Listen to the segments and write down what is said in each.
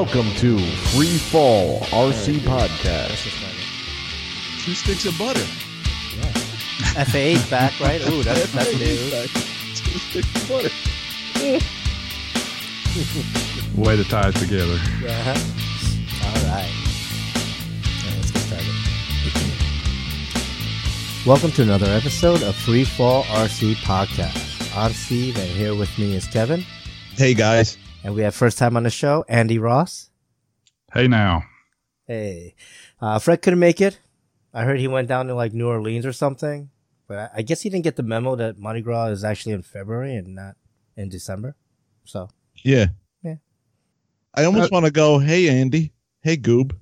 Welcome to Free Fall RC Podcast. Two sticks of butter. FA8 back, right? Ooh, that's, that's news. Two sticks of butter. Way to tie it together. Uh-huh. All right. Yeah, let's get started. Welcome to another episode of Free Fall RC Podcast. I'm Steve, and here with me is Kevin. Hey guys. And we have first time on the show, Andy Ross. Hey now. Hey. Uh, Fred couldn't make it. I heard he went down to like New Orleans or something. But I, I guess he didn't get the memo that Mardi Gras is actually in February and not in December. So, Yeah. Yeah. I almost Uh, want to go, hey Andy. Hey Goob.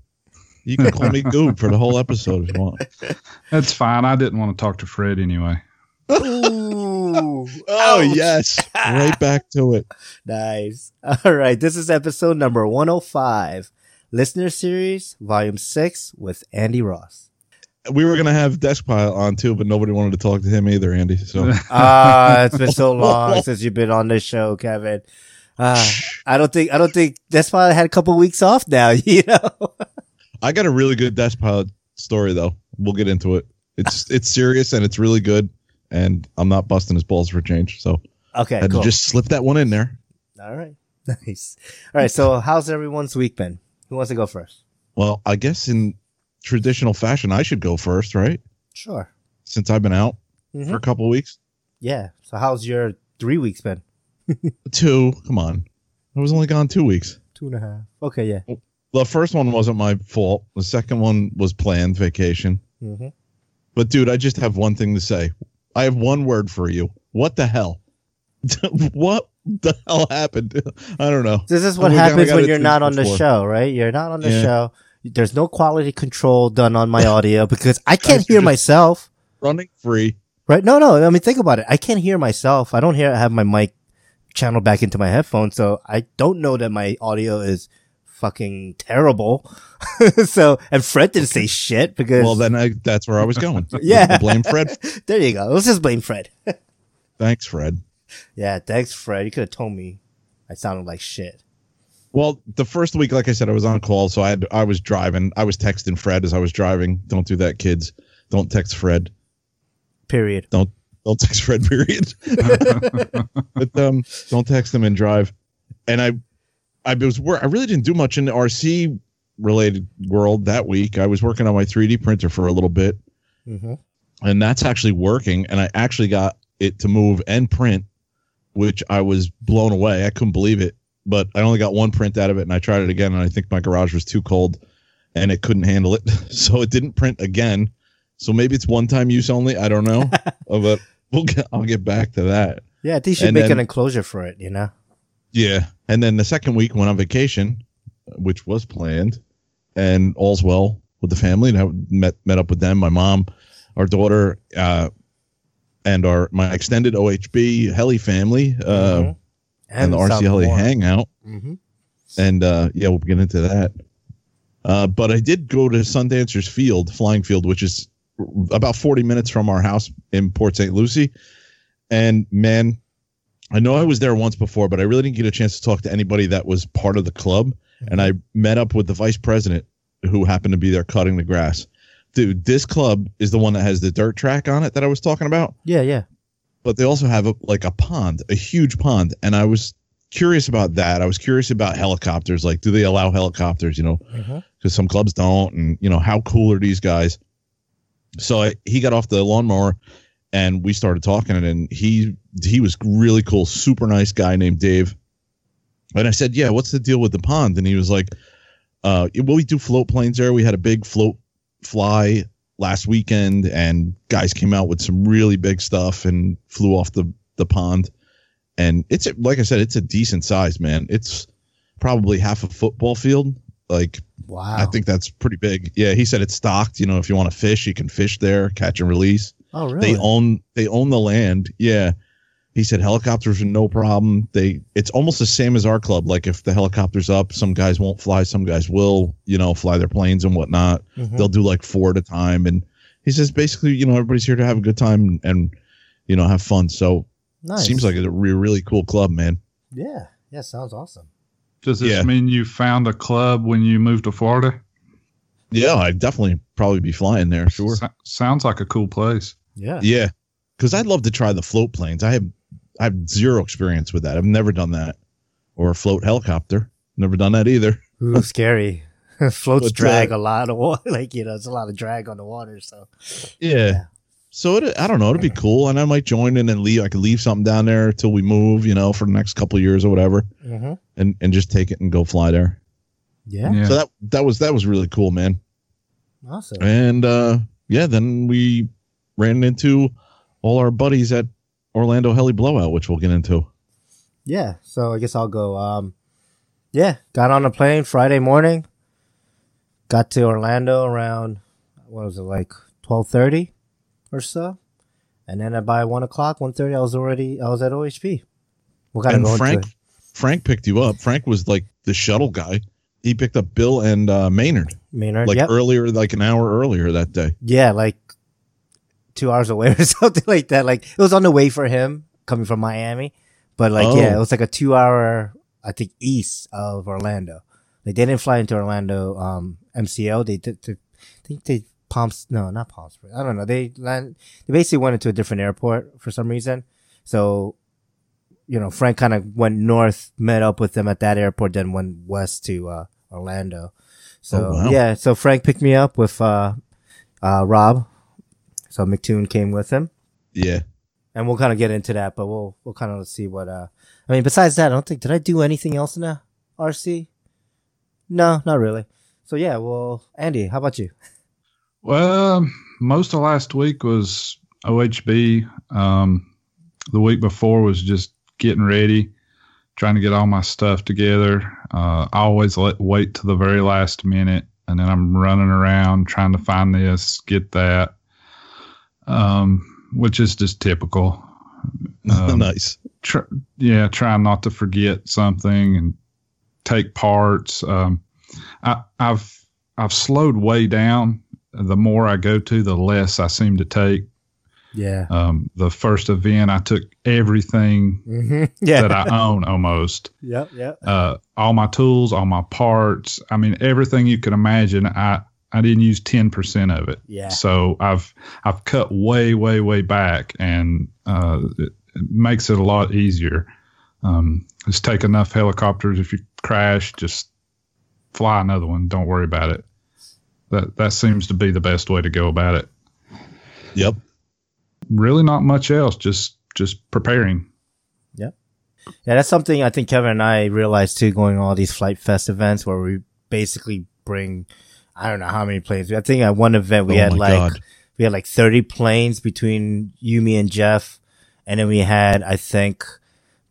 You can call me Goob for the whole episode if you want. That's fine. I didn't want to talk to Fred anyway. Ooh, Oh yes. Right back to it. Nice. All right. This is episode number 105, Listener Series, Volume 6 with Andy Ross. We were gonna have Deskpile on too, but nobody wanted to talk to him either, Andy. So Ah, it's been so long since you've been on this show, Kevin. Uh, I don't think, I don't think I had a couple weeks off now, you know? I got a really good Deskpile story though. We'll get into it. It's it's serious and it's really good. And I'm not busting his balls for change. So Okay, I had cool. to just slip that one in there. All right. Nice. All right. So how's everyone's week been? Who wants to go first? Well, I guess in traditional fashion, I should go first, right? Sure. Since I've been out Mhm. for a couple of weeks. Yeah. So how's your three weeks been? Two. Come on. I was only gone two weeks. Two and a half. Okay. Yeah. The first one wasn't my fault. The second one was planned vacation. Mm-hmm. But dude, I just have one thing to say. I have one word for you. What the hell? what the hell happened? I don't know. This is Oh what happens when you're not on the before. show, right? You're not on the Yeah. show. There's no quality control done on my audio because I can't hear myself. Running free. Right? No, no. I mean, think about it. I can't hear myself. I don't hear. I have my mic channeled back into my headphones, so I don't know that my audio is fucking terrible. so, and Fred didn't say shit because. Well, then I, that's where I was going. Yeah. Blame Fred. there you go. Let's just blame Fred. Thanks, Fred. yeah, thanks, Fred. You could have told me I sounded like shit. Well, the first week, like I said, I was on call, so I had I was driving. I was texting Fred as I was driving. Don't do that, kids. Don't text Fred. Period. Don't don't text Fred. Period. but um, don't text him and drive. And I, I was wor- I really didn't do much in the RC related world that week. I was working on my 3D printer for a little bit, Mm-hmm. and that's actually working. And I actually got it to move and print, which I was blown away. I couldn't believe it. But I only got one print out of it, and I tried it again, and I think my garage was too cold, and it couldn't handle it, so it didn't print again. So maybe it's one time use only. I don't know, Uh, but we'll get, I'll get back to that. Yeah, they should And make then- an enclosure for it. You know. Yeah. And then the second week went on vacation, which was planned, and all's well with the family. And I met met up with them, my mom, our daughter, uh, and our my extended OHB Heli family, uh, Mhm. and, the some RC hangout. Mm-hmm. And uh, yeah, we'll get into that. Uh, but I did go to Sundancers Field, Flying Field, which is about 40 minutes from our house in Port St. Lucie. And man, I know I was there once before, but I really didn't get a chance to talk to anybody that was part of the club. And I met up with the vice president who happened to be there cutting the grass. Dude, this club is the one that has the dirt track on it that I was talking about Yeah, yeah. but they also have a, like a pond, a huge pond. And I was curious about that. I was curious about helicopters. Like, do they allow helicopters? You know, Mm-hmm. because some clubs don't. And you know, how cool are these guys? So I, he got off the lawnmower, and we started talking. And he he was really cool, super nice guy named Dave. And I said, "Yeah, what's the deal with the pond?" And he was like, "Uh, well, we do float planes there. We had a big float fly last weekend, and guys came out with some really big stuff and flew off the the pond. And it's a- like I said, it's a decent size, man. It's probably half a football field. Like Wow. I think that's pretty big. Yeah, he said it's stocked. You know, if you want to fish, you can fish there, catch and release. Oh, really? They own they own the land. Yeah. He said helicopters are no problem. They it's almost the same as our club. Like if the helicopter's up, some guys won't fly, some guys will, you know, fly their planes and whatnot. Mhm. They'll do like four at a time. And he says basically, you know, everybody's here to have a good time and, you know, have fun. So Nice. seems like a re- really cool club, man. Yeah. Yeah. Sounds awesome. Does this Yeah. mean you found a club when you moved to Florida? Yeah, I'd definitely probably be flying there. Sure. So- sounds like a cool place. Yeah. Yeah, because I'd love to try the float planes. I have I have zero experience with that. I've never done that, or a float helicopter. Never done that either. Ooh, scary. Floats But, uh, drag a lot of water. Like, you know, it's a lot of drag on the water. So, Yeah. So it, I don't know. It'd be cool, and I might join in and leave. I could leave something down there till we move, you know, for the next couple of years or whatever, mm-hmm. and and just take it and go fly there. Yeah. Yeah. So that that was that was really cool, man. Awesome. And uh yeah, then we ran into all our buddies at Orlando Heli Blowout, which we'll get into. Yeah. So I guess I'll go. Um, yeah. Got on a plane Friday morning. Got to Orlando around what was it like twelve thirty or so, and then by one o'clock, one thirty, I was already I was at OHB. We're kind of And Frank Frank picked you up. Frank was like the shuttle guy. He picked up Bill and uh, Maynard Maynard. like yep. earlier, like an hour earlier that day. Yeah, like two hours away or something like that. Like it was on the way for him coming from Miami, but like yeah, Oh. it was like a two hour, I think, east of Orlando. Like they didn't fly into Orlando um, MCL. They did. they- I think they Palms. No, not Palm Springs. I don't know. They land. They basically went into a different airport for some reason. So, you know, Frank kind of went north, met up with them at that airport, then went west to uh, Orlando. So Oh, wow. yeah, so Frank picked me up with uh, uh, Rob. So McToon came with him, Yeah. and we'll kind of get into that, but we'll we'll kind of see what. Uh, I mean, besides that, I don't think did I do anything else in the RC? No, not really. So yeah, well, Andy, how about you? Well, most of last week was OHB. Um, the week before was just getting ready, trying to get all my stuff together. Uh, I always let, wait to the very last minute, and then I'm running around trying to find this, get that, um, which is just typical. Um, nice. tr- yeah, trying not to forget something and take parts. Um, I, I've I've slowed way down. The more I go to, the less I seem to take. Yeah. Um, the first event, I took everything Mm-hmm. Yeah. that I own almost. yep. Yep. Uh, all my tools, all my parts. I mean, everything you could imagine. I I didn't use ten percent of it. Yeah. So I've I've cut way way way back, and uh, it, it makes it a lot easier. Um, just take enough helicopters. If you crash, just fly another one. Don't worry about it. That that seems to be the best way to go about it. Yep. Really, not much else. Just just preparing. Yeah, Yeah, that's something I think Kevin and I realized too, going to all these flight fest events where we basically bring, I don't know how many planes. I think at one event we Oh had like God. we had like thirty planes between you, me, and Jeff, and then we had I think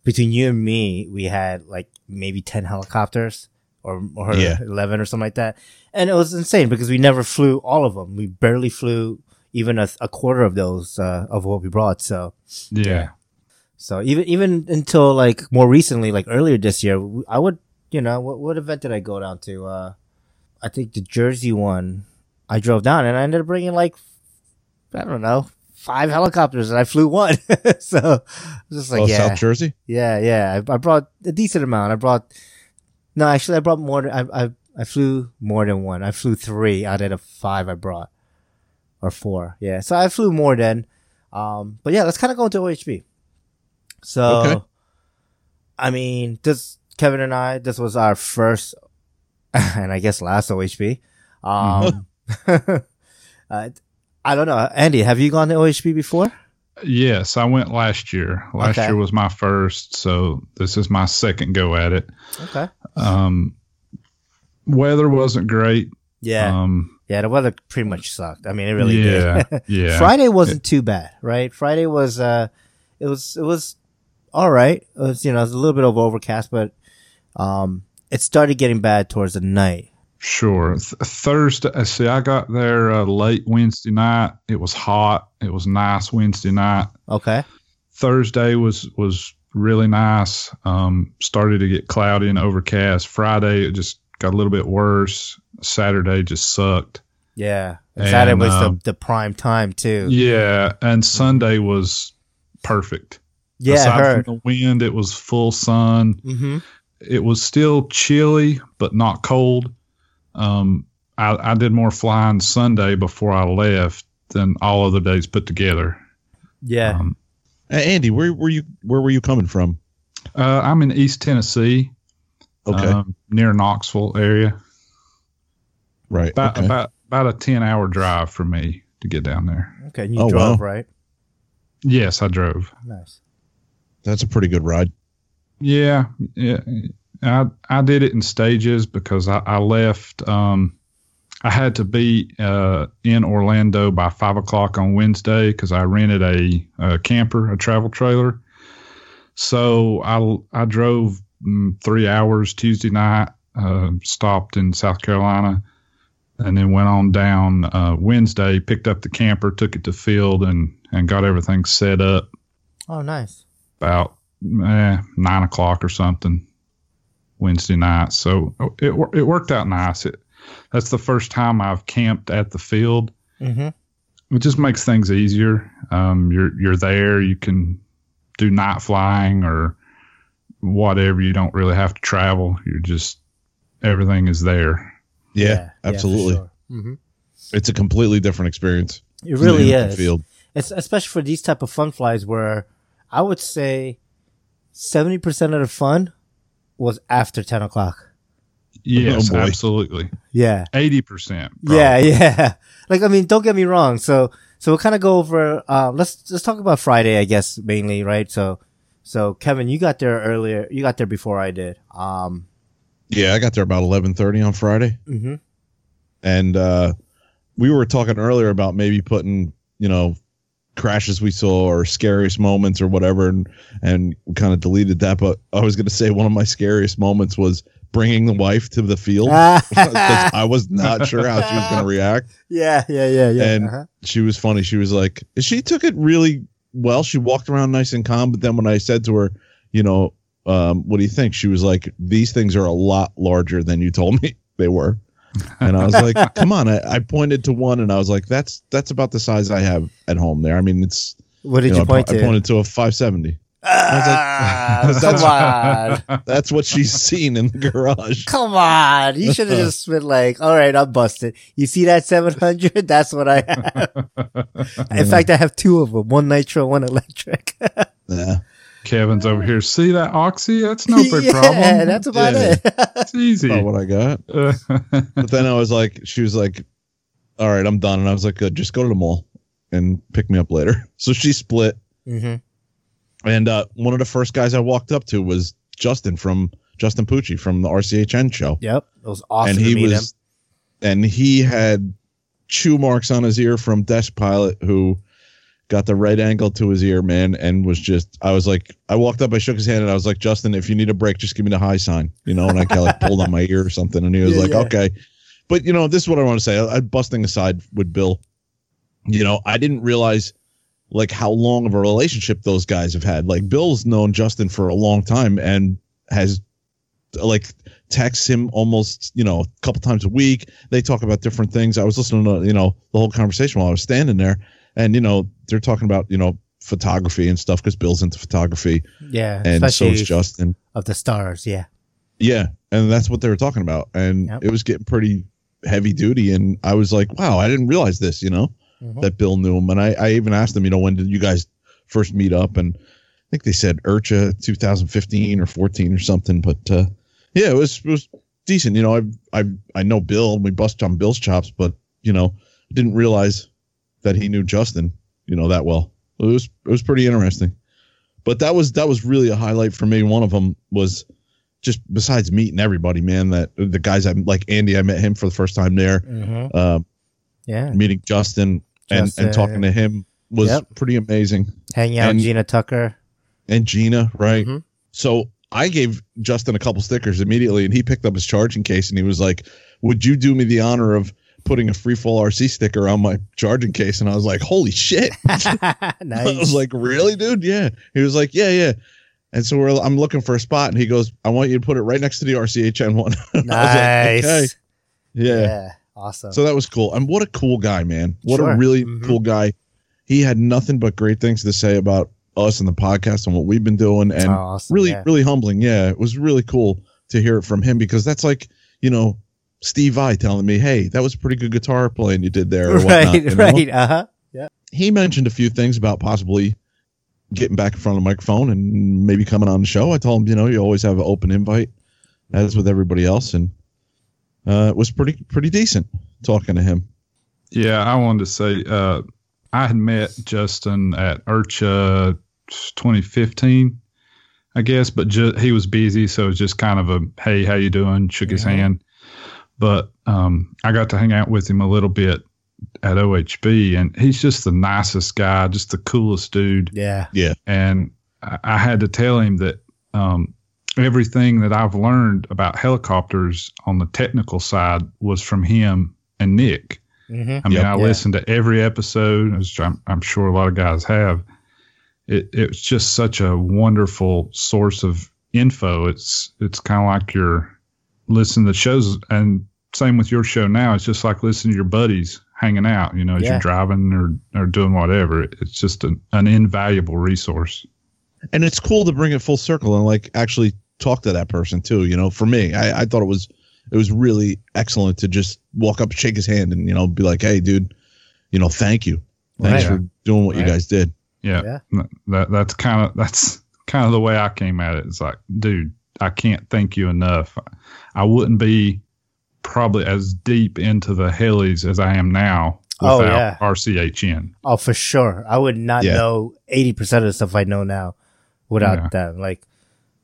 between you and me we had like maybe ten helicopters or or Yeah. eleven or something like that, and it was insane because we never flew all of them. We barely flew even a, a quarter of those uh, of what we brought. So. Yeah. So even even until like more recently, like earlier this year, I would you know what what event did I go down to? Uh, I think the Jersey one. I drove down and I ended up bringing like I don't know five helicopters and I flew one. so I was just like oh, yeah, South Jersey. yeah, yeah. I, I brought a decent amount. I brought no, actually, I brought more. I I I flew more than one. I flew three out of the five I brought, or four. Yeah, so I flew more than. Um, but yeah, let's kind of go into OHB. So, Okay. I mean, this Kevin and I, this was our first, and I guess last OHB. Um, uh, I don't know, Andy. Have you gone to OHB before? Yes, I went last year. Last Okay. year was my first, so this is my second go at it. Okay. Um, weather wasn't great. Yeah, Um, yeah. The weather pretty much sucked. I mean, it really yeah, did. yeah. Friday wasn't too bad, right? Friday was uh it was it was all right. It was you know, it was a little bit of overcast, but um it started getting bad towards the night. Sure. Th- Thursday, uh, see, I got there uh, late Wednesday night. It was hot. It was nice Wednesday night. Okay. Thursday was was really nice. Um, started to get cloudy and overcast. Friday it just got a little bit worse. Saturday just sucked. Yeah. And And, Saturday was um, the, the prime time too. Yeah, and Sunday was perfect. Yeah, Aside heard. from the wind, it was full sun. Mm-hmm. it was still chilly, but not cold. Um, I, I did more flying Sunday before I left than all other days put together. Yeah. Um, Uh, Andy, where were you? Where were you coming from? uh, I'm in East Tennessee, Okay, um, near Knoxville area. Right. About okay. about about a ten hour drive for me to get down there. okay. You oh, drove, wow. right? Yes, I drove. Nice. That's a pretty good ride. Yeah, yeah. I I did it in stages because I, I left. Um, I had to be uh, in Orlando by five o'clock on Wednesday because I rented a, a camper, a travel trailer. So I I drove mm, three hours Tuesday night, uh, stopped in South Carolina, and then went on down uh, Wednesday. Picked up the camper, took it to field, and and got everything set up Oh, nice. about eh, nine o'clock or something Wednesday night. So it it worked out nice. It that's the first time I've camped at the field. Mm-hmm. It just makes things easier. Um, you're you're there. You can do night flying or whatever. You don't really have to travel. You're just everything is there. Yeah, absolutely. hmm It's a completely different experience. It really is. Field. It's especially for these type of fun flies where I would say seventy percent of the fun was after ten o'clock. Yes, Oh, absolutely. Yeah. Eighty percent. Yeah, yeah. Like I mean, don't get me wrong. So so we'll kind of go over. Uh, let's let's talk about Friday, I guess mainly, right? So so Kevin, you got there earlier. You got there before I did. Um. Yeah, I got there about eleven thirty on Friday, hmm and uh, we were talking earlier about maybe putting you know crashes we saw or scariest moments or whatever, and and we kind of deleted that. But I was going to say one of my scariest moments was bringing the wife to the field I was not sure how she was going to react. yeah, yeah, yeah, yeah. And- uh-huh. she was funny. She was like, she took it really well. She walked around nice and calm. But then when I said to her, you know, um, what do you think? She was like, these things are a lot larger than you told me they were. And I was like, come on. I, I pointed to one and I was like, that's, that's about the size I have at home there. I mean, it's, what did you you, know, I point I, to? I pointed to a 570. Ah, come on, That's what she's seen in the garage. come on! You should have just been like, "All right, I'm busted." You see that 700? That's what I have. In fact, I have two of them: one nitro, one electric. Yeah. Kevin's over here. See that oxy? That's no big problem. yeah, problem. that's about Yeah. it. It's easy. About what I got. But then I was like, she was like, all right, I'm done. And I was like, good, just go to the mall and pick me up later. So she split. hmm And uh, one of the first guys I walked up to was Justin from Justin Pucci from the RCHN show. Yep, it was awesome and to he meet was, and he had chew marks on his ear from Desk Pilot, who got the right angle to his ear, man, and was just. I was like, I walked up, I shook his hand, and I was like, Justin, if you need a break, just give me the high sign, you know. And I kind of like pulled on my ear or something, and he was Yeah, like, yeah. okay. But you know, this is what I want to say. I, I busting aside with Bill. You know, I didn't realize like how long of a relationship those guys have had. Like Bill's known Justin for a long time and has like texts him almost, you know, a couple times a week. They talk about different things. I was listening to, you know, the whole conversation while I was standing there and, you know, they're talking about, you know, photography and stuff because Bill's into photography. Yeah, and so is Justin. of the stars. Yeah, Yeah. And that's what they were talking about. And Yep. it was getting pretty heavy duty. And I was like, wow, I didn't realize this, you know? Mhm. that Bill knew him. And I, I even asked him, you know, when did you guys first meet up? And I think they said IRCHA 2015 or 14 or something. But uh, yeah, it was it was decent. You know, I I I know Bill and we bust on Bill's chops, but you know, didn't realize that he knew Justin, you know, that well. It was it was pretty interesting. But that was that was really a highlight for me. One of them was just besides meeting everybody, man. That the guys I like Andy, I met him for the first time there. hmm Uh, yeah. meeting Justin and, Justin. and talking to him was Yep. pretty amazing. Hanging out and- with Gina Tucker. And Gina, right? Mhm. So I gave Justin a couple stickers immediately, and he picked up his charging case and he was like, "Would you do me the honor of putting a free fall RC sticker on my charging case?" And I was like, "Holy shit!" I was like, "Really, dude? Yeah." He was like, "Yeah, yeah." And so we're, I'm looking for a spot, and he goes, "I want you to put it right next to the RCHN one." And I was nice. like, "Okay." yeah. yeah. awesome. So that was cool. And what a cool guy, man. What Sure. a really Mhm. cool guy. He had nothing but great things to say about us and the podcast and what we've been doing, and Oh, awesome, really, yeah. really humbling. Yeah, it was really cool to hear it from him because that's like you know Steve Vai telling me, "Hey, that was a pretty good guitar playing you did there." Or whatnot, right, you know? right. Uh huh. Yeah. He mentioned a few things about possibly getting back in front of the microphone and maybe coming on the show. I told him, you know, you always have an open invite, as with everybody else, and uh, it was pretty pretty decent talking to him. Yeah, I wanted to say uh, I had met Justin at IRCHA 2015, I guess, but ju- he was busy, so it was just kind of a hey, how you doing? Shook his Yeah. hand, but um, I got to hang out with him a little bit at OHB, and he's just the nicest guy, just the coolest dude Yeah. Yeah. And I, I had to tell him that um, everything that I've learned about helicopters on the technical side was from him and Nick. Mm-hmm. I mean, Yep. I Yeah. listened to every episode, as I'm, I'm sure a lot of guys have. It, it's just such a wonderful source of info. It's it's kind of like you're listening to shows, and same with your show now. It's just like listening to your buddies hanging out. You know, as Yeah. you're driving or or doing whatever. It's just an, an invaluable resource. and it's cool to bring it full circle and like actually talk to that person too you know for me i, I thought it was it was really excellent to just walk up shake his hand and you know be like hey dude you know thank you thanks Right. for doing what you guys did Yeah. Yeah. That that's kind of that's kind of the way I came at it. It's like, dude, I can't thank you enough. I wouldn't be probably as deep into the helis as I am now Oh, without yeah. RCHN. Oh, for sure. I would not Yeah. know 80% of the stuff I know now without Yeah. them. Like,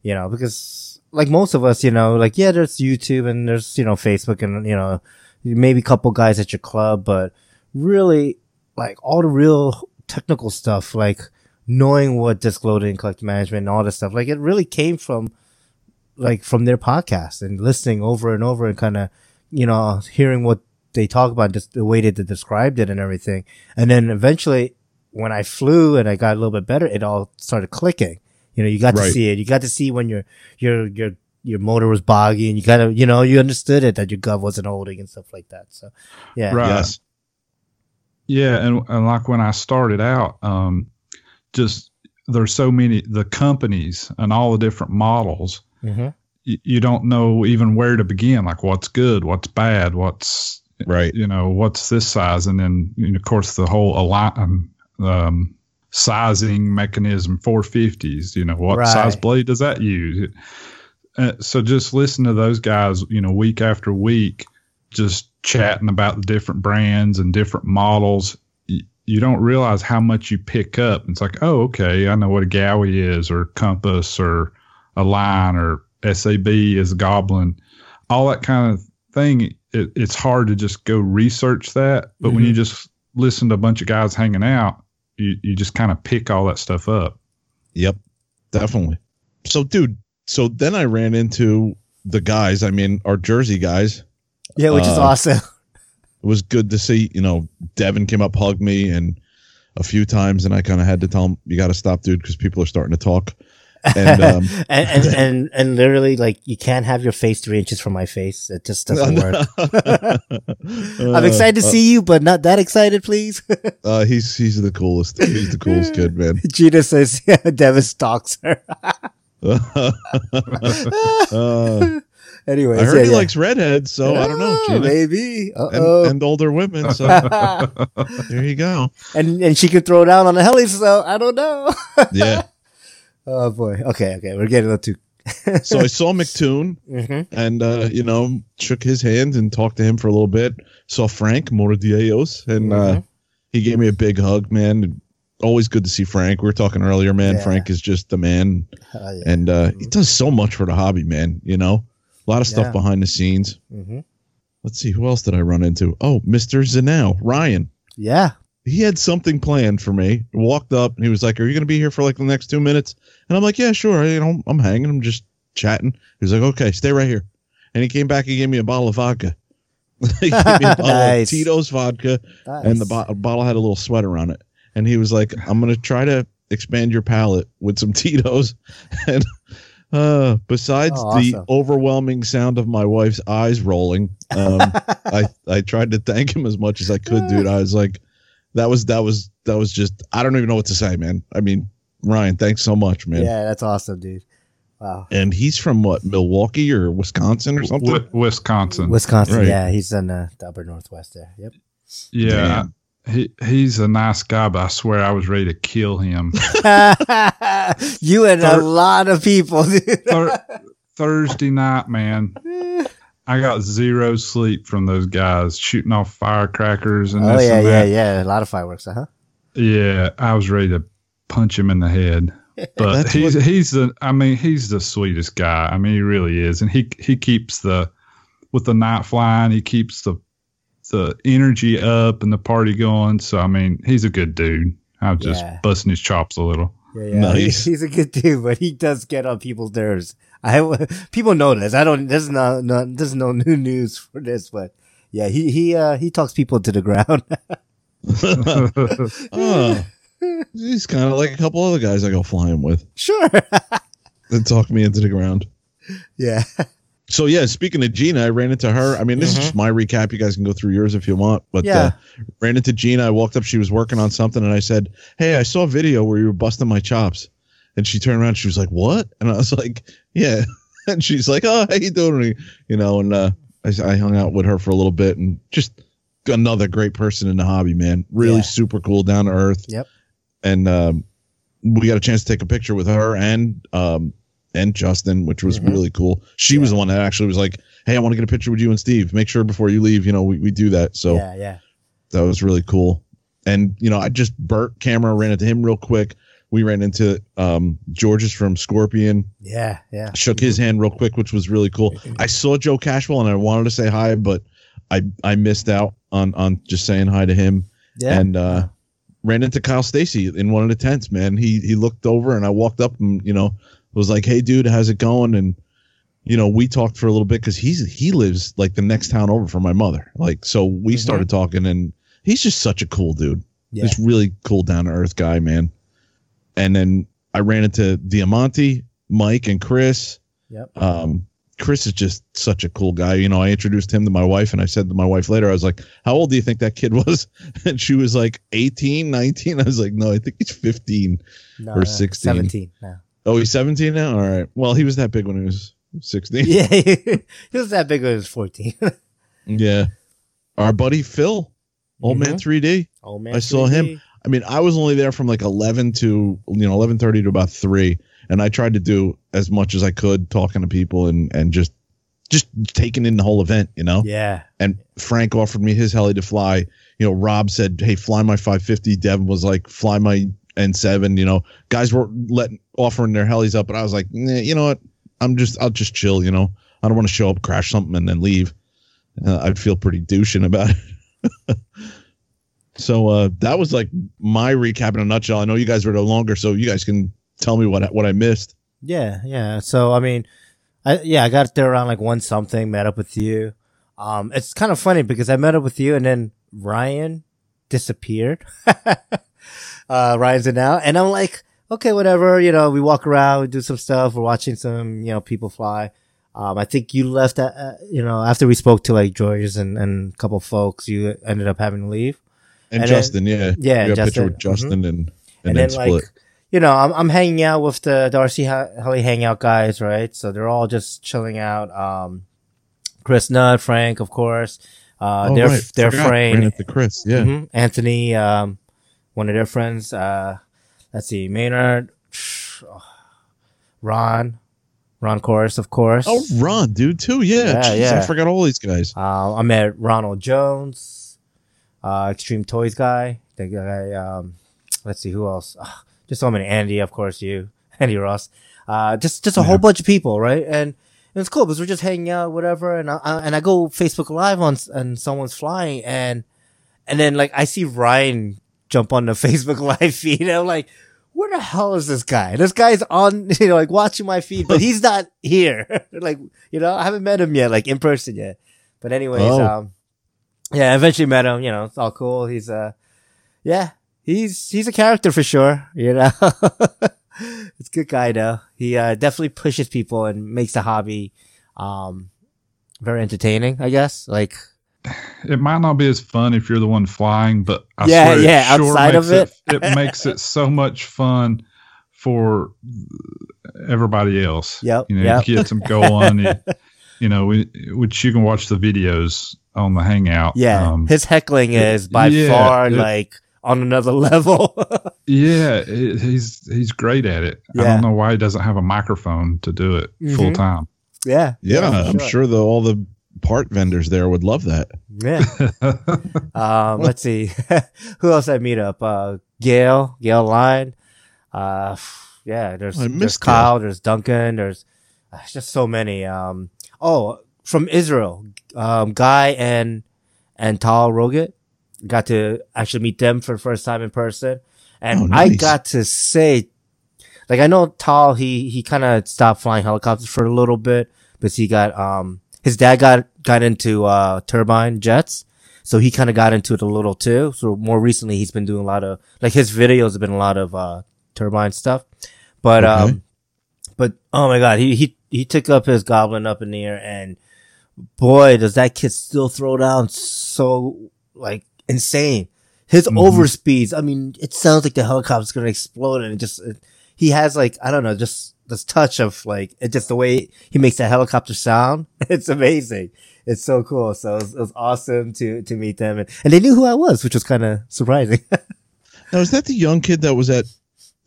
you know, because like most of us, you know, like, yeah, there's YouTube and there's, you know, Facebook and, you know, maybe a couple guys at your club, but really like all the real technical stuff, like knowing what disk loading and collective management and all this stuff, like it really came from like from their podcast and listening over and over and kind of, you know, hearing what they talk about, just the way that they described it and everything. And then eventually when I flew and I got a little bit better, it all started clicking. You know, you got to see it. You got to see when your, your, your, your motor was boggy and you got to, you know, you understood it that your gov wasn't holding and stuff like that. So yeah. Right. yes Yeah, and, and like when I started out, um, just there's so many the companies and all the different models. Hmm You, you don't know even where to begin. Like what's good, what's bad, what's right. you know what's this size? And then you know, of course the whole align um, um, sizing mechanism 450s you know what Right. size blade does that use? Uh, so just listen to those guys you know week after week just chatting about the different brands and different models. Y- you don't realize how much you pick up. It's like oh okay i know what a Gaui is or compass or Align or sab is a goblin all that kind of thing it, it's hard to just go research that but when Mhm. you just listen to a bunch of guys hanging out you, you just kind of pick all that stuff up Yep, definitely. So, dude, so then I ran into the guys. I mean, our Jersey guys. Yeah, which is Uh, awesome. It was good to see. You know, Devin came up, hugged me, and a few times, and I kind of had to tell him, "You got to stop, dude," because people are starting to talk. And um, and, and, and, and literally like you can't have your face three inches from my face. It just doesn't work. I'm excited to uh, see you, but not that excited, please. Uh, he's he's the coolest. He's the coolest kid, man. Gina says, yeah, stalks her. Uh, Anyways, I heard yeah, he yeah. likes redheads, so I don't know, Gina. Maybe. And, and older women. So there you go. and and she could throw down on the heli, so I don't know. Yeah. Oh boy. Okay, okay, we're getting a little too. So I saw McToon hmm and uh, you know shook his hand and talked to him for a little bit. Saw Frank Moradiellos and uh, Mhm. he gave me a big hug, man. Always good to see Frank. We were talking earlier, man. Yeah. Frank is just the man, yeah. and uh, he does so much for the hobby, man. You know, a lot of stuff Yeah. behind the scenes. hmm Let's see, who else did I run into? Oh, Mister Zanel, Ryan. yeah. He had something planned for me. Walked up and he was like, "Are you going to be here for like the next two minutes?" And I'm like, "Yeah, sure. You know, I'm hanging. I'm just chatting." He's like, "Okay, stay right here." And he came back and gave me a bottle of vodka. he gave me a bottle Nice. of Tito's vodka, Nice. and the bo- bottle had a little sweater on it. And he was like, "I'm going to try to expand your palate with some Tito's." and uh, besides Oh, the overwhelming sound of my wife's eyes rolling, um, I I tried to thank him as much as I could, dude. I was like, that was that was that was just I don't even know what to say, man. I mean, Ryan, thanks so much, man. Yeah, that's awesome, dude. Wow. And he's from what, Milwaukee or Wisconsin or something? Wi- Wisconsin. Wisconsin, Right. yeah, he's in uh, the upper northwest there. Yep. yeah, he he's a nice guy, but I swear I was ready to kill him. you and a lot of people, dude. Thur- Thursday night, man, I got zero sleep from those guys shooting off firecrackers and oh this yeah, and yeah, that. yeah. A lot of fireworks, uh huh. Yeah, I was ready to punch him in the head. But he's what- he's the I mean he's the sweetest guy. I mean he really is, and he he keeps the with the night flying. He keeps the the energy up and the party going. So I mean he's a good dude. I'm just Yeah. busting his chops a little. Yeah, yeah. Nice. He- he's a good dude, but he does get on people's nerves. I people know this. I don't. This is not, not this is no new news for this, but yeah, he he uh he talks people to the ground. oh, he's kind of like a couple other guys I go flying with sure. that talk me into the ground. yeah. So yeah, speaking of Gina, I ran into her. I mean, this Mhm. is just my recap. You guys can go through yours if you want. But Yeah. uh, ran into Gina. I walked up. She was working on something, and I said, "Hey, I saw a video where you were busting my chops." And she turned around. She was like, "What?" And I was like, "Yeah." And she's like, "Oh, how you doing?" You know, and uh, I, I hung out with her for a little bit, and just another great person in the hobby, man. Really Yeah. super cool, down to earth. Yep. And um, we got a chance to take a picture with her and um, and Justin, which was Mhm. really cool. She was the one that actually was like, "Hey, I want to get a picture with you and Steve. Make sure before you leave, you know, we, we do that." So yeah, yeah. that was really cool. And you know, I just Bert camera ran into him real quick. We ran into um, George's from Scorpion, Yeah, yeah. shook his hand real quick, which was really cool. I saw Joe Cashwell and I wanted to say hi, but I I missed out on on just saying hi to him Yeah. and uh, ran into Kyle Stacy in one of the tents. Man, he he looked over and I walked up and you know was like, "Hey, dude, how's it going?" And you know, we talked for a little bit because he's he lives like the next town over from my mother. Like, so we Mhm. started talking, and he's just such a cool dude. yeah. This really cool, down to earth guy, man. And then I ran into Diamante, Mike, and Chris. Yep. Um, Chris is just such a cool guy. You know, I introduced him to my wife and I said to my wife later, I was like, how old do you think that kid was? And she was like 18, 19. I was like, no, I think he's 15. No, or no, 16. 17 now. Oh, he's 17 now? All right. Well, he was that big when he was 16. Yeah, he was that big when he was 14. Yeah. Our buddy Phil, Old Man 3D. Oh man, I saw him. I mean, I was only there from like 11 to, you know, 11:30 to about 3, and I tried to do as much as I could talking to people and and just just taking in the whole event, you know. Yeah, And Frank offered me his heli to fly. You know, Rob said, "Hey, fly my 550." Devin was like, "Fly my N7." You know, guys were letting offering their helis up, but I was like, nah, "You know what? I'm just I'll just chill, you know. I don't want to show up, crash something and then leave." Uh, I'd feel pretty douching about it. so uh that was like my recap in a nutshell. I know you guys were no longer, so you guys can tell me what what I missed. yeah, yeah. So I mean, I yeah, I got there around like one something. Met up with you. Um, it's kind of funny because I met up with you and then Ryan disappeared. uh, Ryan's in now, and I'm like, okay, whatever. You know, we walk around, we do some stuff. We're watching some, you know, people fly. Um, I think you left, at, uh, you know, after we spoke to like George's and, and a couple folks, you ended up having to leave. And, And then- Justin, yeah, yeah, we got a picture Justin, with Justin and and, and then, then split. like you know I'm, I'm hanging out with the darcy Heli hangout guys right? So they're all just chilling out. Um chris nutt frank of course. Uh Oh, their right. their friend. into Chris, yeah. mhm, anthony um one of their friends. Uh let's see maynard. Ron. Ron chorus of course. Oh, Ron, dude, too. Yeah, Yeah, Jeez, yeah. I forgot all these guys. Uh, I met Ronald Jones, uh, Extreme Toys guy. The guy. Um, let's see who else. Ugh, just so many. Andy, of course. You, Andy Ross. Uh, just just a whole bunch of people, right? And it's cool because we're just hanging out, whatever. And I, I and I go Facebook Live on and someone's flying, and and then like I see Ryan jump on the Facebook Live feed, and I'm like. Where the hell is this guy? This guy's on, you know, like watching my feed, but he's not here. like, you know, I haven't met him yet, like in person yet. But anyways, Oh. um, yeah, eventually met him. You know, it's all cool. He's uh, yeah, he's he's a character for sure. You know, it's a good guy though. He uh, definitely pushes people and makes the hobby um very entertaining. I guess like It might not be as fun if you're the one flying, but I Yeah, yeah, it sure outside of it. it, it makes it so much fun for everybody else. Yep, You know, yep. you get them going. You know, we, which you can watch the videos on the Hangout. Yeah, Um, his heckling is by yeah, far it- like on another level. yeah, it, he's he's great at it. I don't know why he doesn't have a microphone to do it Mhm. full time. yeah, Yeah, for I'm sure the all the part vendors there would love that. Yeah. Um, let's see. Who else I meet up? Uh, Gail, Gail Line. Uh, yeah, there's, I there's missed Kyle, there's Duncan, there's uh, just so many. Um, oh, from Israel, um, Guy and, and Tal Roget got to actually meet them for the first time in person. And Oh, I got to say, like, I know Tal, he, he kind of stopped flying helicopters for a little bit, but he got, um, his dad got, got into, uh, turbine jets. So he kind of got into it a little too. So more recently, he's been doing a lot of, like his videos have been a lot of, uh, turbine stuff. But, Okay. um, but oh my God, he, he, he took up his goblin up in the air and boy, does that kid still throw down so like insane. His Mhm. overspeeds. I mean, it sounds like the helicopter's going to explode and it just, it, he has like, I don't know, just this touch of like, it just the way he makes that helicopter sound. It's amazing. It's so cool. So it was, it was awesome to, to meet them and, and they knew who I was, which was kind of surprising. Now, is that the young kid that was at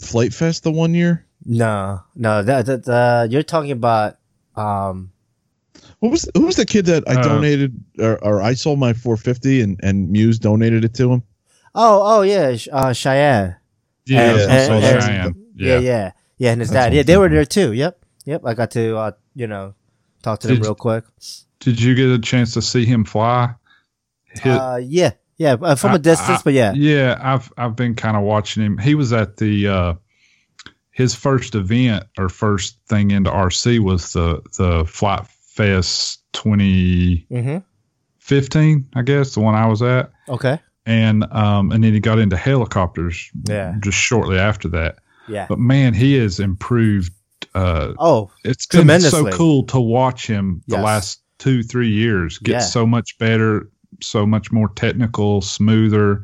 Flight Fest the one year? No, no, that, that, uh, you're talking about, um, What was who was the kid that I Uh, donated or, or I sold my 450 and and Muse donated it to him? oh, oh yeah, uh, Cheyenne. Yeah, And- I and- saw and- Cheyenne. Yeah, Yeah. yeah, yeah, and his That's dad. Yeah, they were there too. Yep, yep. I got to, uh, you know, talk to them real quick. Did you get a chance to see him fly? Hit- Uh, yeah, yeah, uh, from a I- distance, I- but yeah, Yeah, I've I've been kind of watching him. He was at the uh his first event or first thing into RC was the the Flight Fest 2015, mm-hmm. I guess, the one I was at. Okay, And um and then he got into helicopters Yeah. just shortly after that. yeah. But man, he has improved uh Oh, it's been so cool to watch him the Yes. last two three years get Yeah. so much better so much more technical smoother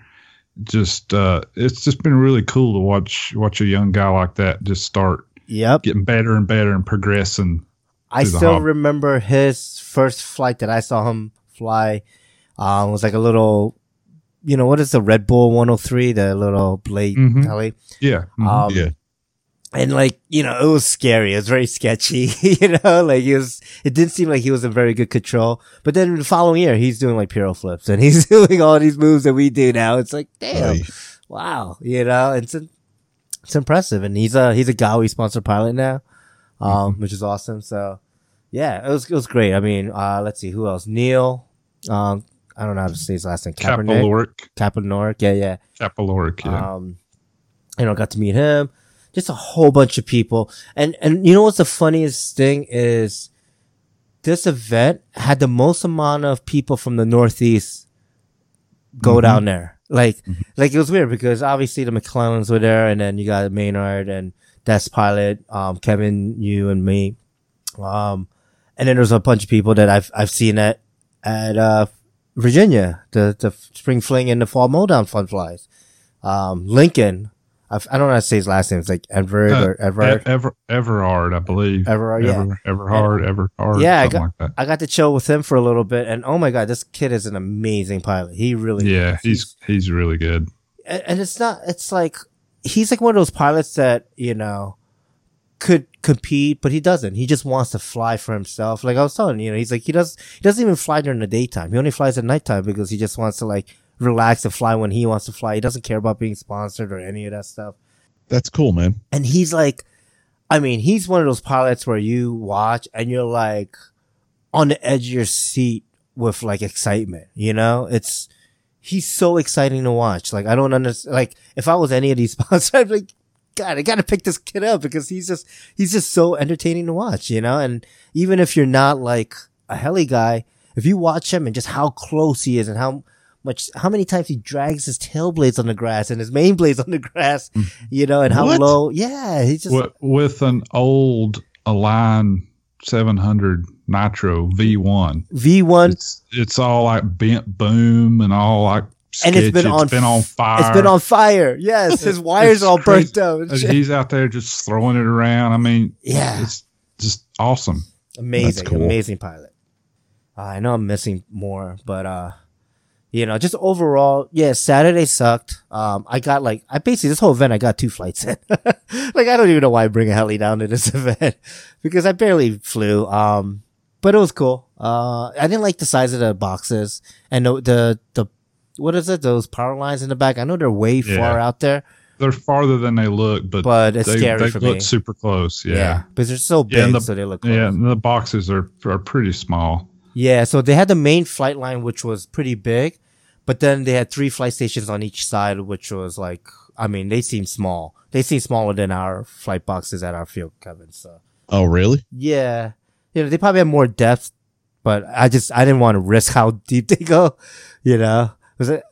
just uh it's just been really cool to watch watch a young guy like that just start yep. getting better and better and progressing I still remember his first flight that I saw him fly. Um, was like a little, you know, what is the Red Bull 103, the little blade Mhm. heli? yeah mhm. Um, Yeah. And like you know it was scary. It was very sketchy you know? Like he was it didn't seem like he was in very good control. But then the following year he's doing like piro flips and he's doing all these moves that we do now. It's like damn. Wow you know? It's it's impressive. And he's a he's a Gaui sponsored pilot now um which is awesome. So yeah it was it was great. I mean uh let's see who else? Neil um i don't know how to say his last name. Kaepernick. Capiloric Kaepernick yeah yeah. Capiloric yeah. Um, you know, got to meet him. Just a whole bunch of people. And, and you know what's the funniest thing is this event had the most amount of people from the Northeast go Mhm. down there. Like, like it was weird because obviously the McClellans were there and then you got Maynard and Desk Pilot, um, Kevin, you and me. Um, and then there's a bunch of people that I've, I've seen at, at, uh, Virginia, the, the spring fling and the fall mowdown fun flies. Um, Lincoln, I don't know how to say his last name. It's like Everett Uh, or Everett. E- Ever Everard I believe Everard, yeah. Ever, Everhard Everhard Yeah, I got- like that I got to chill with him for a little bit, and oh my god, this kid is an amazing pilot. He really, yeah he's he's really good and, and it's not. It's like he's like one of those pilots that you know could compete, but he doesn't. He just wants to fly for himself. Like I was telling you, you know, he's like he does. He doesn't even fly during the daytime. He only flies at nighttime because he just wants to like relax and fly when he wants to fly. He doesn't care about being sponsored or any of that stuff. That's cool, man. and he's like i mean he's one of those pilots where you watch and you're like on the edge of your seat with like excitement you know it's he's so exciting to watch like i don't understand like if i was any of these sponsors i'd be like god i gotta pick this kid up because he's just he's just so entertaining to watch you know and even if you're not like a heli guy if you watch him and just how close he is and how much how many times he drags his tail blades on the grass and his main blades on the grass you know and how What? low yeah he's just with, with an old Align 700 Nitro V1. v1 It's it's all like bent boom and all like And it's been on it's been on fire. It's been on fire. Yes, his wires all burnt out. shit. he's out there just throwing it around. I mean, Yeah. it's just awesome. Amazing, cool. amazing pilot. Uh, I know I'm missing more, but uh, you know, just overall, yeah, Saturday sucked. Um, I got like, I basically this whole event, I got two flights in. like, I don't even know why I bring a heli down to this event because I barely flew. Um, but it was cool. Uh, I didn't like the size of the boxes and the the, the what is it? Those power lines in the back. I know they're way Yeah. far out there, They're farther than they look, but, but it's they, scary they for look me. super close. yeah. Yeah. because they're so big, Yeah, the- so they look close. Yeah, the boxes are are pretty small. Yeah, so they had the main flight line, which was pretty big, but then they had three flight stations on each side, which was like, I mean, they seem small. They seem smaller than our flight boxes at our field, Kevin. So Oh, really? yeah, you know, they probably have more depth, but I just I didn't want to risk how deep they go. You know, was it?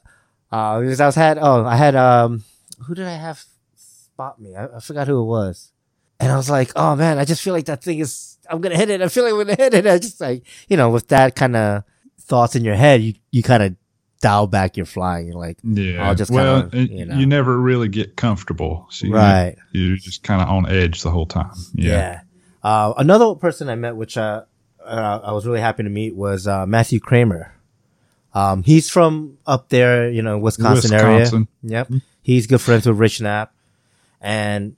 Uh, because I was had oh I had um who did I have spot me? I, I forgot who it was, and I was like, oh man, I just feel like that thing is I'm gonna hit it. I feel like I'm gonna hit it. I just like you know with that kind of thoughts in your head, you you kind of dial back your flying. You're like, Yeah. I'll just well, kinda, you know. you never really get comfortable. So you, right. You're just kind of on edge the whole time. Yeah. Yeah. Uh, another person I met, which uh, uh, I was really happy to meet, was uh, Matthew Kramer. Um, he's from up there, you know, Wisconsin, area. Wisconsin. Yep. He's good friends with Rich Knapp, and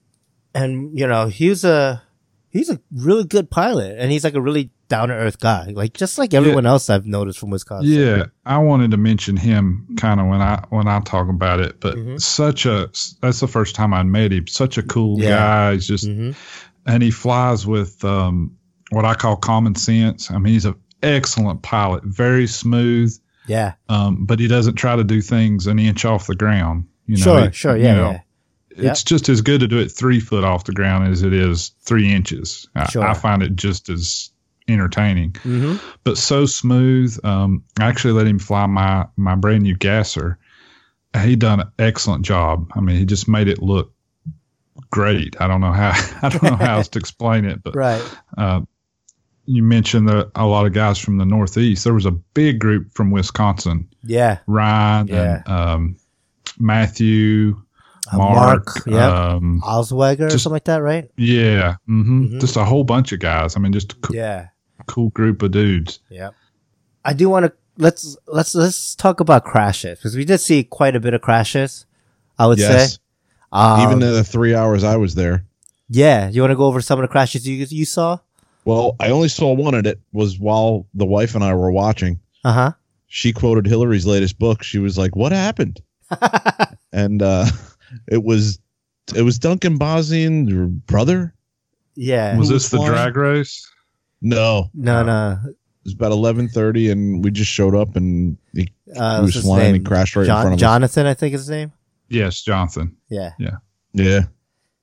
and you know he's a he's a really good pilot, and he's like a really down to earth guy, like just like everyone else I've noticed from Wisconsin. Yeah, I wanted to mention him kind of when I when I talk about it, but Mhm. such a that's the first time I met him. Such a cool Yeah. guy. He's just hmm and he flies with um, what I call common sense. I mean, he's an excellent pilot, very smooth, Yeah. um, but he doesn't try to do things an inch off the ground. You know, sure. He- Sure. you Yeah. know, yeah. It's just as good to do it three foot off the ground as it is three inches. I, Sure. I find it just as entertaining hmm but so smooth. Um, I actually let him fly my my brand new gasser. He done an excellent job. I mean, he just made it look great. I don't know how I don't know how else to explain it, but Right. uh, you mentioned that a lot of guys from the Northeast. There was a big group from Wisconsin. Yeah. Ryan Yeah. and um, Matthew, Uh, Mark. Mark. Yep. Um, Osweiger or something like that, right? yeah, hmm Mhm. just a whole bunch of guys. I mean, just Yeah. Cool group of dudes. Yeah. I do want to let's let's let's talk about crashes because we did see quite a bit of crashes. I would Yes. say. Um, Even in the three hours I was there. yeah, you want to go over some of the crashes you you saw? Well, I only saw one of it was while the wife and I were watching. Uh huh. She quoted Hillary's latest book. She was like, "What happened?" and uh, it was it was Duncan Bosnian, your brother. yeah. Was this was the flying? drag race? No, no, no. it was about eleven thirty, and we just showed up, and he, Uh, he was flying name? and crashed right in front of us. Jonathan, I think is his name. Yes, Jonathan. Yeah, Yeah, Yeah.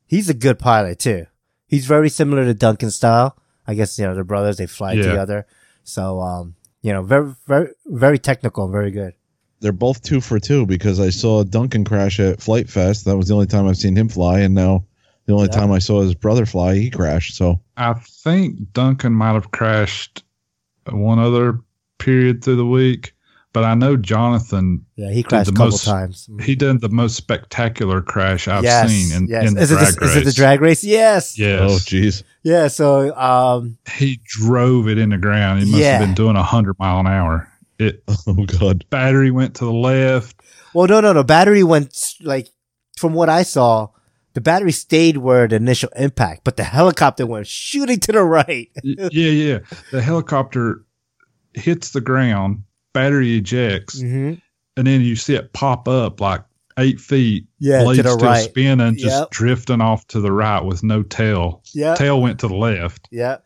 he's a good pilot too. He's very similar to Duncan style. I guess you know they're brothers. They fly Yeah. together. So um, you know, very very very technical, very good. they're both two for two because I saw Duncan crash at Flite Fest. That was the only time I've seen him fly, and now the only Yeah. time I saw his brother fly, he crashed. So I think Duncan might have crashed one other period through the week, but I know Jonathan. Yeah, he crashed the a couple most- times. He did the most spectacular crash I've yes, seen in, yes. in the is, it drag the, race. is it the drag race? Yes. Yes. oh jeez, Yeah. So um, He drove it in the ground. He must Yeah. have been doing a hundred mile an hour. It oh god, battery went to the left. Well, no, no, no. Battery went like from what I saw, the battery stayed where the initial impact, but the helicopter went shooting to the right. Yeah, yeah. The helicopter hits the ground, battery ejects, hmm and then you see it pop up like eight feet. Yeah, blades still right. spinning, just Yep. drifting off to the right with no tail. Yeah, Tail went to the left. yeah.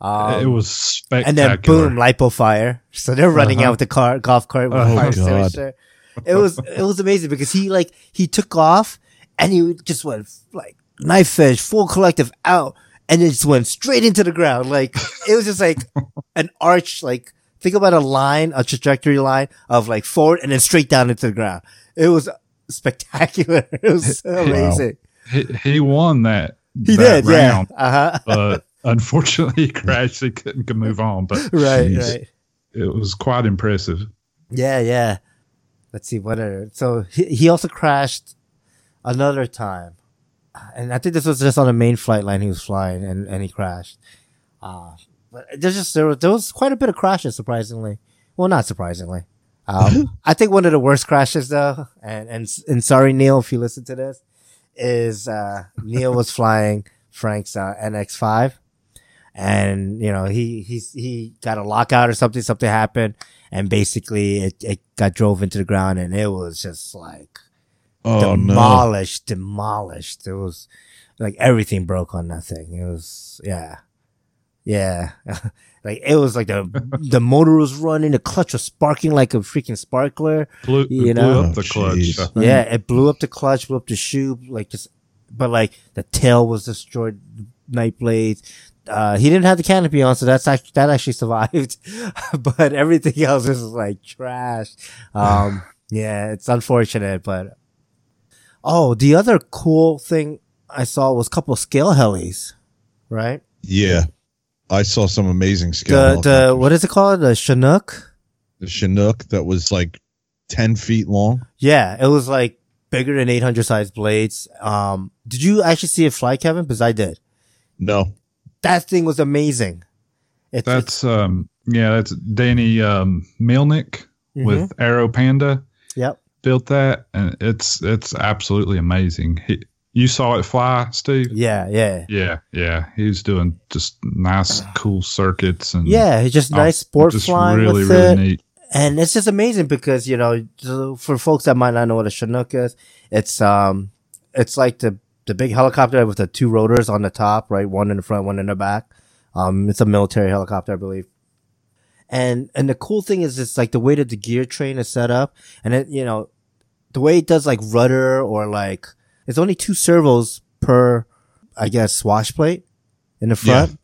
Um, it was spectacular. and then boom, lipo fire. So they're running Uh-huh. out with the car, golf cart with Oh, fire God. It was it was amazing because he like he took off and he just went like knife edge, full collective out, and it just went straight into the ground. Like it was just like an arch. Like think about a line, a trajectory line of like forward and then straight down into the ground. It was spectacular. It was so amazing. He, he won that. He that did, yeah. round, Uh huh. But unfortunately, he crashed. He couldn't move on. But Right, Jeez. right. it was quite impressive. Yeah, yeah. let's see what are so he, he also crashed another time. And i think this was just on the main flight line he was flying and, and he crashed. Uh but there's just there, was- there was quite a bit of crashes surprisingly. Well not surprisingly. Um i think one of the worst crashes though and and, and sorry neil if you listen to this is uh neil was flying frank's uh, nx5 and you know he he's he got a lockout or something something happened and basically it, it got drove into the ground and it was just like Oh no. demolished demolished it was like everything broke on that thing it was yeah yeah like it was like the the motor was running the clutch was sparking like a freaking sparkler Blew, You blew know? up the Oh, clutch. jeez. I think. yeah, it blew up the clutch, blew up the shoe, like just, but like the tail was destroyed, night blades. Uh, he didn't have the canopy on, so that's actually, that actually survived, but everything else is like trash. Um, yeah, it's unfortunate, but oh, the other cool thing I saw was a couple of scale helis, right? Yeah. I saw some amazing scale. The, the, what is it called? The Chinook? the Chinook that was like 10 feet long. Yeah, it was like bigger than 800 size blades. Um, did you actually see it fly, Kevin? Because I did. No. that thing was amazing. It's, That's um yeah, that's Danny um Milnick Mhm. with Arrow Panda yep. Built that and it's it's absolutely amazing. He, you saw it fly, Steve? Yeah, yeah, Yeah, yeah. He was doing just nice, cool circuits and yeah. Just nice sport just flying really, with really it, neat. and it's just amazing because you know, for folks that might not know what a Chinook is, it's um, it's like the the big helicopter with the two rotors on the top, right? One in the front, one in the back. Um, it's a military helicopter, I believe. And and the cool thing is, it's like the way that the gear train is set up, and it you know, the way it does like rudder or like it's only two servos per, I guess, swash plate in the front.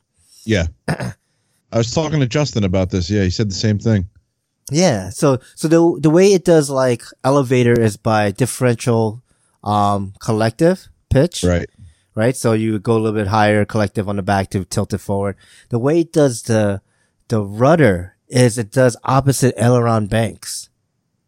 Yeah. I was talking to Justin about this. Yeah, he said the same thing. Yeah. So so the the way it does like elevator is by differential um collective pitch. Right. Right. So you go a little bit higher collective on the back to tilt it forward. The way it does the the rudder is it does opposite aileron banks.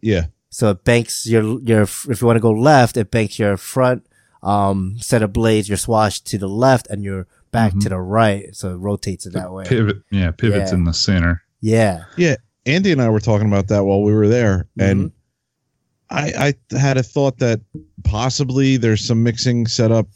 Yeah. So it banks your your if you want to go left, it banks your front um set of blades, your swash to the left and your back to the right. So it rotates it that way. Pivot, yeah, pivots Yeah. in the center. Yeah. Yeah. Andy and I were talking about that while we were there. Mm-hmm. And I, I had a thought that possibly there's some mixing set up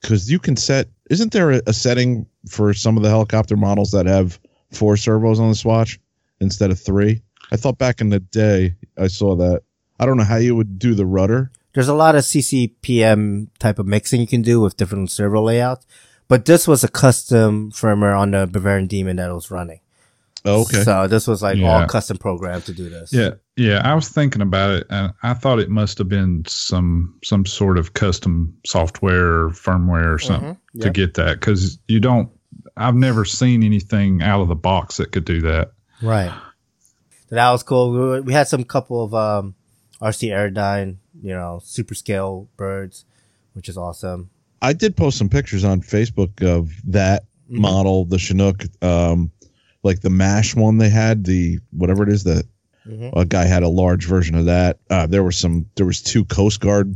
because you can set, isn't there a, a setting for some of the helicopter models that have four servos on the swash instead of three? I thought back in the day I saw that. I don't know how you would do the rudder. there's a lot of CCPM type of mixing you can do with different servo layouts, but this was a custom firmware on the Bavarian Demon that was running. Oh, okay. So this was like Yeah. all custom programmed to do this. Yeah, yeah. I was thinking about it, and I thought it must have been some some sort of custom software or firmware or something Mhm, to get that because you don't. I've never seen anything out of the box that could do that. Right. So that was cool. We, were, we had some couple of um, RC Aerodyne, you know, super scale birds, which is awesome. I did post some pictures on Facebook of that Mhm. model, the Chinook, um, like the Mash one they had, the whatever it is that Mhm. a guy had a large version of that. Uh, there was some, there was two Coast Guard.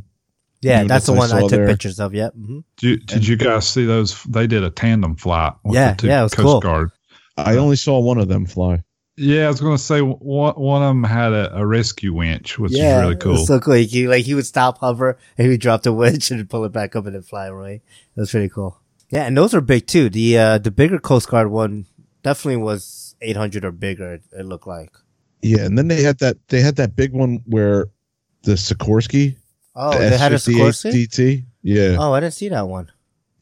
Yeah, that's the I one I, took there. pictures of. Yep. hmm Did you, did you guys see those? They did a tandem flight. With Yeah, the two yeah, it was Coast cool. Guard. I only saw one of them fly. Yeah, I was going to say one, one of them had a, a rescue winch, which yeah, is really cool. was so cool. He, like he would stop hover and he would drop the winch and pull it back up and then fly away. That was pretty cool. Yeah, and those are big too. The uh the bigger Coast Guard one definitely was 800 or bigger. It looked like. Yeah, and then they had that they had that big one where the Sikorsky, Oh, the they had a S58 Sikorsky. DT. Yeah, Oh, I didn't see that one.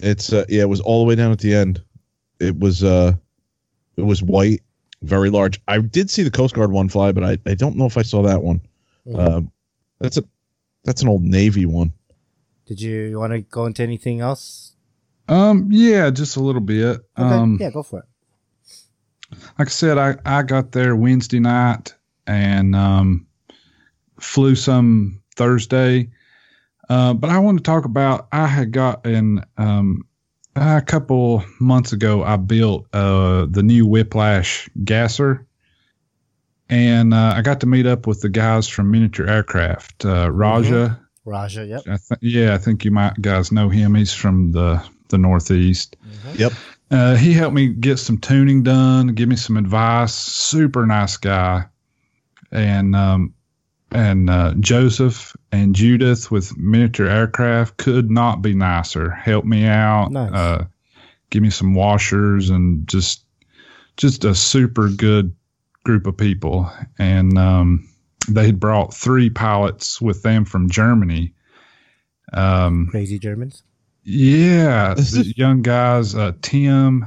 it's uh, yeah, it was all the way down at the end. It was uh, it was white, very large. I did see the Coast Guard one fly, but I, I don't know if I saw that one. Mhm. Um, that's a that's an old Navy one. Did you, want to go into anything else? Um, yeah, just a little bit. Okay, Um, yeah, go for it. like I said, I, I got there Wednesday night and um, flew some Thursday. Uh, but I want to talk about I had got in um, a couple months ago. I built uh, the new Whiplash gasser, and uh, I got to meet up with the guys from Miniature Aircraft. Uh, Raja, Raja, yep. I th- yeah, I think you might guys know him. He's from the the Northeast. Yep. Uh, he helped me get some tuning done, give me some advice. Super nice guy, and um, and uh, Joseph and Judith with Miniature Aircraft could not be nicer. Help me out, Nice. uh, give me some washers, and just just a super good group of people. And um, they had brought three pilots with them from Germany. Um, Crazy Germans. yeah, the young guys, uh, Tim,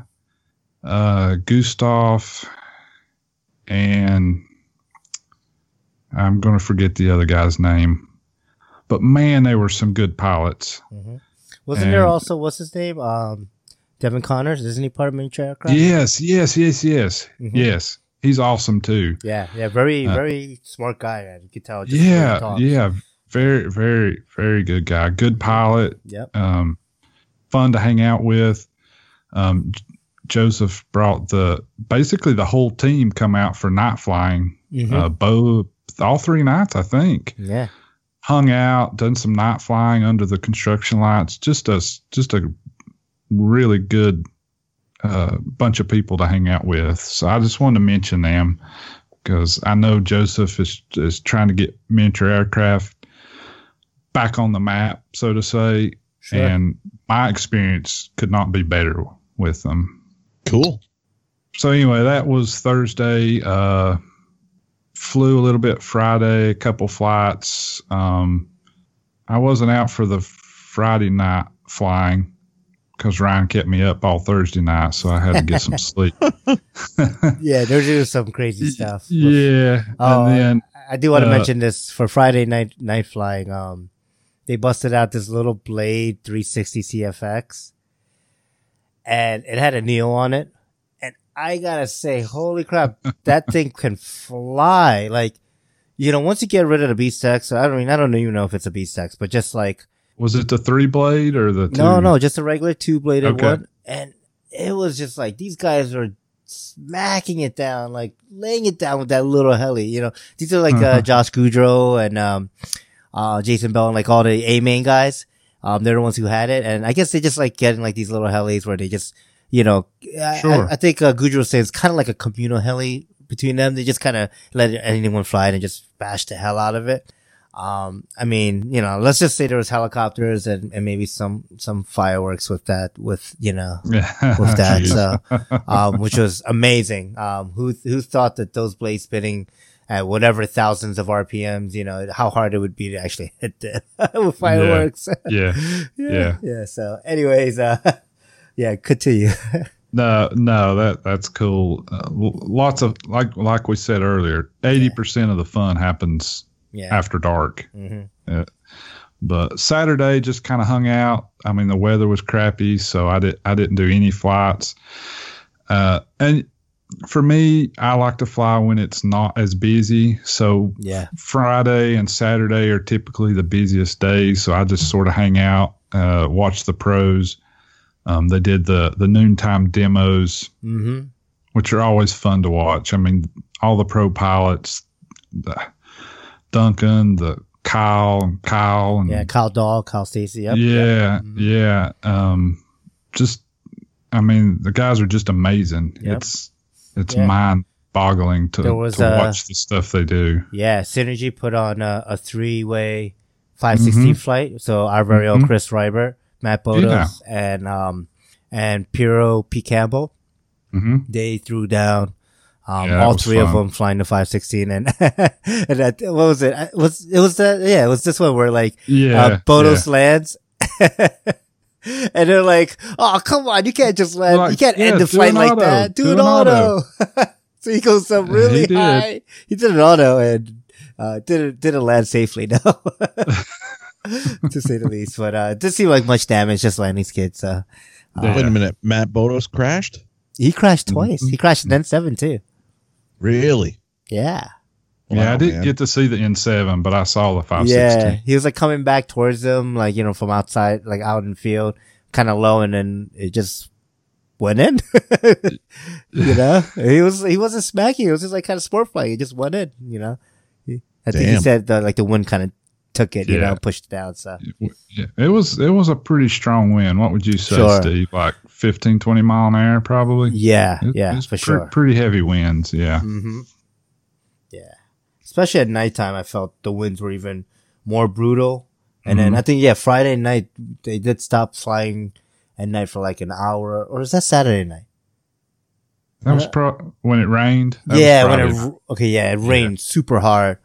uh, Gustav, and I'm going to forget the other guy's name. But man, they were some good pilots. Wasn't there also what's his name? Um, Devin Connors. Isn't he part of Miniature Aircraft? Yes, yes, yes, yes, Mhm. yes. He's awesome too. Yeah, yeah. Very, Uh, very smart guy. Man. You could tell. just the way he Yeah, yeah. Very, very, very good guy. Good pilot. Yep. um, fun to hang out with. Um, Joseph brought the basically the whole team come out for night flying. Mhm. Uh, both all three nights, I think. yeah. Hung out, done some night flying under the construction lights. Just a s- just a really good uh, bunch of people to hang out with. So I just wanted to mention them because I know Joseph is is trying to get miniature aircraft back on the map, so to say. Sure. And my experience could not be better with them. Cool. So anyway, that was Thursday. Uh, flew a little bit Friday, a couple flights. Um, I wasn't out for the Friday night flying because Ryan kept me up all Thursday night, so I had to get some sleep. yeah, they're doing some crazy stuff. yeah, Oh, and then I do want to Uh, mention this for Friday night night flying. Um, they busted out this little Blade 360 CFX, and it had a Neo on it. I gotta say, holy crap, that thing can fly! Like, you know, once you get rid of the Beast X, I don't mean, I don't even know if it's a Beast X, but just like, was it the three blade or the two? no, no, just a regular two bladed Okay. one. And it was just like these guys were smacking it down, like laying it down with that little heli. You know, these are like uh, Uh-huh. Josh Goudreau and um, uh, Jason Bell and like all the A main guys. Um, they're the ones who had it, and I guess they just like getting like these little helis where they just, you know, I, Sure. I, I think uh, Goudreau says it's kind of like a communal heli between them. They just kind of let anyone fly it and just bash the hell out of it. Um, I mean, you know, let's just say there was helicopters and, and maybe some, some fireworks with that, with, you know, with that, so, um, which was amazing. Um, who, who thought that those blades spinning at whatever thousands of RPMs, you know, how hard it would be to actually hit them with fireworks. yeah. yeah. Yeah. Yeah. So anyways, uh, yeah, continue. No, no, that that's cool. Uh, lots of like like we said earlier, eighty percent of the fun happens yeah. after dark. hmm But Saturday just kind of hung out. I mean, the weather was crappy, so I did I didn't do any flights. Uh, and for me, I like to fly when it's not as busy. So Yeah. Friday and Saturday are typically the busiest days. So I just sort of hang out, uh, watch the pros. Um, they did the the noontime demos hmm which are always fun to watch. I mean, all the pro pilots, the Duncan, the Kyle, and Kyle, and Yeah. Kyle Dahl, Kyle Stacy. Yep. yeah, yep. Yeah. Um, just, I mean, the guys are just amazing. Yep. It's it's Yeah. mind boggling to, was, to uh, watch the stuff they do. Yeah, Synergy put on a, a three-way 516 Mhm. flight. So our very own Mhm. Chris Reiber, Matt Bodos, and um and Piero P. Campbell. hmm They threw down um, Yeah, all three of them flying the 516, and and that, what was it? I- Was it was that? Yeah, it was this one where like Yeah, uh, Bodos lands. And they're like, "Oh, come on! You can't just land. Like, you can't yeah, end the flight like auto. that. Do, Do an an auto." so he goes up really did. high. He did an auto and uh, didn't didn't land safely. No, to say the least. But uh, it didn't seem like much damage. Just landing skids. So Yeah. Wait a minute. Matt Bodos crashed? he crashed twice. Mm-hmm. He crashed an N seven too. Really? Yeah. yeah. I didn't man. get to see the N7, but I saw the 516. Yeah, he was like coming back towards them, like you know, from outside, like out in the field, kind of low, and then it just went in. you know, he was he wasn't smacking. It was just like kind of sport flying. He just went in. You know, He- I think he said the, like the wind kind of took it. You know, pushed it down. So Yeah, it was it was a pretty strong wind. What would you say, Sure. Steve? Like 15, 20 mile an hour, probably. yeah, It- yeah, for pre- sure. Pretty heavy winds. Yeah. hmm Yeah, especially at nighttime, I felt the winds were even more brutal. And then Mhm. I think yeah, Friday night they did stop flying at night for like an hour, or is that Saturday night? That was pro- when it rained. That yeah, when it okay, yeah, it rained super hard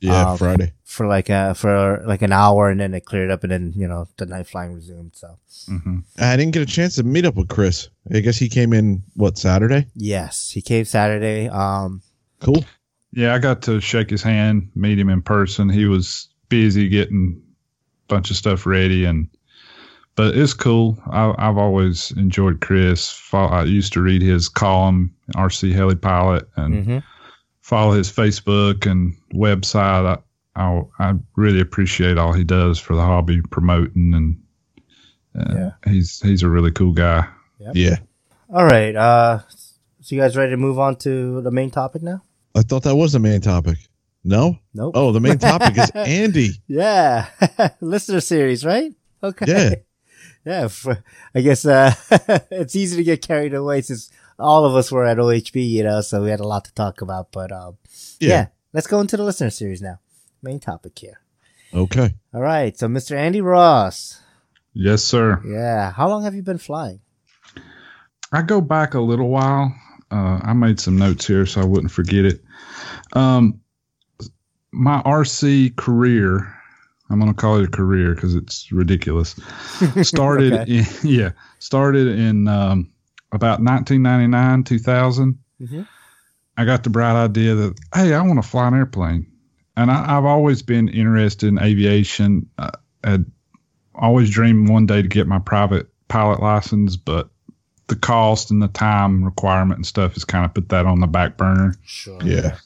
Yeah, Um, Friday. for like a for like an hour, and then it cleared up, and then you know the night flying resumed. So Mhm. I didn't get a chance to meet up with Chris. I guess he came in what Saturday. yes, he came Saturday. Um, Cool. Yeah, I got to shake his hand, meet him in person. He was busy getting a bunch of stuff ready, and but it's cool. I, I've always enjoyed Chris. I used to read his column, RC Heli Pilot, and mhm. Follow his Facebook and website. I, I I really appreciate all he does for the hobby promoting, and uh, Yeah. he's he's a really cool guy. Yeah. all right. Uh, so you guys ready to move on to the main topic now? I thought that was the main topic. No? Nope. Oh, the main topic is Andy. Yeah, listener series, right? Okay. Yeah. Yeah. For, I guess uh, it's easy to get carried away since all of us were at OHB, you know, so we had a lot to talk about. But um, yeah. Yeah. let's go into the listener series now. Main topic here. Okay. All right. So, Mr. Andy Ross. Yes, sir. Yeah. How long have you been flying? I go back a little while. Uh, I made some notes here so I wouldn't forget it. Um, my RC career, I'm going to call it a career because it's ridiculous. Started Okay. in, yeah, started in um, about 1999, 2000. Mhm. I got the bright idea that, hey, I want to fly an airplane. And I, I've always been interested in aviation. Uh, had always dreamed one day to get my private pilot license, but the cost and the time requirement and stuff has kind of put that on the back burner. Sure. Yeah.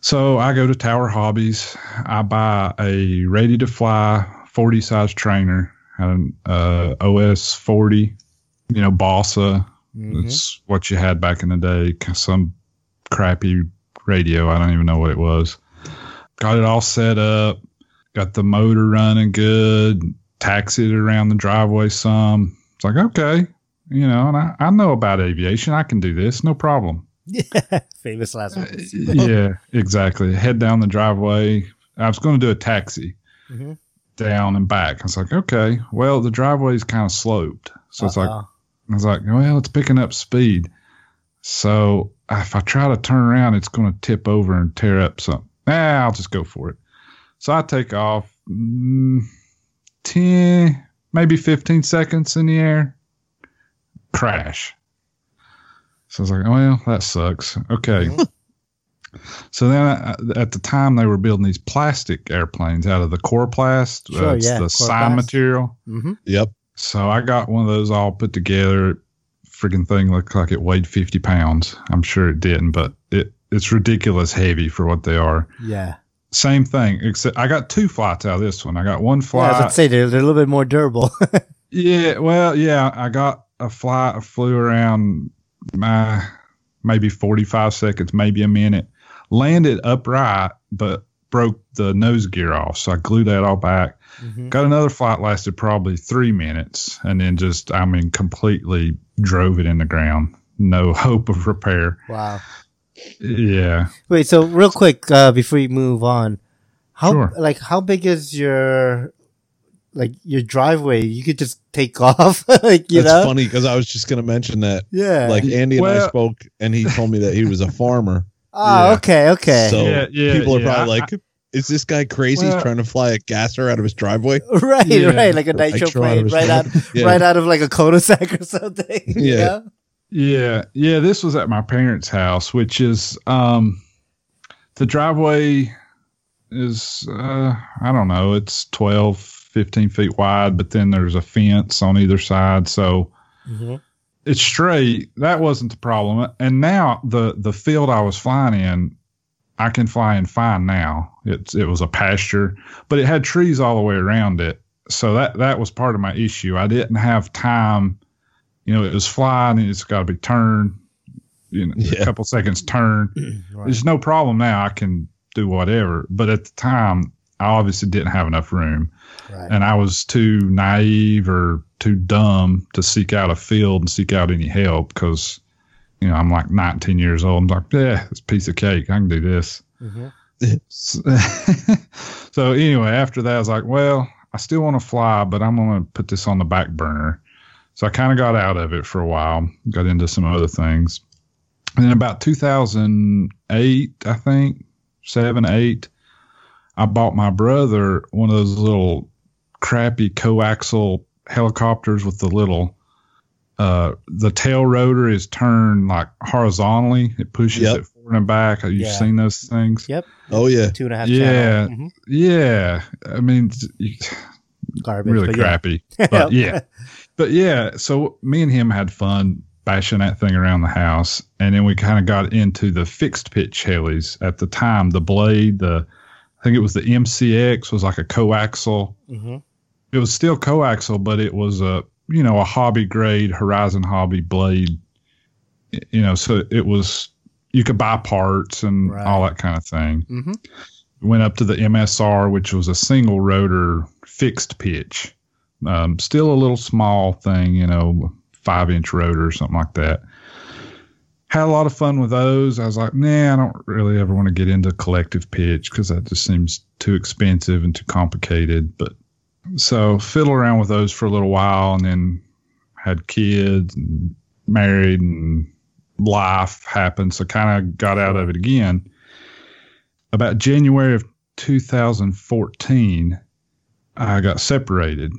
So I go to Tower Hobbies. I buy a ready to fly 40 size trainer, an uh, OS 40, you know, Bossa. Mhm. It's what you had back in the day. Some crappy radio. I don't even know what it was. Got it all set up. Got the motor running good. Taxied around the driveway some. It's like, okay, you know, and I, I know about aviation. I can do this. No problem. Yeah, Famous last words. yeah, exactly. Head down the driveway. I was going to do a taxi Mhm. down and back. I was like, okay, well, the driveway is kind of sloped. So it's like, Uh-uh. I was like, well, it's picking up speed. So if I try to turn around, it's going to tip over and tear up something. Nah, I'll just go for it. So I take off mm, 10, maybe 15 seconds in the air, crash. So I was like, well, that sucks. Okay. So then uh, at the time they were building these plastic airplanes out of the coroplast. Sure, uh, it's yeah, the sign coroplast. material. hmm Yep. So I got one of those all put together. Freaking thing looked like it weighed 50 pounds. I'm sure it didn't, but it, it's ridiculous heavy for what they are. Yeah. Same thing, except I got two flights out of this one. I got one Yeah, I was flight. to say they're, they're a little bit more durable. Yeah, well, yeah, I got a flight. I flew around my maybe 45 seconds, maybe a minute. Landed upright, but broke the nose gear off. So I glued that all back. Mhm. Got another flight, lasted probably three minutes, and then just, I mean, completely drove it in the ground. No hope of repair. Wow. Yeah. Wait, so real quick, uh, before you move on, how Sure. like how big is your like your driveway? You could just take off, like you That's know. funny because I was just going to mention that. Yeah. Like Andy and I spoke, and he told me that he was a farmer. oh, yeah. okay, okay. So Yeah, yeah, people are yeah. probably I- like, "Is this guy crazy? He's Well- trying to fly a gasser out of his driveway?" right, Yeah. right, like a Or nitro nitro plane, his right out. Yeah. right out of like a cul-de-sac or something. you Yeah. Yeah, yeah. This was at my parents' house, which is um, the driveway is uh, I don't know, it's 12, 15 feet wide, but then there's a fence on either side, so Mhm. it's straight. That wasn't the problem. And now the the field I was flying in, I can fly in fine now. It's it was a pasture, but it had trees all the way around it. So that that was part of my issue. I didn't have time you know, it was flying and it's got to be turned, you know, Yeah. a couple seconds turn. Right. There's no problem now. I can do whatever. But at the time, I obviously didn't have enough room Right. and I was too naive or too dumb to seek out a field and seek out any help because, you know, I'm like 19 years old. I'm like, yeah, it's a piece of cake. I can do this. Mhm. So, so anyway, after that, I was like, well, I still want to fly, but I'm going to put this on the back burner. So I kind of got out of it for a while, got into some other things. And then about 2008, I think, seven, eight, I bought my brother one of those little crappy coaxial helicopters with the little, uh, the tail rotor is turned like horizontally. It pushes Yep. it forward and back. You've Yeah. seen those things? Yep. Oh yeah. Two and a half. Yeah. channel. Mhm. Yeah. I mean, Garbage. really but yeah. crappy. But yeah. But yeah, so me and him had fun bashing that thing around the house. And then we kind of got into the fixed pitch helis at the time. The blade, the, I think it was the MCX was like a coaxial. Mhm. It was still coaxial, but it was a, you know, a hobby grade Horizon hobby blade. You know, so it was, you could buy parts and Right. all that kind of thing Mhm. went up to the MSR, which was a single rotor fixed pitch. Um, still a little small thing, you know, five inch rotor or something like that. Had a lot of fun with those. I was like, nah, I don't really ever want to get into collective pitch because that just seems too expensive and too complicated. But so fiddle around with those for a little while and then had kids and married and life happened. So kind of got out of it again about January of 2014, I got separated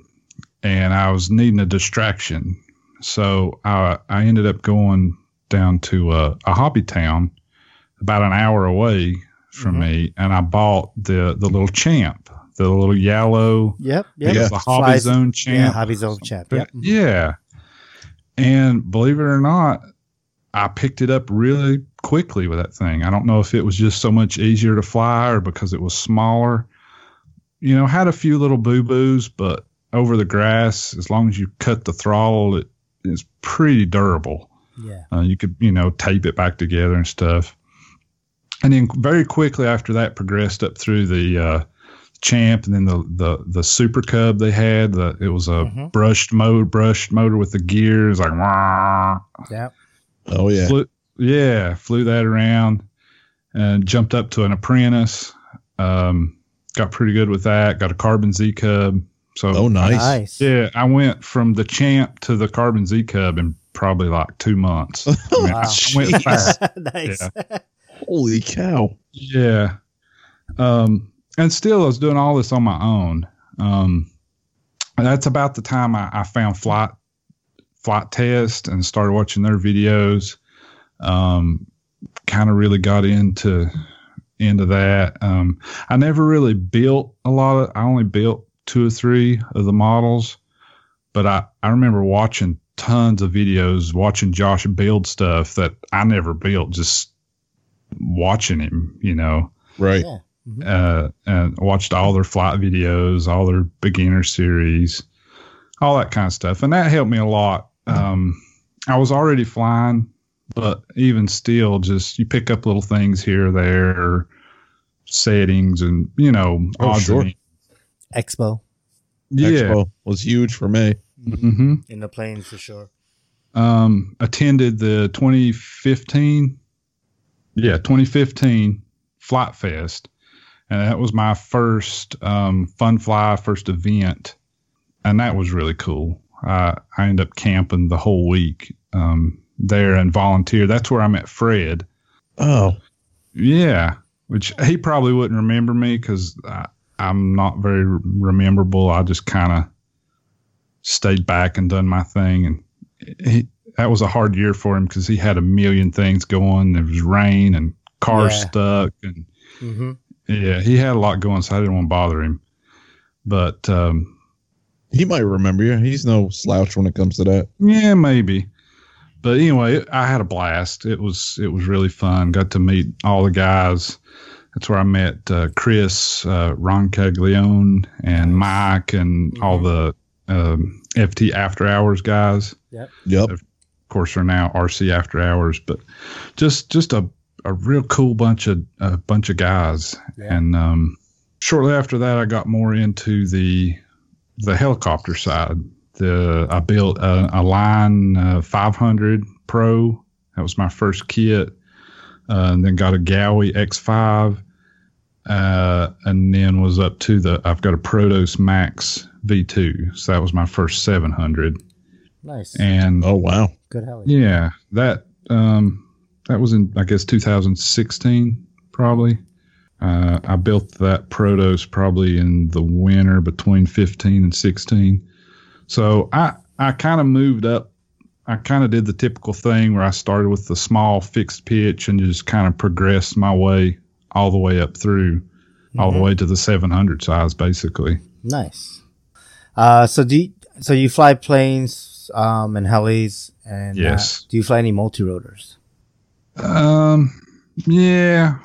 and I was needing a distraction. So I, I ended up going down to a, a hobby town about an hour away from Mhm. me and I bought the, the little champ, the little yellow, Yep. I think Yep. it was the hobby Flies- zone Yeah. champ. Hobby Zone champ. Yep. Mhm. Yeah. And believe it or not, I picked it up really quickly with that thing. I don't know if it was just so much easier to fly or because it was smaller. You know, had a few little boo boos, but over the grass, as long as you cut the throttle, it is pretty durable. Yeah. Uh, you could, you know, tape it back together and stuff. And then very quickly after that, progressed up through the uh, champ and then the the the super cub they had. The it was a Mhm. brushed mode, brushed motor with the gears, like wah. Yep. Oh yeah. Flew, yeah, flew that around and jumped up to an apprentice. Um, got pretty good with that. Got a carbon Z cub. So Oh nice. Nice. yeah, I went from the champ to the carbon Z cub in probably like two months. I, mean, Wow. I went Jeez. fast. nice. Holy cow. Yeah. Um, and still, I was doing all this on my own. Um, and that's about the time I, I found Flight Flite Test and started watching their videos. Um, kind of really got into into that. Um, I never really built a lot of. I only built two or three of the models, but I I remember watching tons of videos, watching Josh build stuff that I never built, just watching him, you know Right. Yeah. Uh, and watched all their flight videos, all their beginner series, all that kind of stuff, and that helped me a lot. Um, I was already flying, but even still, just you pick up little things here or there, or settings, and you know, Oh, odds sure. Expo yeah. Expo was huge for me. hmm in the planes for sure. Um, attended the 2015, yeah, 2015 Flite Fest, and that was my first um, fun fly, first event, and that was really cool. I I ended up camping the whole week um, there and volunteer. That's where I met Fred. Oh. Yeah, which he probably wouldn't remember me because I'm not very rememberable. I just kind of stayed back and done my thing, and he that was a hard year for him because he had a million things going. There was rain and cars Yeah. stuck, and Mm-hmm. Yeah, he had a lot going, so I didn't want to bother him. But um, He might remember you. He's no slouch when it comes to that. Yeah, maybe. But anyway, I had a blast. It was it was really fun. Got to meet all the guys. That's where I met uh, Chris, uh, Ron Caglione, and Mike, and all the um, FT After Hours guys. Yep. Yep. of course are now RC After Hours, but just just a a real cool bunch of a bunch of guys. Yeah. And um, shortly after that, I got more into the the helicopter side. The I built a, Align uh, 500 Pro. That was my first kit. Uh, and then got a Gaui X5. Uh, and then was up to the I've got a Protos Max V2. So that was my first 700. Nice. And Oh wow. Good hell. yeah, that um, that was in I guess 2016 probably. Uh, I built that Protos probably in the winter between 15 and 16. So I I kind of moved up. I kind of did the typical thing where I started with the small fixed pitch and just kind of progressed my way all the way up through, all the Mhm. way to the 700 size basically. Nice. Uh, so do you, so you fly planes, um, and helis, and uh, Yes. do you fly any multi rotors? Um, yeah.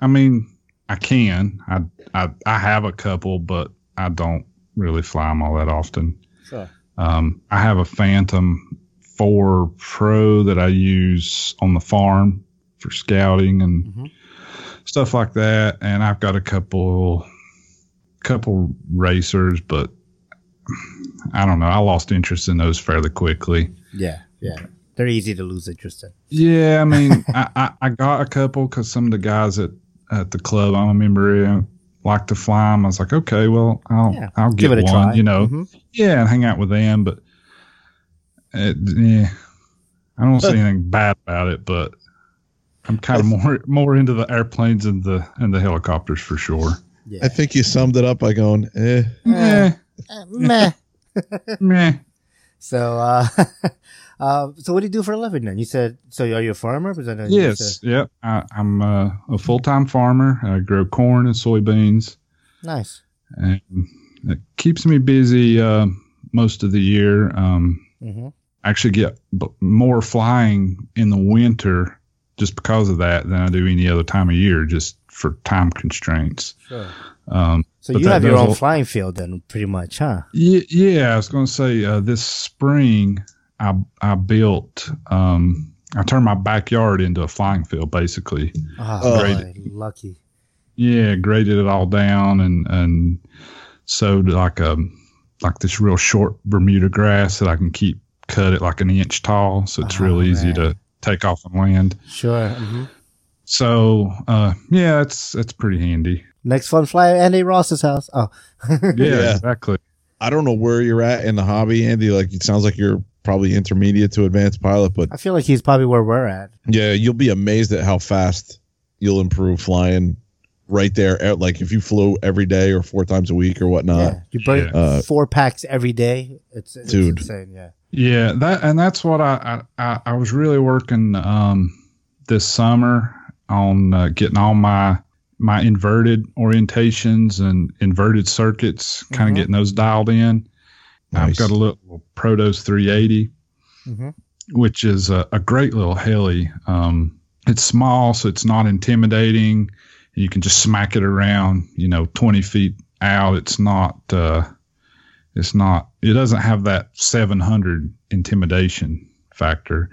I mean, I can. I I I have a couple, but I don't really fly them all that often. Sure. Um, I have a Phantom Four Pro that I use on the farm for scouting and Mhm. stuff like that, and I've got a couple couple racers, but I don't know. I lost interest in those fairly quickly. Yeah, yeah. They're easy to lose interest in. Yeah, I mean, I, I, I got a couple because some of the guys at, at the club I'm a member in like to fly 'em. I was like, okay, well, I'll Yeah, I'll Give get it a one, try. you know, Mhm. yeah, and hang out with them. But it, yeah, I don't see anything bad about it, but I'm kind of more more into the airplanes and the and the helicopters for sure. Yeah. I think you summed it up by going, eh. Eh, Uh, meh. meh. So, uh, uh, so what do you do for a living then? You said, so are you a farmer? A- Yes, said- yep. I, I'm uh, a full time farmer. I grow corn and soybeans. Nice. and it keeps me busy uh, most of the year. Um, hmm I actually get b- more flying in the winter just because of that than I do any other time of year, just for time constraints. Sure. Um, So But you have your own flying field then, pretty much, huh? yeah, yeah, I was going to say uh, this spring I I built. Um, I turned my backyard into a flying field, basically. Oh, Oh. boy, lucky. Yeah, graded it all down and and sowed like a like this real short Bermuda grass that I can keep cut it like an inch tall, so it's Oh, real easy to take off and land. Sure. hmm So uh, yeah, it's it's pretty handy. Next fun fly at Andy Ross's house. Oh, Yeah, Yeah. exactly. I don't know where you're at in the hobby, Andy. Like it sounds like you're probably intermediate to advanced pilot, but I feel like he's probably where we're at. yeah, you'll be amazed at how fast you'll improve flying right there. Eh, Like if you flew every day or four times a week or whatnot. yeah, you burn yeah. Uh, four packs every day. It's, it's Dude. insane. Yeah. Yeah, that and that's what I I, I, I was really working um, this summer on uh, getting all my my inverted orientations and inverted circuits, kind of Mhm. getting those dialed in. I've got a little Protos 380, hmm which is a, a great little heli. Um, it's small, so it's not intimidating. You can just smack it around, you know, 20 feet out. It's not, uh, it's not, it doesn't have that 700 intimidation factor.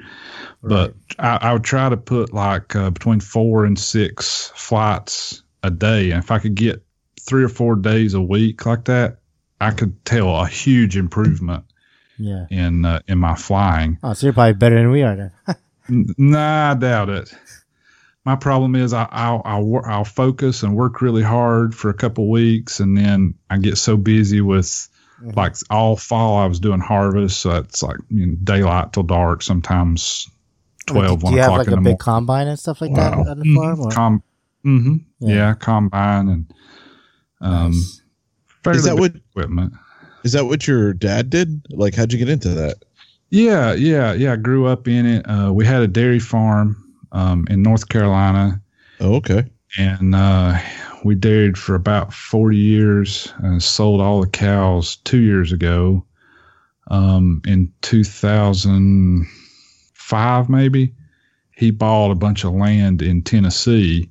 But I, I would try to put like uh, between four and six flights a day. And if I could get three or four days a week like that, I could tell a huge improvement Yeah. in uh, in my flying. Oh, so you're probably better than we are then. N- Nah, I doubt it. My problem is I, I'll I'll, I'll focus and work really hard for a couple weeks, and then I get so busy with Mhm. like all fall I was doing harvest, so it's like you know, daylight till dark. Sometimes twelve, Do one you have like a big morning. combine and stuff like that on the farm? Or? Com- hmm Yeah. yeah. combine and um, Nice. Is that what equipment. is that what your dad did? Like how'd you get into that? Yeah, yeah, yeah. I grew up in it. Uh, we had a dairy farm um, in North Carolina. Oh, okay. and uh, we dairied for about 40 years and sold all the cows two years ago um, in 2005 maybe he bought a bunch of land in tennessee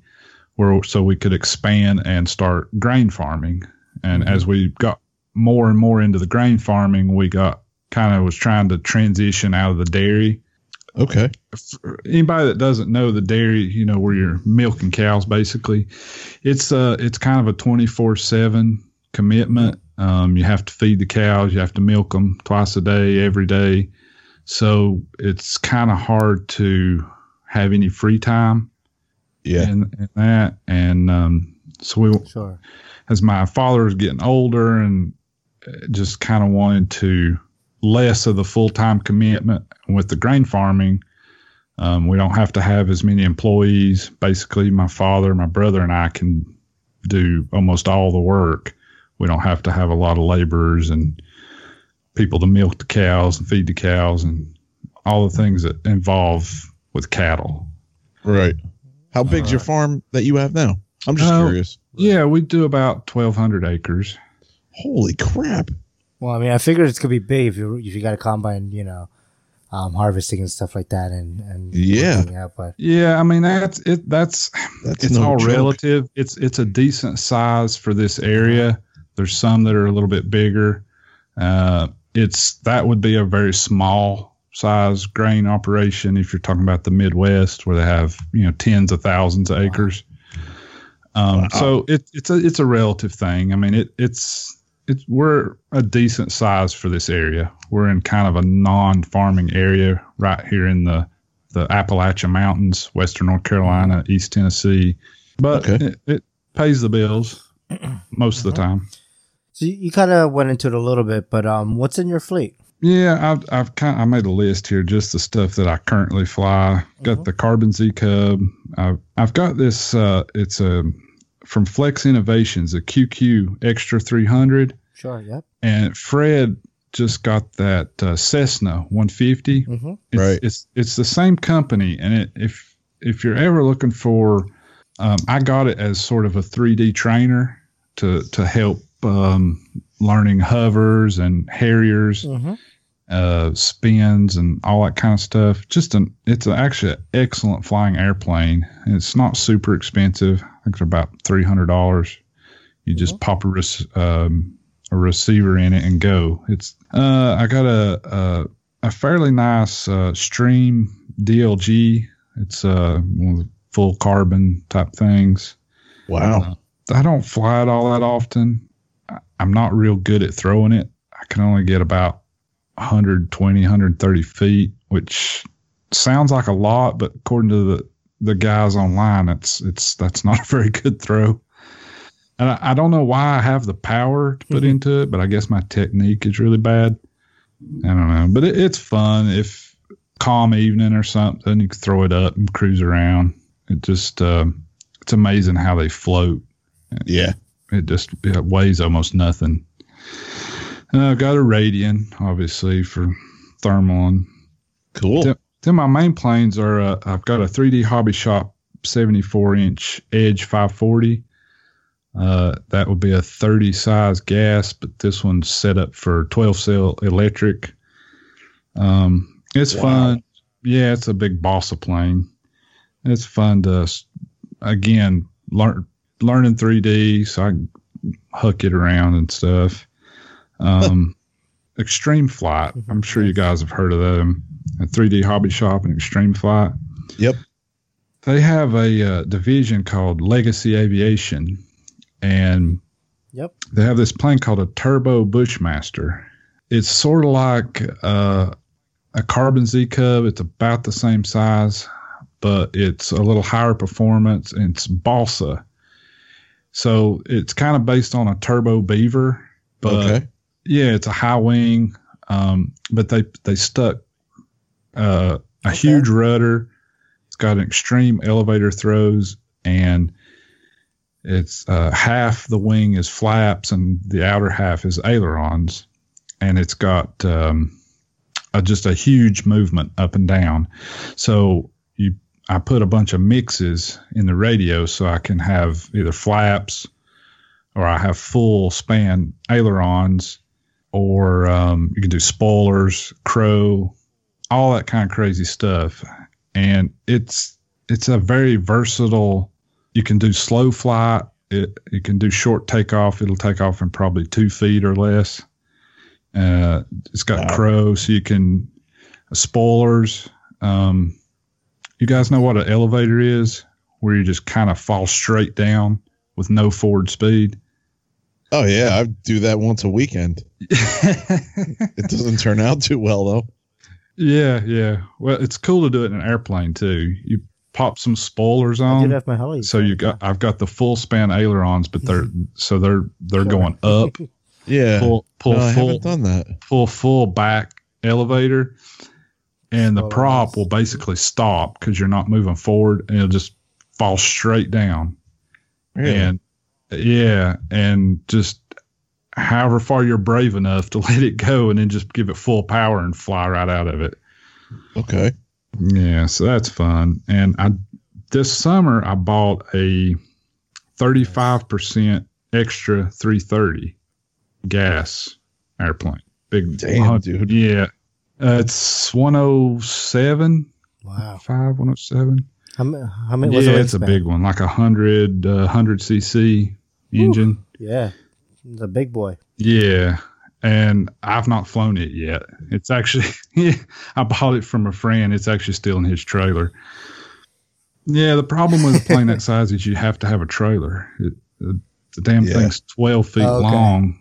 where so we could expand and start grain farming and Mhm. as we got more and more into the grain farming we got kind of was trying to transition out of the dairy. Okay. For anybody that doesn't know the dairy, you know, where you're milking cows, basically, it's uh, it's kind of a 24 seven commitment. Um, you have to feed the cows, you have to milk them twice a day, every day. So it's kind of hard to have any free time Yeah. in that. And um, so we, Sure. as my father was getting older and uh, just kind of wanted to less of the full time commitment with the grain farming. Um, we don't have to have as many employees. Basically, my father, my brother, and I can do almost all the work. We don't have to have a lot of laborers and people to milk the cows and feed the cows and all the things that involve with cattle. Right. How big's your farm that you have now? I'm just Oh. curious. Yeah, we do about 1,200 acres. Holy crap. Well, I mean, I figured it's gonna be big if you if you got a combine, you know, um, harvesting and stuff like that, and and Yeah. out, but Yeah, I mean that's it. That's That's it's no all joke. relative. It's it's a decent size for this area. There's some that are a little bit bigger. Uh, it's that would be a very small size grain operation if you're talking about the Midwest where they have you know tens of thousands of acres. Um, Wow. So it, it's a it's a relative thing. I mean it it's it's we're a decent size for this area. We're in kind of a non-farming area right here in the the Appalachian Mountains, Western North Carolina, East Tennessee, but Okay. it, it pays the bills most of the time. so you, you kind of went into it a little bit. But um, what's in your fleet? Yeah, I've I've kind I made a list here just the stuff that I currently fly. Got Mhm. the Carbon Z Cub. I've I've got this. Uh, it's a from Flex Innovations, a QQ Extra 300, Sure. Yep. and Fred just got that uh, Cessna 150. Mm-hmm. It's, Right. It's it's the same company, and it, if if you're ever looking for, um, I got it as sort of a 3D trainer to to help um, learning hovers and harriers, Mm-hmm. uh, spins, and all that kind of stuff. Just an it's actually an excellent flying airplane. It's not super expensive. I think it's about three hundred dollars. You just pop a rec- um, a receiver in it and go. It's uh, I got a a, a fairly nice uh, Stream DLG. It's uh, one of the full carbon type things. Wow. I don't fly it all that often. I- I'm not real good at throwing it. I can only get about 120, 130 feet, which sounds like a lot, but according to the, the guys online, it's it's that's not a very good throw. And I, I don't know why I have the power to put Mhm. into it, but I guess my technique is really bad. I don't know, but it, it's fun if calm evening or something, you can throw it up and cruise around. It just um, it's amazing how they float. Yeah. It just it weighs almost nothing. And I've got a Radian, obviously, for thermal. And Cool. Yep. then my main planes are uh, I've got a 3D Hobby Shop 74 inch Edge 540. Uh, that would be a 30 size gas, but this one's set up for 12 cell electric. Um, it's Wow. fun. Yeah, it's a big balsa plane. It's fun to, again, learn learning 3D, so I can hook it around and stuff. Um, Extreme Flight. I'm sure you guys have heard of them. A 3D Hobby Shop and Extreme Flight. Yep. They have a uh, division called Legacy Aviation, and Yep. they have this plane called a Turbo Bushmaster. It's sort of like uh, a Carbon Z Cub. It's about the same size, but it's a little higher performance. And it's balsa, so it's kind of based on a Turbo Beaver. But okay. yeah, it's a high wing, um, but they they stuck uh, a Okay. huge rudder. It's got an extreme elevator throws, and it's uh, half the wing is flaps and the outer half is ailerons, and it's got um, a, just a huge movement up and down. So you, I put a bunch of mixes in the radio so I can have either flaps or I have full span ailerons, or um, you can do spoilers, crow, all that kind of crazy stuff. And it's it's a very versatile. You can do slow flight. It, you can do short takeoff. It'll take off in probably two feet or less. Uh, it's got Wow. crow, so you can spoilers. Um, you guys know what an elevator is, where you just kind of fall straight down with no forward speed. Oh yeah, I do that once a weekend. It doesn't turn out too well though. yeah, yeah. Well, it's cool to do it in an airplane too. You pop some spoilers I on. did have my Harley. So you got I've got the full span ailerons, but they're so they're they're going up, Yeah. pull pull No, I full haven't done that. pull full back elevator, and the Slow prop down. will basically stop because you're not moving forward, and it'll just fall straight down. Really? And yeah, and just however far you're brave enough to let it go, and then just give it full power and fly right out of it. okay. Yeah, so that's fun. And I this summer I bought a 35% extra 330 gas airplane. Big Damn, dude. Yeah. Uh, it's 107, wow. 5, 107. How many? How many? Yeah, it's a big one, like a 100 uh, 100 cc engine. Yeah, it's a big boy. Yeah. And I've not flown it yet. It's actually, yeah, I bought it from a friend. It's actually still in his trailer. Yeah, the problem with a plane that size is you have to have a trailer. It, the, the damn Yeah. thing's 12 feet Oh, okay. long.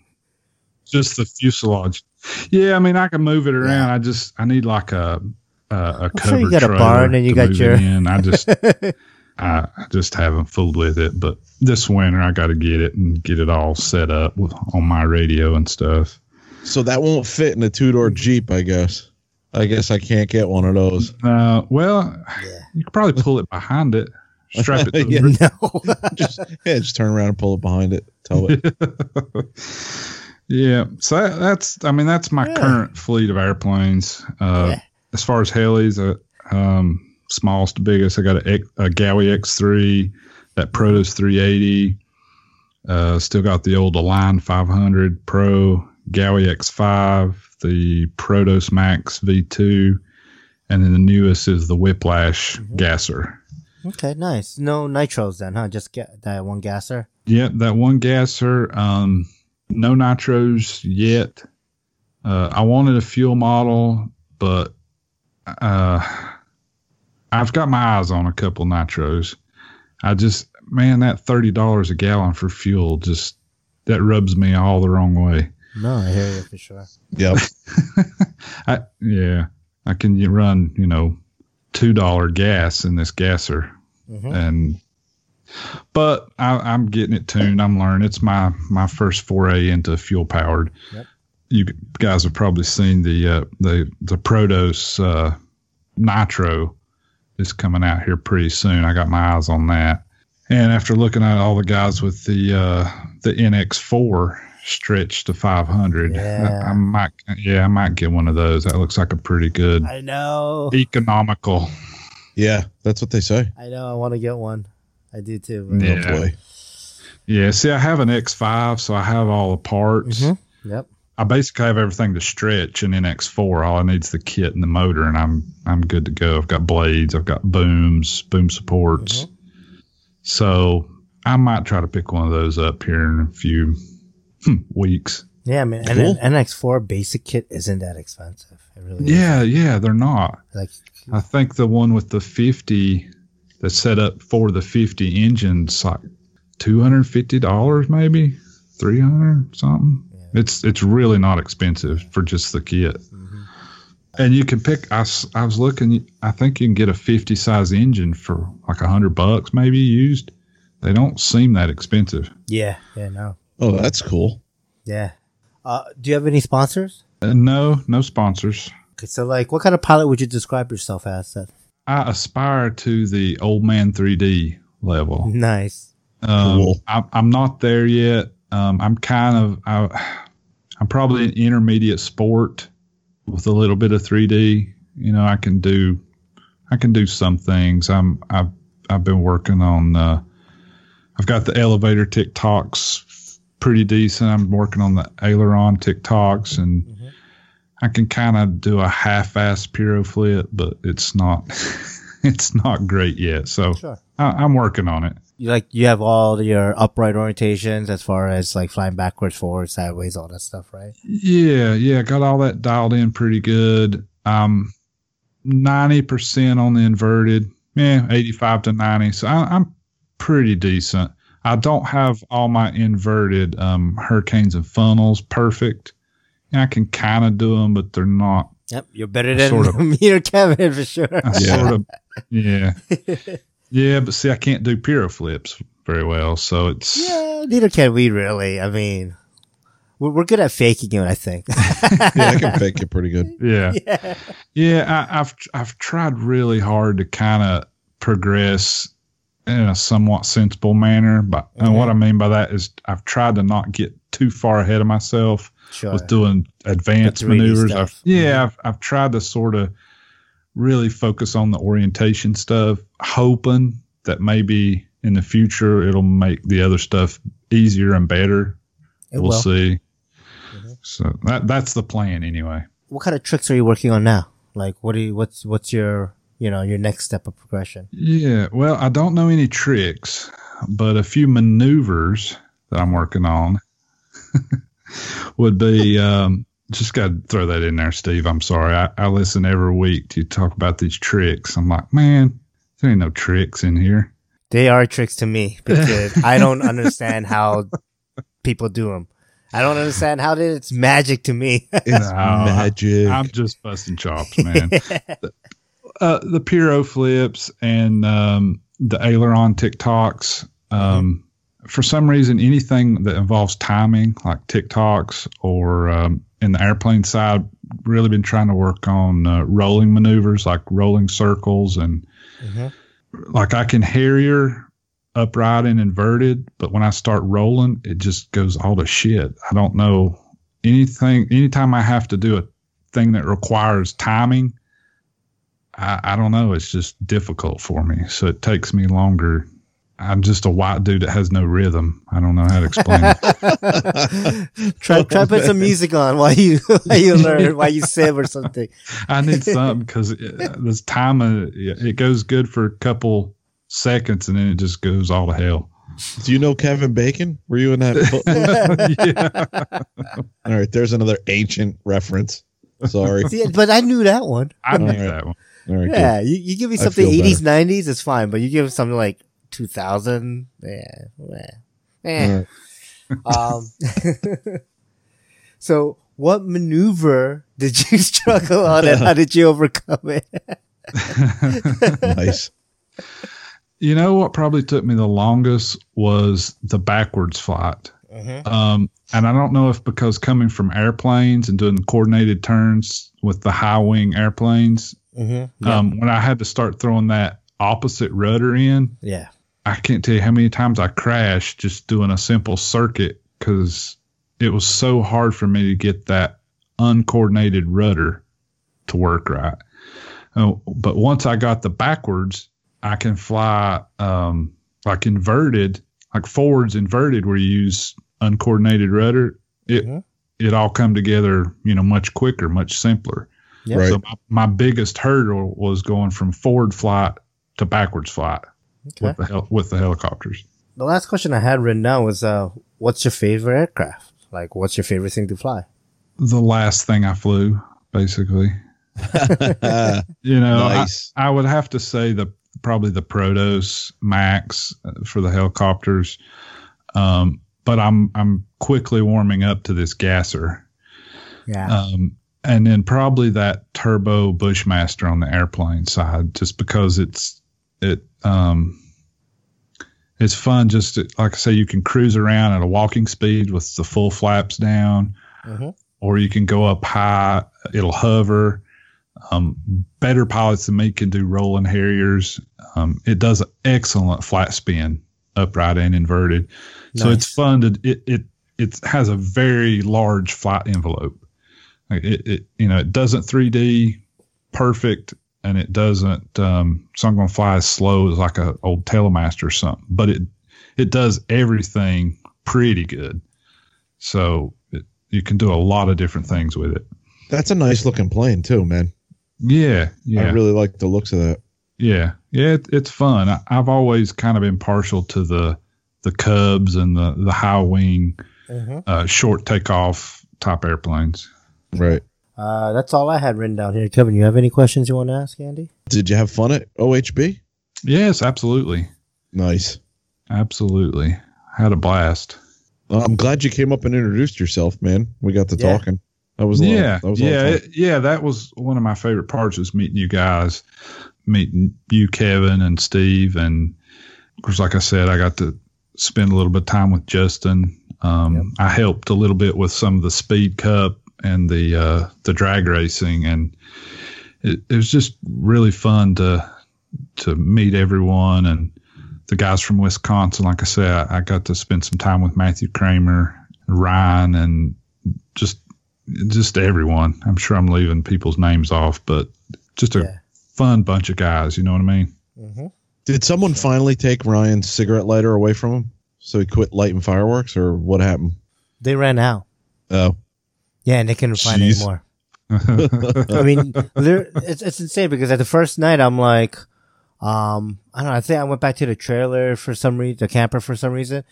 Just the fuselage. Yeah, I mean, I can move it around. I just, I need like a, a, a I'm covered sure you got a barn and you got your- in. I just, I, I just haven't fooled with it. But this winter, I got to get it and get it all set up with, on my radio and stuff. So that won't fit in a two door Jeep, I guess. I guess I can't get one of those. Uh, well, Yeah. you could probably pull it behind it, strap it to the Yeah. roof. No. Just yeah, just turn around and pull it behind it. Tow it. Yeah, so that, that's I mean that's my Yeah. current fleet of airplanes. Uh, Yeah. As far as helis, uh, um, smallest to biggest, I got a, a Gaui X3, that Protos 380. Uh, still got the old Align 500 Pro, Gaui X5, the Protos Max V2, and then the newest is the Whiplash Mm-hmm. Gasser. okay, nice. No nitros then, huh? Just get that one gasser. Yeah, that one gasser. Um, no nitros yet. Uh, I wanted a fuel model, but uh, I've got my eyes on a couple nitros. I just, man, that thirty dollars a gallon for fuel just that rubs me all the wrong way. No, I hear you for sure. Yep. I yeah, I can run you know two dollar gas in this gasser, Mhm. and but I, I'm getting it tuned. I'm learning. It's my my first foray into fuel powered. Yep. You guys have probably seen the uh, the the Protos uh, Nitro is coming out here pretty soon. I got my eyes on that. And after looking at all the guys with the uh, the NX4 stretched to 500, Yeah. I, I might yeah I might get one of those. That looks like a pretty good I know. economical. Yeah, that's what they say. I know. I want to get one. I do too. but- Yeah. Oh boy. Yeah, see, I have an X5, so I have all the parts. Mhm. Yep. I basically have everything to stretch in NX4. All I need is the kit and the motor, and I'm I'm good to go. I've got blades, I've got booms, boom supports. So I might try to pick one of those up here in a few hmm, weeks. Yeah, I mean, and Cool. an NX4 basic kit isn't that expensive. It really Yeah, yeah, they're not. Like, I think the one with the 50 that's set up for the 50 engines like $250 maybe 300 something. It's it's really not expensive for just the kit. And you can pick I, I was looking I think you can get a 50 size engine for like a 100 bucks maybe used. They don't seem that expensive. yeah, yeah, no. Oh, that's cool. Yeah. Uh, do you have any sponsors? Uh, no, no sponsors. Okay, so like, what kind of pilot would you describe yourself as? Seth? I aspire to the old man 3D level. Nice. Um, Cool. I'm, I'm not there yet. Um, I'm kind of, I, I'm probably an intermediate sport with a little bit of 3D. You know, I can do, I can do some things. I'm, I've, I've been working on, uh, I've got the elevator tic-tocs pretty decent. I'm working on the aileron tic-tocs and I can kind of do a half-ass pyro flip, but it's not, it's not great yet. So Sure. I, I'm working on it. You like you have all your upright orientations as far as like flying backwards, forward, sideways, all that stuff, right? Yeah, yeah, got all that dialed in pretty good. Um, ninety percent on the inverted, yeah, eighty-five to ninety. So I, I'm pretty decent. I don't have all my inverted um, hurricanes and funnels perfect. I can kind of do them, but they're not. Yep, you're better than Sort of. me or Kevin for sure. I Yeah. sort of, yeah, yeah. But see, I can't do pyro flips very well, so it's yeah, neither can we really. I mean, we're, we're good at faking it, I think. Yeah, I can fake it pretty good. yeah. yeah. Yeah, I, I've I've tried really hard to kind of progress in a somewhat sensible manner, but and what mm-hmm. I mean by that is I've tried to not get too far ahead of myself Sure. with doing advanced maneuvers. I've, yeah, I've I've tried to sort of really focus on the orientation stuff, hoping that maybe in the future it'll make the other stuff easier and better. It we'll will. see. Mhm. So that that's the plan anyway. What kind of tricks are you working on now? Like, what do you, what's, what's your, you know, your next step of progression? Yeah, well, I don't know any tricks, but a few maneuvers that I'm working on would be um, just got to throw that in there, Steve. I'm sorry. I, I listen every week to talk about these tricks. I'm like, man, there ain't no tricks in here. They are tricks to me because I don't understand how people do them. I don't understand how they- it's magic to me. It's No, magic. I'm just busting chops, man. uh, the Piro flips and um, the aileron tic-tocs. Um, For some reason, anything that involves timing, like tic-tocs or um, in the airplane side, really been trying to work on uh, rolling maneuvers, like rolling circles, and Mhm. like I can Harrier upright and inverted, but when I start rolling, it just goes all to shit. I don't know anything. Anytime I have to do a thing that requires timing, I, I don't know. It's just difficult for me. So it takes me longer. I'm just a white dude that has no rhythm. I don't know how to explain it. try try put some music on while you while you learn while you sim or something. I need something because this time uh, it goes good for a couple seconds and then it just goes all to hell. Do you know Kevin Bacon? Were you in that? yeah, All right, there's another ancient reference. Sorry. See, but I knew that one. I knew All right. that one. All right, good. Yeah, you, you give me something feel better. eighties, nineties, it's fine. But you give me something like two thousand, yeah, yeah. All right. Um, so what maneuver did you struggle on, and how did you overcome it? Nice. You know what probably took me the longest was the backwards flight. Um, and I don't know if because coming from airplanes and doing coordinated turns with the high wing airplanes, Mm-hmm. um, when I had to start throwing that opposite rudder in, yeah. I can't tell you how many times I crashed just doing a simple circuit because it was so hard for me to get that uncoordinated rudder to work right. Oh, but once I got the backwards, I can fly um, like inverted, like forwards inverted, where you use uncoordinated rudder. It Mhm. it all come together, you know, much quicker, much simpler. Yeah. Right. So my, my biggest hurdle was going from forward flight to backwards flight Okay. with the hel- with the helicopters. The last question I had written down was, uh, what's your favorite aircraft? Like, what's your favorite thing to fly? The last thing I flew, basically. You know, I- nice. I, would have to say the probably the Protos Max uh, for the helicopters. Um, but I'm I'm quickly warming up to this gasser. Yeah. Um, and then probably that turbo Bushmaster on the airplane side, just because it's it um, it's fun. Just to, like I say, you can cruise around at a walking speed with the full flaps down, Mhm. or you can go up high. It'll hover. Um, better pilots than me can do rolling Harriers. Um, it does an excellent flat spin, upright and inverted. So it's fun to it. It it has a very large flight envelope. It, it you know it doesn't 3D perfect and it doesn't um, so I'm going to fly as slow as like a old Telemaster or something, but it it does everything pretty good. So it, you can do a lot of different things with it. That's a nice looking plane too, man. Yeah, yeah, I really like the looks of that. Yeah, yeah, it, it's fun. I, I've always kind of been partial to the the Cubs and the the high wing, Mhm. uh, short takeoff type airplanes. Right. Uh, that's all I had written down here. Kevin, you have any questions you want to ask, Andy? Did you have fun at OHB? Yes, absolutely, Nice. absolutely. Had a blast. Well, I'm glad you came up and introduced yourself, man. We got to Yeah. talking. That was a lot- yeah, that was a lot of yeah, it- yeah. That was one of my favorite parts was meeting you guys, meeting you, Kevin, and Steve, and of course, like I said, I got to spend a little bit of time with Justin. Um, Yep. I helped a little bit with some of the Speed Cup and the uh, the drag racing, and it, it was just really fun to to meet everyone and the guys from Wisconsin. Like I said, I, I got to spend some time with Matthew Kramer, Ryan, and just just everyone. I'm sure I'm leaving people's names off, but just a Yeah. fun bunch of guys. You know what I mean? Mm-hmm. Did someone finally take Ryan's cigarette lighter away from him? So he quit lighting fireworks, or what happened? They ran out. Oh, Yeah, and they couldn't find Jeez. any more. I mean, it's it's insane because at the first night I'm like, um, I don't know. I think I went back to the trailer for some reason, the camper for some reason,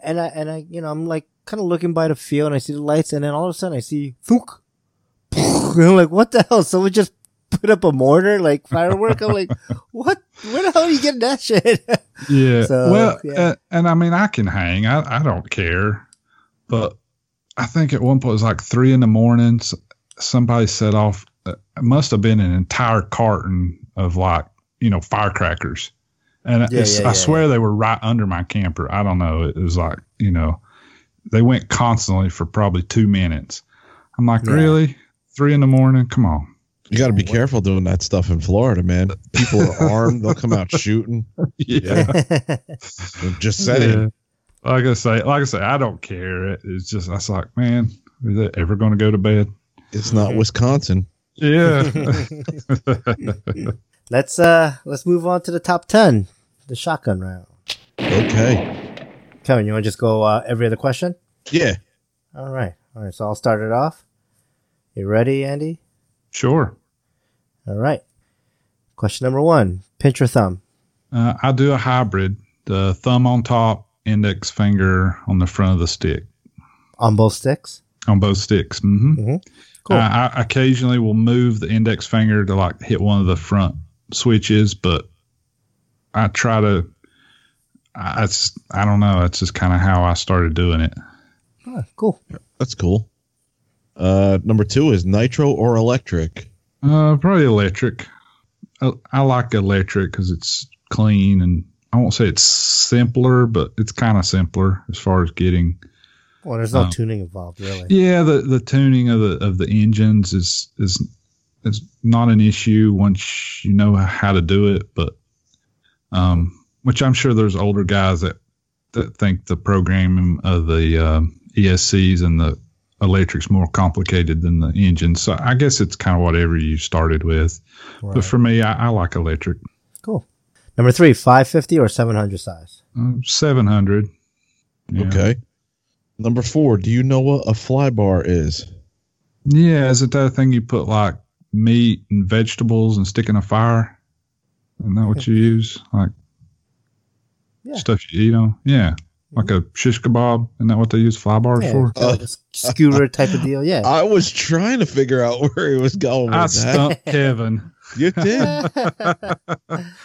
and I and I, you know, I'm like kind of looking by the field and I see the lights, and then all of a sudden I see thunk, and I'm like, what the hell? Someone just put up a mortar like firework. I'm like, what? Where the hell are you getting that shit? Yeah. So, well, yeah. uh, and I mean, I can hang. I, I don't care. But I think at one point it was like three in the morning. Somebody set off. uh, It must have been an entire carton of like you know firecrackers, and Yeah, it's, yeah, I yeah, swear they were right under my camper. I don't know. It was like you know, they went constantly for probably two minutes. I'm like, Yeah. really? Three in the morning? Come on. you got to be careful doing that stuff in Florida, man. People are armed; they'll come out shooting. Yeah. Just saying. Yeah. Like I say, like I say, I don't care. It's just I was like, man, is it ever going to go to bed? It's not Wisconsin. Yeah. let's uh let's move on to the top ten, the shotgun round. Okay. Kevin, you want to just go uh, every other question? Yeah. All right. All right. So I'll start it off. You ready, Andy? sure. All right. Question number one pinch or thumb? Uh, I do a hybrid: the thumb on top, index finger on the front of the stick, On both sticks? on both sticks. hmm Mhm. Cool. I, I occasionally will move the index finger to like hit one of the front switches, but I try to. I, it's, I don't know. That's just kind of how I started doing it. Ah, cool. That's cool. Uh, number two is nitro or electric. Uh, probably electric. I, I like electric because it's clean and I won't say it's simpler, but it's kind of simpler as far as getting. Well, there's no Um, tuning involved, really. Yeah, the, the tuning of the of the engines is is is not an issue once you know how to do it, but um, which I'm sure there's older guys that that think the programming of the um, ESCs and the electric's more complicated than the engine. So I guess it's kind of whatever you started with. Right. But for me, I, I like electric. Cool. Number three, 550 or 700 size? Um, 700. Yeah. Okay. Number four, do you know what a fly bar is? Yeah, is it that thing you put like meat and vegetables and stick in a fire? Isn't that what you use? Like Yeah. stuff you eat on? Yeah. Like a shish kebab? Isn't that what they use fly bars Yeah, for? so like a s- skewer type of deal. Yeah. I was trying to figure out where he was going with I that. stumped Kevin. You did.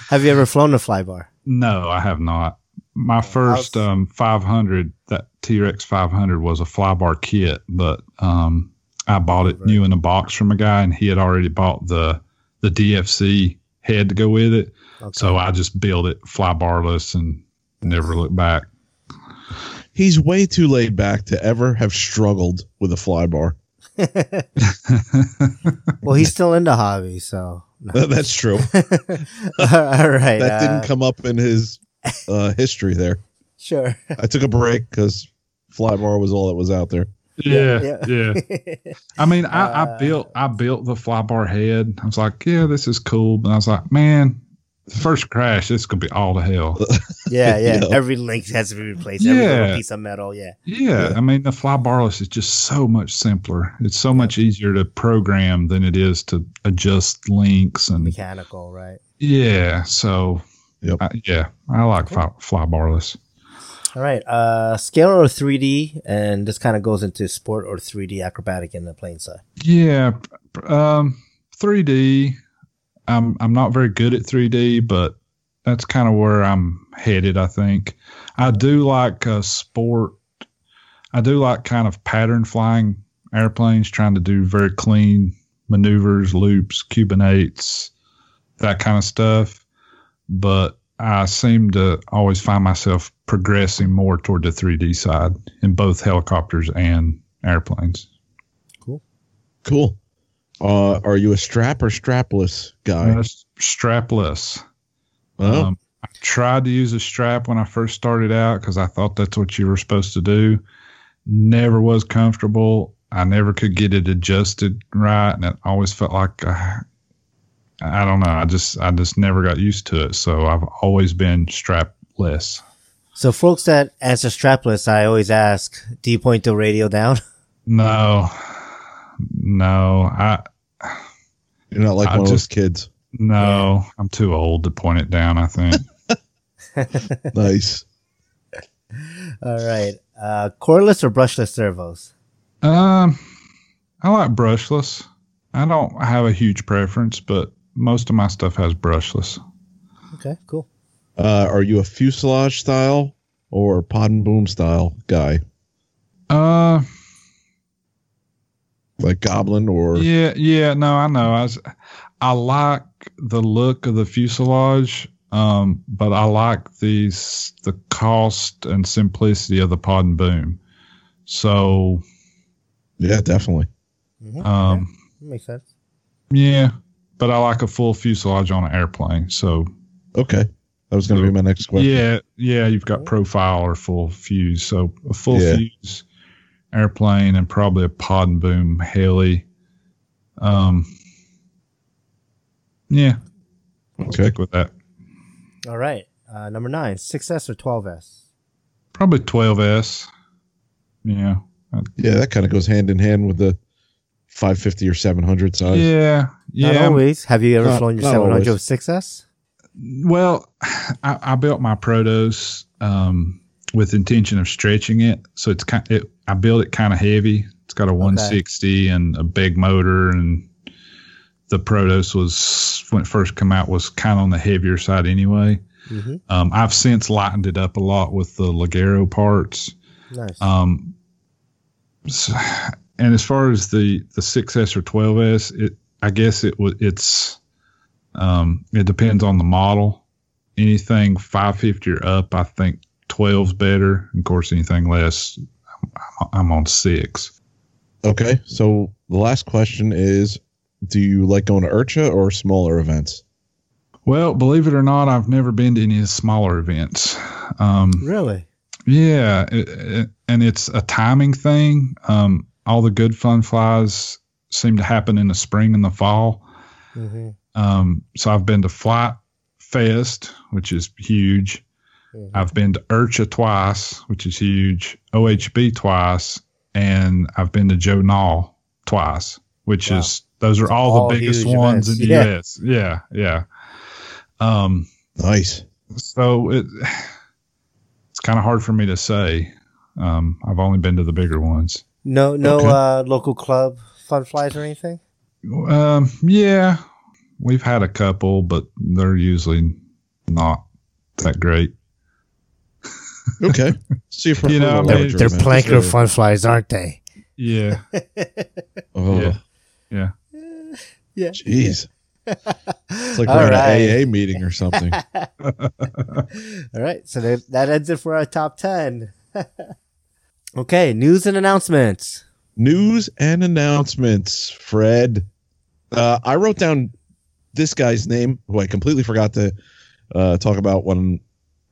Have you ever flown a fly bar? No, I have not. My first was- um, 500, that T Rex 500 was a fly bar kit, but um, I bought it new in a box from a guy, and he had already bought the the DFC head to go with it. Okay. So I just built it fly barless and never looked back. He's way too laid back to ever have struggled with a fly bar. well, he's still into the hobby, so. That's true. All right. That uh, didn't come up in his uh, history there. Sure. I took a break because fly bar was all that was out there. Yeah, yeah. I mean, I, Uh, I built I built the fly bar head. I was like, yeah, this is cool. But I was like, man, the first crash, it's gonna be all to hell. yeah, yeah. Yeah. Every link has to be replaced. Every little Yeah. piece of metal. Yeah. Yeah, Yeah. I mean, the fly barless is just so much simpler. It's so much easier to program than it is to adjust links and Mechanical, right? Yeah. So, Yep. I- yeah, I like fly, fly barless. All right. Uh, scale or 3D, and this kind of goes into sport or 3D acrobatic in the plane side. Yeah. p- Um, 3D. I'm I'm not very good at 3D, but that's kind of where I'm headed. I think I do like uh, sport. I do like kind of pattern flying airplanes, trying to do very clean maneuvers, loops, Cuban eights, that kind of stuff. But I seem to always find myself progressing more toward the 3D side in both helicopters and airplanes. Cool. Cool. Uh, are you a strap or strapless guy? Uh, strapless. Oh, Um, I tried to use a strap when I first started out because I thought that's what you were supposed to do. Never was comfortable. I never could get it adjusted right, and it always felt like uh, I don't know. I just I just never got used to it. So I've always been strapless. So, folks that answer strapless, I always ask, do you point the radio down? No, no, I you're not like I one of those kids. no. I'm too old to point it down. I think. Nice. All right. Uh, coreless or brushless servos? Um, I like brushless. I don't have a huge preference, but most of my stuff has brushless. Okay, cool. Uh, are you a fuselage style or pod and boom style guy? Uh, Like Goblin or yeah, yeah. No, I know. I was, I like the look of the fuselage, um, but I like these the cost and simplicity of the pod and boom. So, yeah, definitely. Mhm. um, That makes sense. yeah, but I like a full fuselage on an airplane. So, Okay, that was going to be my next question. Yeah, yeah, you've got profile or full fuse. So a full Yeah. fuse airplane and probably a pod and boom heli. Um, yeah, I'll Okay. stick with that. All right. Uh, number nine, 6S or 12S? Probably 12s. Yeah, Yeah, that kind of goes hand in hand with the 550 or 700 size. yeah, Not yeah. always. Have you ever Not- flown your not 700 always. with 6S? Well, I, I built my Protos um, with intention of stretching it, so it's kind. It, I built it kind of heavy. It's got a 160 and a big motor, and the Protos was when it first came out was kind of on the heavier side anyway. Mm-hmm. Um, I've since lightened it up a lot with the Ligero parts. Nice. Um, s- and as far as the the 6S or 12S, it I guess it would it's um, it depends on the model. Anything 550 or up, I think 12's better. Of course, anything less, I'm, I'm on six. Okay, so the last question is do you like going to IRCHA or smaller events? Well, believe it or not, I've never been to any smaller events. Um, really? Yeah, it, it, and it's a timing thing. Um, all the good fun flies seem to happen in the spring and the fall. Mm-hmm. Um, so I've been to Flite Fest, which is huge. Mhm. I've been to IRCHA twice, which is huge. OHB twice, and I've been to Joe Nall twice, which Wow. is those are all, all the biggest ones events. in the Yeah. U.S. Yeah, yeah. Um, Nice. so it it's kind of hard for me to say. Um, I've only been to the bigger ones. No, no Okay. uh, local club fun flies or anything? Um, yeah, we've had a couple, but they're usually not that great. Okay. See you You know, I They're, they're event. planker fun flies, aren't they? Yeah, Oh, yeah, yeah. Yeah. jeez. It's like All we're at right. an AA meeting or something. All right. So that, that ends it for our top 10. okay. News and announcements. News and announcements, Fred. Uh, I wrote down this guy's name, who I completely forgot to uh, talk about when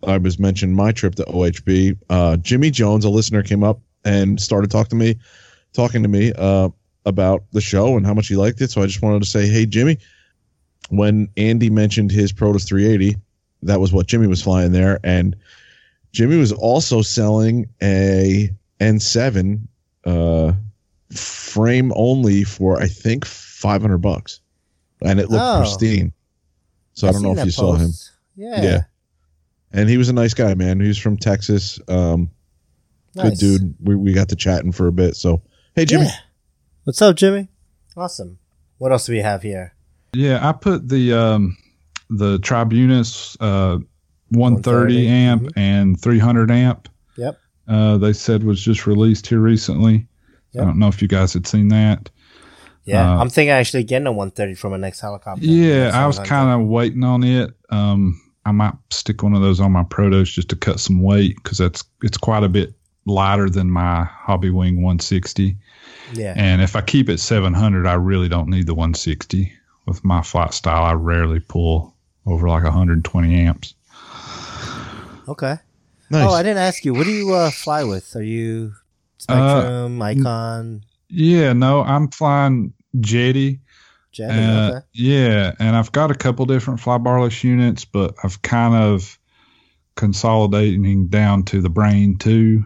I was mentioning my trip to OHB. Uh, Jimmy Jones, a listener, came up and started talking to me, talking to me uh, about the show and how much he liked it. So I just wanted to say, hey, Jimmy, when Andy mentioned his Protos 380, that was what Jimmy was flying there, and Jimmy was also selling a N7 uh, frame only for I think 500 bucks, and it looked Oh. pristine. So I I've don't know if you saw him. Yeah. Yeah. And he was a nice guy, man. He was from Texas. Um, good dude. We we got to chatting for a bit. So hey, Jimmy. Yeah. What's up, Jimmy? Awesome. What else do we have here? Yeah, I put the um, the Tribunus uh, 130, 130 amp and 300 amp. Yep. Uh, they said was just released here recently. Yep. I don't know if you guys had seen that. Yeah, Uh, I'm thinking actually getting a 130 from a next helicopter. Yeah, I was kind of waiting on it. Um, I might stick one of those on my Protos just to cut some weight because that's it's quite a bit lighter than my Hobbywing 160. Yeah. And if I keep it 700, I really don't need the 160. With my flight style, I rarely pull over like 120 amps. Okay. Nice. Oh, I didn't ask you. What do you uh, fly with? Are you Uh, Spektrum, iKon, Yeah, no, I'm flying Jeti. Jet? Uh, okay. Yeah, and I've got a couple different fly barless units, but I've kind of consolidating down to the Brain 2.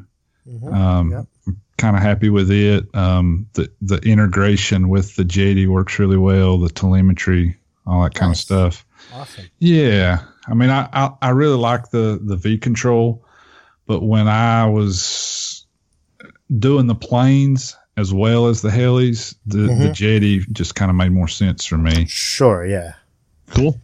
Mhm. Um, Yep. I'm kind of happy with it. Um, the the integration with the JD works really well. The telemetry, all that kind Nice. of stuff. Awesome. Yeah, I mean, I, I I really like the the V control, but when I was doing the planes as well as the helis, the the Mhm. JD just kind of made more sense for me. Sure. Yeah. cool.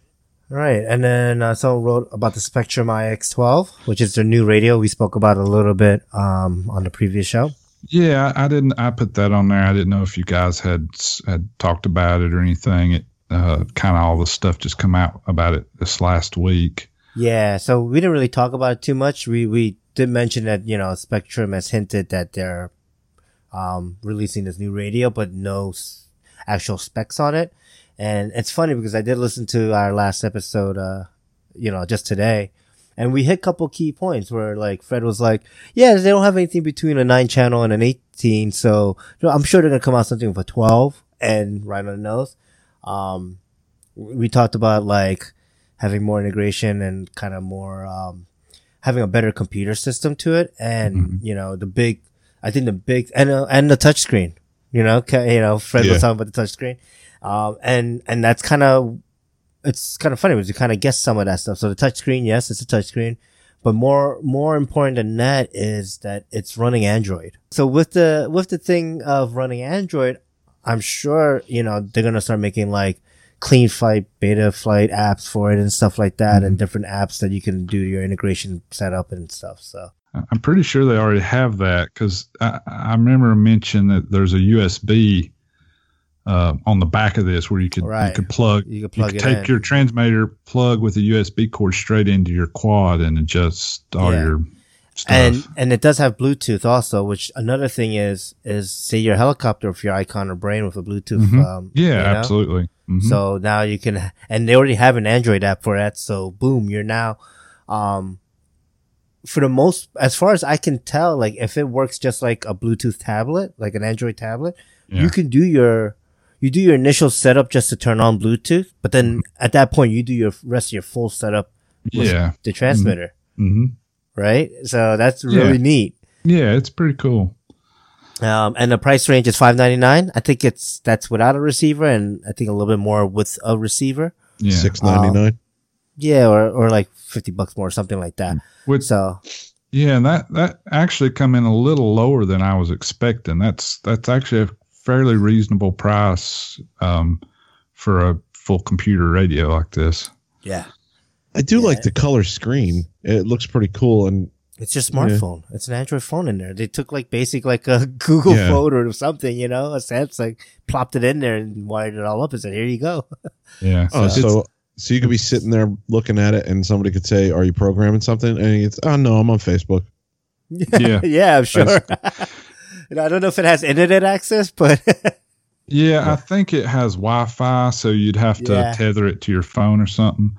All right. And then uh, someone wrote about the Spektrum IX12, which is their new radio. We spoke about a little bit um, on the previous show. Yeah, I, I didn't. I put that on there. I didn't know if you guys had had talked about it or anything. It uh, kind of all the stuff just come out about it this last week. Yeah. So we didn't really talk about it too much. We we did mention that you know Spektrum has hinted that they're um, releasing this new radio, but no s- actual specs on it. And it's funny because I did listen to our last episode, uh, you know, just today, and we hit a couple key points where like Fred was like, "Yeah, they don't have anything between a nine channel and an eighteen, so I'm sure they're gonna come out something with a twelve." And right on the nose, um, we talked about like having more integration and kind of more um, having a better computer system to it, and Mhm. you know the big, I think the big and uh, and the touchscreen. You know, ca- you know, Fred Yeah. was talking about the touchscreen, um, and and that's kind of it's kind of funny because you kind of guess some of that stuff. So the touchscreen, yes, it's a touchscreen, but more more important than that is that it's running Android. So with the with the thing of running Android, I'm sure you know they're gonna start making like Cleanflight, beta flight apps for it and stuff like that, and different apps that you can do your integration setup and stuff. So I'm pretty sure they already have that because I, I remember mentioning that there's a USB uh, on the back of this where you could Right. you could plug you can plug you could take in. your transmitter plug with a USB cord straight into your quad and adjust all Yeah. your stuff. and and it does have Bluetooth also. Which another thing is is say your helicopter with your iKon or Brain with a Bluetooth. Mhm. Um, yeah, you know? absolutely. Mhm. So now you can, and they already have an Android app for that. So boom, you're now, um, for the most, as far as I can tell, like if it works just like a Bluetooth tablet, like an Android tablet, Yeah. you can do your, you do your initial setup just to turn on Bluetooth, but then at that point you do your rest of your full setup with yeah, the transmitter, mm-hmm. right? So that's really Yeah. neat. yeah, it's pretty cool. Um, and the price range is five ninety nine. I think it's that's without a receiver, and I think a little bit more with a receiver. Yeah, Six ninety nine. Yeah, or or like fifty bucks more, something like that. Which So Yeah, and that that actually come in a little lower than I was expecting. That's that's actually a fairly reasonable price um, for a full computer radio like this. yeah, I do Yeah. like the color screen. It looks pretty cool, and it's your smartphone. It's an Android phone in there. They took like basic like a Google Yeah. phone or something, you know, a Samsung, plopped it in there and wired it all up and said, "Here you go." Yeah. oh, so so you could be sitting there looking at it, and somebody could say, "Are you programming something?" And it's, "Oh no, I'm on Facebook." Yeah. yeah, I'm sure. I don't know if it has internet access, but yeah, I think it has Wi-Fi, so you'd have to Yeah. tether it to your phone or something.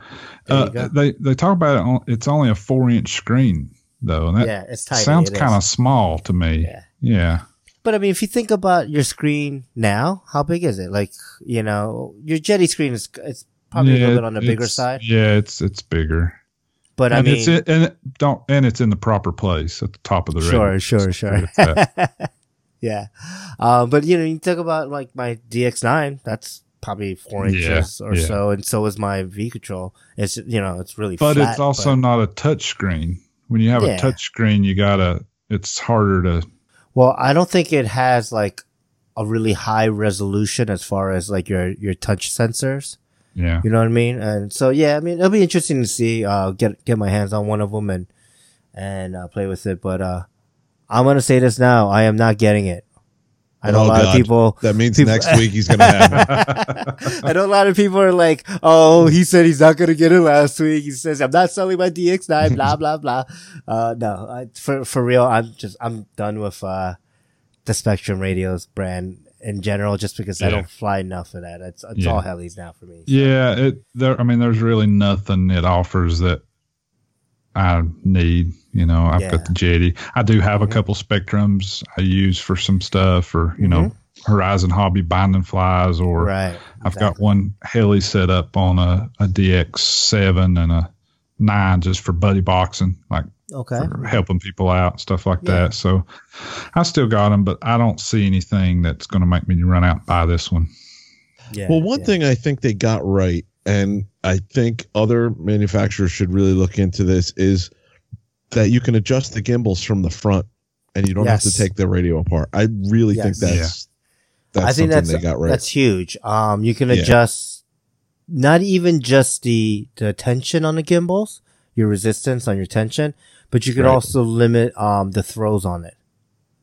Uh, they they talk about it. On, it's only a four-inch screen though, and that yeah, it's tiny. sounds It is. kind of small to me. Yeah. Yeah. But I mean, if you think about your screen now, how big is it? Like, you know, your Jeti screen is it's probably a little bit on the bigger side. Yeah, it's it's bigger. But I mean, it's in, and it don't and it's in the proper place at the top of the sure, radio. sure, sure. That. yeah. Um, but you know, you talk about like my DX9. That's probably four Yeah, inches or yeah. so, and so is my V control. It's you know it's really but flat, it's also but- not a touch screen. When you have Yeah. a touch screen, you gotta. It's harder to. well, I don't think it has like a really high resolution as far as like your your touch sensors. Yeah. You know what I mean? And so yeah, I mean it'll be interesting to see. Uh, get get my hands on one of them and and uh, play with it. But uh, I'm gonna say this now: I am not getting it. I know Oh, a lot God. of people. That means people- next week he's gonna have it. I know a lot of people are like, "Oh, he said he's not gonna get it last week." He says, "I'm not selling my DX9." Blah blah blah. Uh, no, I, for for real, I'm just I'm done with uh, the Spektrum Radios brand in general, just because I don't fly enough of that. It's it's Yeah. all helis now for me. Yeah. It. There. I mean, there's really nothing it offers that I need. You know, I've Yeah. got the Jeti. I do have a Mhm. couple Spektrums I use for some stuff, or you know, Horizon Hobby binding flies, or Right. I've got one heli set up on a, a DX7 and a nine just for buddy boxing, like Okay. for helping people out, stuff like Yeah. that. So I still got them, but I don't see anything that's going to make me run out and buy this one. Yeah. Well, one yeah. thing I think they got right, and I think other manufacturers should really look into this, is that you can adjust the gimbals from the front, and you don't have to take the radio apart. I really think Yes. that's that's I think something that's they got right. that's huge. Um, you can Yeah. adjust not even just the the tension on the gimbals, your resistance on your tension, but you can Right. also limit um the throws on it,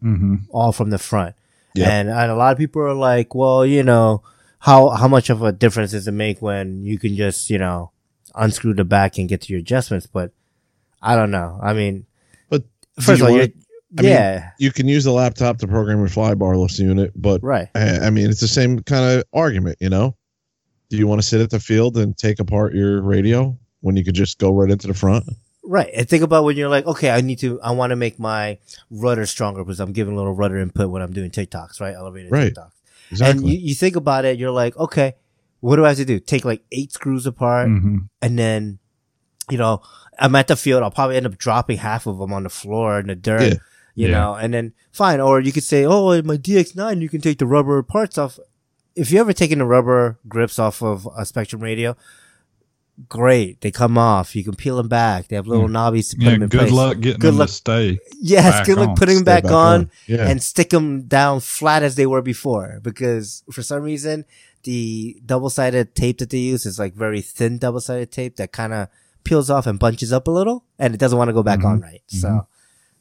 Mm-hmm. all from the front. And, and a lot of people are like, well, you know, how how much of a difference does it make when you can just you know unscrew the back and get to your adjustments? But I don't know. I mean, But first you of all, wanna- I mean, yeah, you can use a laptop to program your flybarless unit, but right. I, I mean, it's the same kind of argument, you know. Do you want to sit at the field and take apart your radio when you could just go right into the front? Right. And think about when you're like, okay, I need to, I want to make my rudder stronger because I'm giving a little rudder input when I'm doing tic-tocs, right? Elevated Right. tic-tocs. Exactly. And you, you think about it, you're like, okay, what do I have to do? Take like eight screws apart Mm-hmm. and then, you know, I'm at the field. I'll probably end up dropping half of them on the floor in the dirt, Yeah. you Yeah. know, and then fine. Or you could say, oh, in my DX9, you can take the rubber parts off. If you ever taken the rubber grips off of a Spektrum radio, great. They come off. You can peel them back. They have little mm. knobbies to put Yeah. them in Good place. luck getting Good them luck. to stay. Yes, back good luck on. putting them Stay back, on, Yeah. and stick them down flat as they were before. Because for some reason, the double sided tape that they use is like very thin double sided tape that kind of peels off and bunches up a little, and it doesn't want to go back mm-hmm. on right. So, mm-hmm.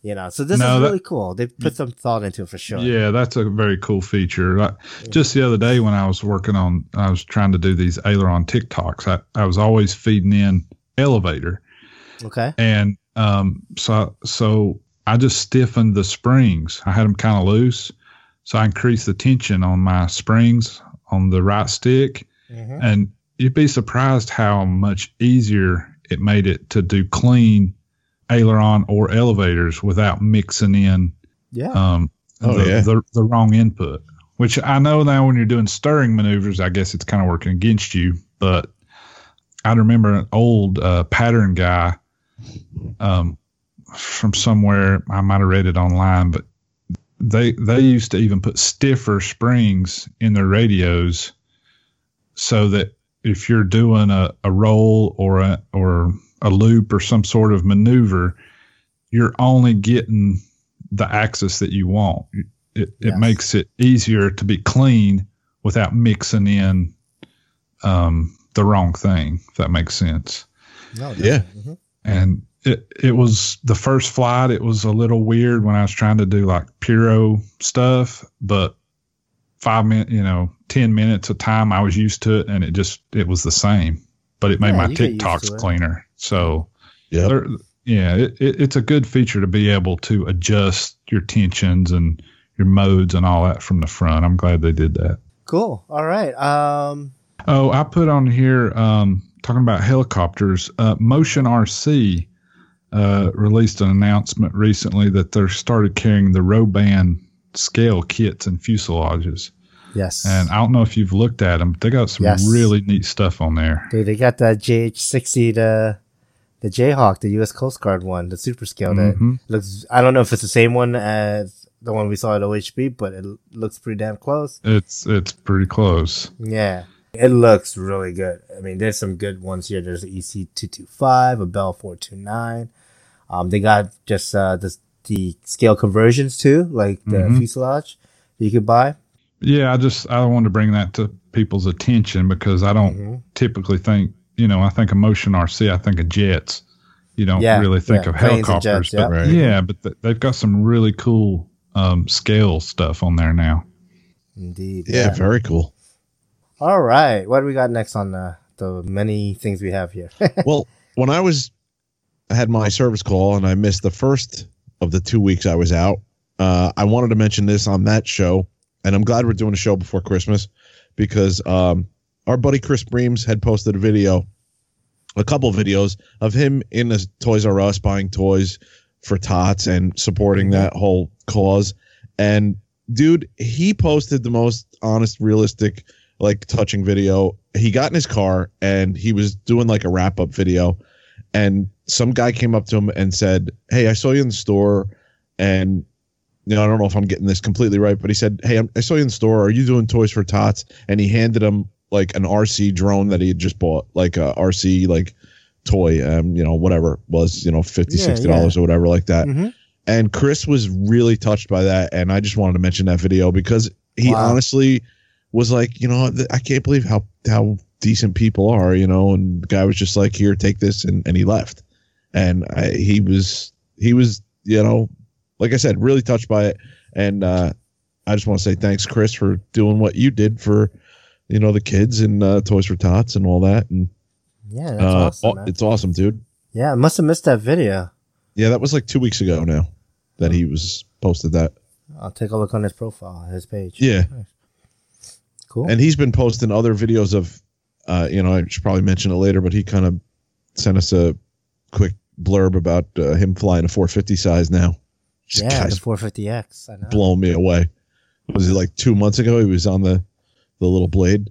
You know, so this No, is that- really cool. They put some thought into it for sure. Yeah, that's a very cool feature. Like, just the other day when I was working on, I was trying to do these aileron tic-tocs. I, I was always feeding in elevator, Okay. and um, so so I just stiffened the springs. I had them kind of loose, so I increased the tension on my springs on the right stick, Mhm. and you'd be surprised how much easier it made it to do clean aileron or elevators without mixing in Yeah. um, Oh, the, yeah. the, the wrong input. Which I know now when you're doing stirring maneuvers, I guess it's kind of working against you. But I remember an old uh, pattern guy um, from somewhere. I might have read it online, but they they used to even put stiffer springs in their radios so that if you're doing a, a roll or a or a loop or some sort of maneuver, you're only getting the axis that you want. It, Yes. it makes it easier to be clean without mixing in um, the wrong thing, if that makes sense. no, Yeah. definitely. Mhm. And it, it was the first flight, it was a little weird when I was trying to do like Puro stuff, but five minutes, you know, 10 minutes of time, I was used to it and it just, it was the same, but it made Yeah, my you get tic-tocs to it. cleaner. So, Yep. there- yeah, it, it, it's a good feature to be able to adjust your tensions and your modes and all that from the front. I'm glad they did that. Cool. All right. Um, Oh, I put on here um, talking about helicopters. Uh, Motion RC uh, released an announcement recently that they started carrying the Roban scale kits and fuselages. yes. And I don't know if you've looked at them. But they got some Yes. really neat stuff on there. Dude, they got the JH60, the the Jayhawk, the U.S. Coast Guard one, the super scale. That Mhm. looks. I don't know if it's the same one as the one we saw at OHB, but it looks pretty damn close. It's it's pretty close. Yeah, It looks really good. I mean, there's some good ones here. There's the EC225, a Bell 429. Um, they got just, uh, the, the scale conversions too, like the Mhm. fuselage that you could buy. Yeah, I just I wanted to bring that to people's attention because I don't Mhm. typically think you know I think of motion RC, I think of jets. You don't Yeah, really think yeah, of helicopters, jets, yeah. but Right. yeah, but th- they've got some really cool um, scale stuff on there now. Indeed. Yeah, very cool. All right. What do we got next on the, the many things we have here? well, when I was I had my service call and I missed the first of the two weeks I was out, uh, I wanted to mention this on that show, and I'm glad we're doing a show before Christmas because um, our buddy Chris Breams had posted a video, a couple videos of him in the Toys R Us buying toys for tots and supporting that whole cause. And dude, he posted the most honest, realistic, like touching video. He got in his car and he was doing like a wrap up video, and some guy came up to him and said, "Hey, I saw you in the store, and you know I don't know if I'm getting this completely right, but he said, "Hey, I'm, I saw you in the store. Are you doing toys for tots?" And he handed him like an RC drone that he had just bought, like a RC like toy, um, you know, whatever was, you know, 50 Yeah, 60 dollars or whatever like that. Mhm. And Chris was really touched by that, and I just wanted to mention that video because he Wow. honestly was like, you know, I can't believe how how decent people are, you know. And the guy was just like, here, take this, and and he left. And I, he was he was you know, like I said, really touched by it. And uh, I just want to say thanks, Chris, for doing what you did for you know the kids and uh, Toys for Tots and all that. And Yeah, that's uh, awesome. man. it's awesome, dude. Yeah, I must have missed that video. Yeah, that was like two weeks ago now that he was posted that. I'll take a look on his profile, his page. Yeah. Cool. and he's been posting other videos of uh you know i should probably mention it later but he kind of sent us a quick blurb about uh, him flying a 450 size now Just yeah, the 450X. I know. blowing me away was it like two months ago he was on the the little blade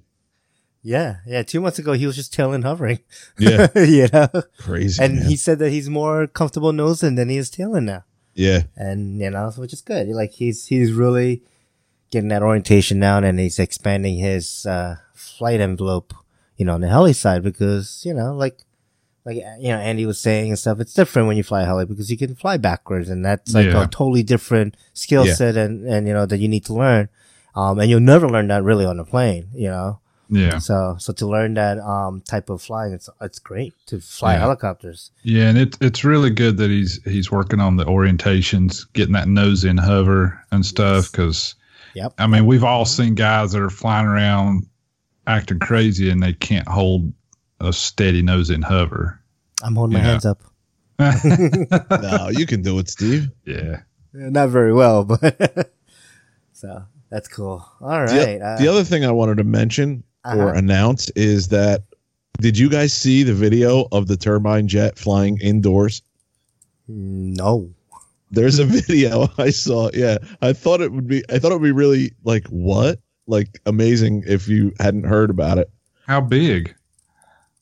Yeah, yeah. Two months ago, he was just tailing hovering. yeah you know, crazy and man. he said that he's more comfortable nosing than he is tailing now, yeah and you know, which is good. Like he's he's really getting that orientation down, and he's expanding his uh, flight envelope. You know, on the heli side because you know, like like you know, Andy was saying and stuff. It's different when you fly a heli because you can fly backwards, and that's like Yeah. a totally different skill Yeah. set, and and you know that you need to learn. Um, and you'll never learn that really on a plane. You know. Yeah, So, so to learn that um type of flying, it's it's great to fly Yeah. helicopters. yeah, and it's it's really good that he's he's working on the orientations, getting that nose in hover and stuff. Because Yep. I mean, we've all seen guys that are flying around acting crazy and they can't hold a steady nose in hover. I'm holding my Yeah. hands up. no you can do it steve Yeah. Not very well, but so that's cool. All right. the, uh, the other thing i wanted to mention or Uh-huh. announce is that did you guys see the video of the turbine jet flying indoors no. There's a video I saw. Yeah, I thought it would be. I thought it would be really like what, like amazing if you hadn't heard about it. How big?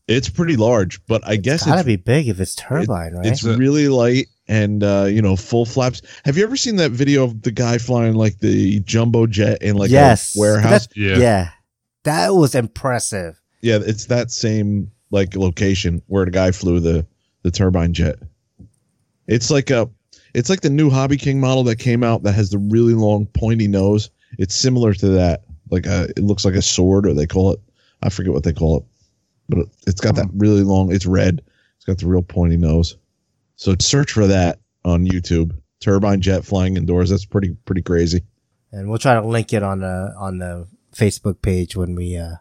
It's pretty large, but I guess It's gotta it's, be big if it's turbine, right? it's really light and uh, you know full flaps. Have you ever seen that video of the guy flying like the jumbo jet in like yes. a warehouse? Yeah. yeah. That was impressive. Yeah, it's that same like location where the guy flew the the turbine jet. It's like a it's like the new Hobby King model that came out that has the really long pointy nose. It's similar to that. Like a it looks like a sword or they call it I forget what they call it. But it- it's got that really long it's red. It's got the real pointy nose. So search for that on YouTube. Turbine jet flying indoors. That's pretty pretty crazy. And we'll try to link it on the on the Facebook page when we uh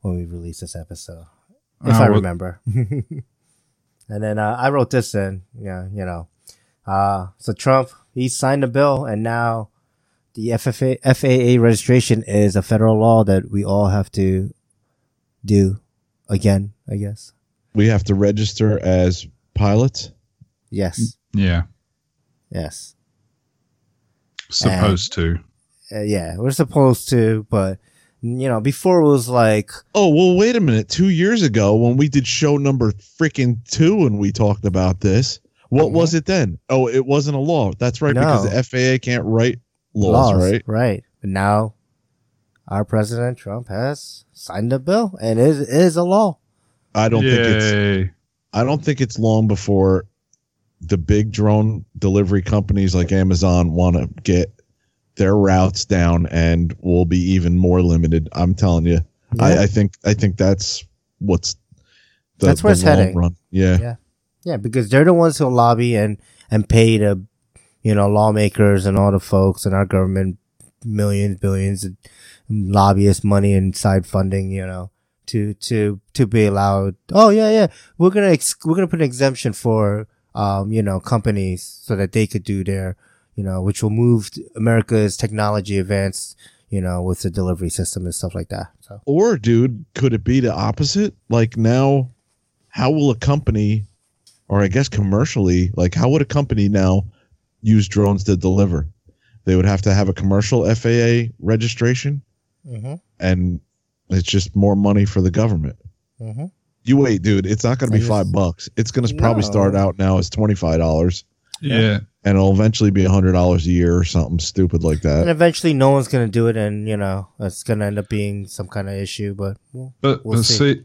when we release this episode. If Oh, I remember. and then uh, I wrote this in, yeah, you know. Uh so Trump, he signed a bill and now the FFA, FAA registration is a federal law that we all have to do again, I guess. We have to register as pilots. Yes. Yeah. Yes. Supposed to. Uh, yeah, we're supposed to, but you know, before it was like Oh well, wait a minute. Two years ago, when we did show number freaking two, and we talked about this, what was it then? Oh, it wasn't a law. That's right, because the FAA can't write laws, right? Right. But now, our president Trump has signed a bill and it is a law. I don't think it's I don't think it's long before the big drone delivery companies like Amazon want to get their routes down and will be even more limited. I'm telling you. I, Yeah. I think I think that's what's the, That's where the it's long heading. Run. Yeah. Yeah. Yeah, because they're the ones who lobby and and pay the you know lawmakers and all the folks and our government millions, billions, of lobbyists money and side funding. You know, to to to be allowed. Oh yeah, yeah, we're gonna ex- we're gonna put an exemption for um you know companies so that they could do their you know which will move America's technology advance. You know, with the delivery system and stuff like that. So Or, dude, could it be the opposite? Like now, how will a company, or I guess commercially, like how would a company now use drones to deliver? They would have to have a commercial FAA registration, mm-hmm. and it's just more money for the government. Mm-hmm. You wait, dude. It's not going to be just- five bucks. It's going to probably start out now as twenty five dollars, Yeah. and it'll eventually be a hundred dollars a year or something stupid like that. and eventually no one's gonna do it and you know it's gonna end up being some kind of issue but well, But, We'll but see. see,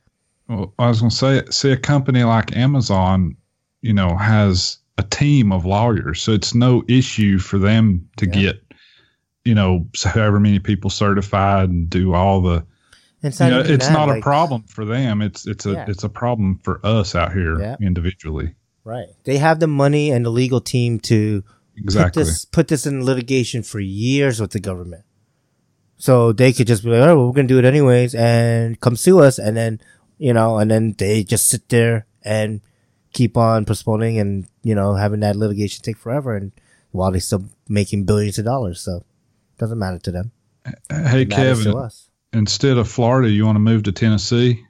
well, I was going to say, see, a company like Amazon, you know, has a team of lawyers, so it's no issue for them to Yeah. get, you know, however many people certified and do all the. it's You not, know, it's not a problem for them. It's it's a Yeah. it's a problem for us out here Yeah. individually. right they have the money and the legal team to Exactly. put this put this in litigation for years with the government so they could just be like oh well, we're gonna do it anyways and come sue us and then you know and then they just sit there and keep on postponing and you know having that litigation take forever and while they're still making billions of dollars so doesn't matter to them Hey Kevin, to us instead of Florida, you want to move to Tennessee?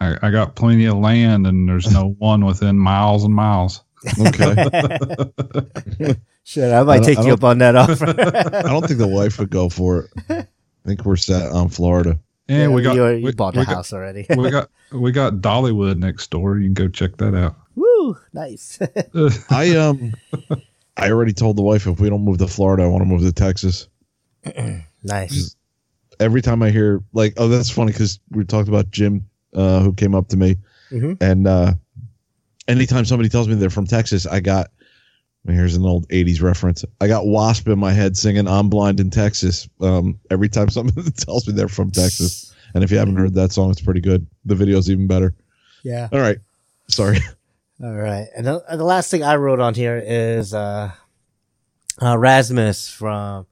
I, I got plenty of land, and there's no one within miles and miles. Okay, Shit, I I might don't- take I you up on that offer. I don't think the wife would go for it. I think we're set on Florida. Yeah, we got you, we, bought we the got- house already. we got we got Dollywood next door. You can go check that out. Woo, nice. I um, I already told the wife if we don't move to Florida, I want to move to Texas. nice. Every time I hear like, oh, that's funny because we talked about Jim, uh, who came up to me, Mhm. and uh, anytime somebody tells me they're from Texas, I got. Here's an old '80s reference. I got Wasp in my head singing "I'm Blind in Texas." Um, every time somebody tells me they're from Texas, and if you haven't heard that song, it's pretty good. The video's even better. Yeah. All right, sorry. All right. And the, the last thing I wrote on here is uh, uh Rasmus from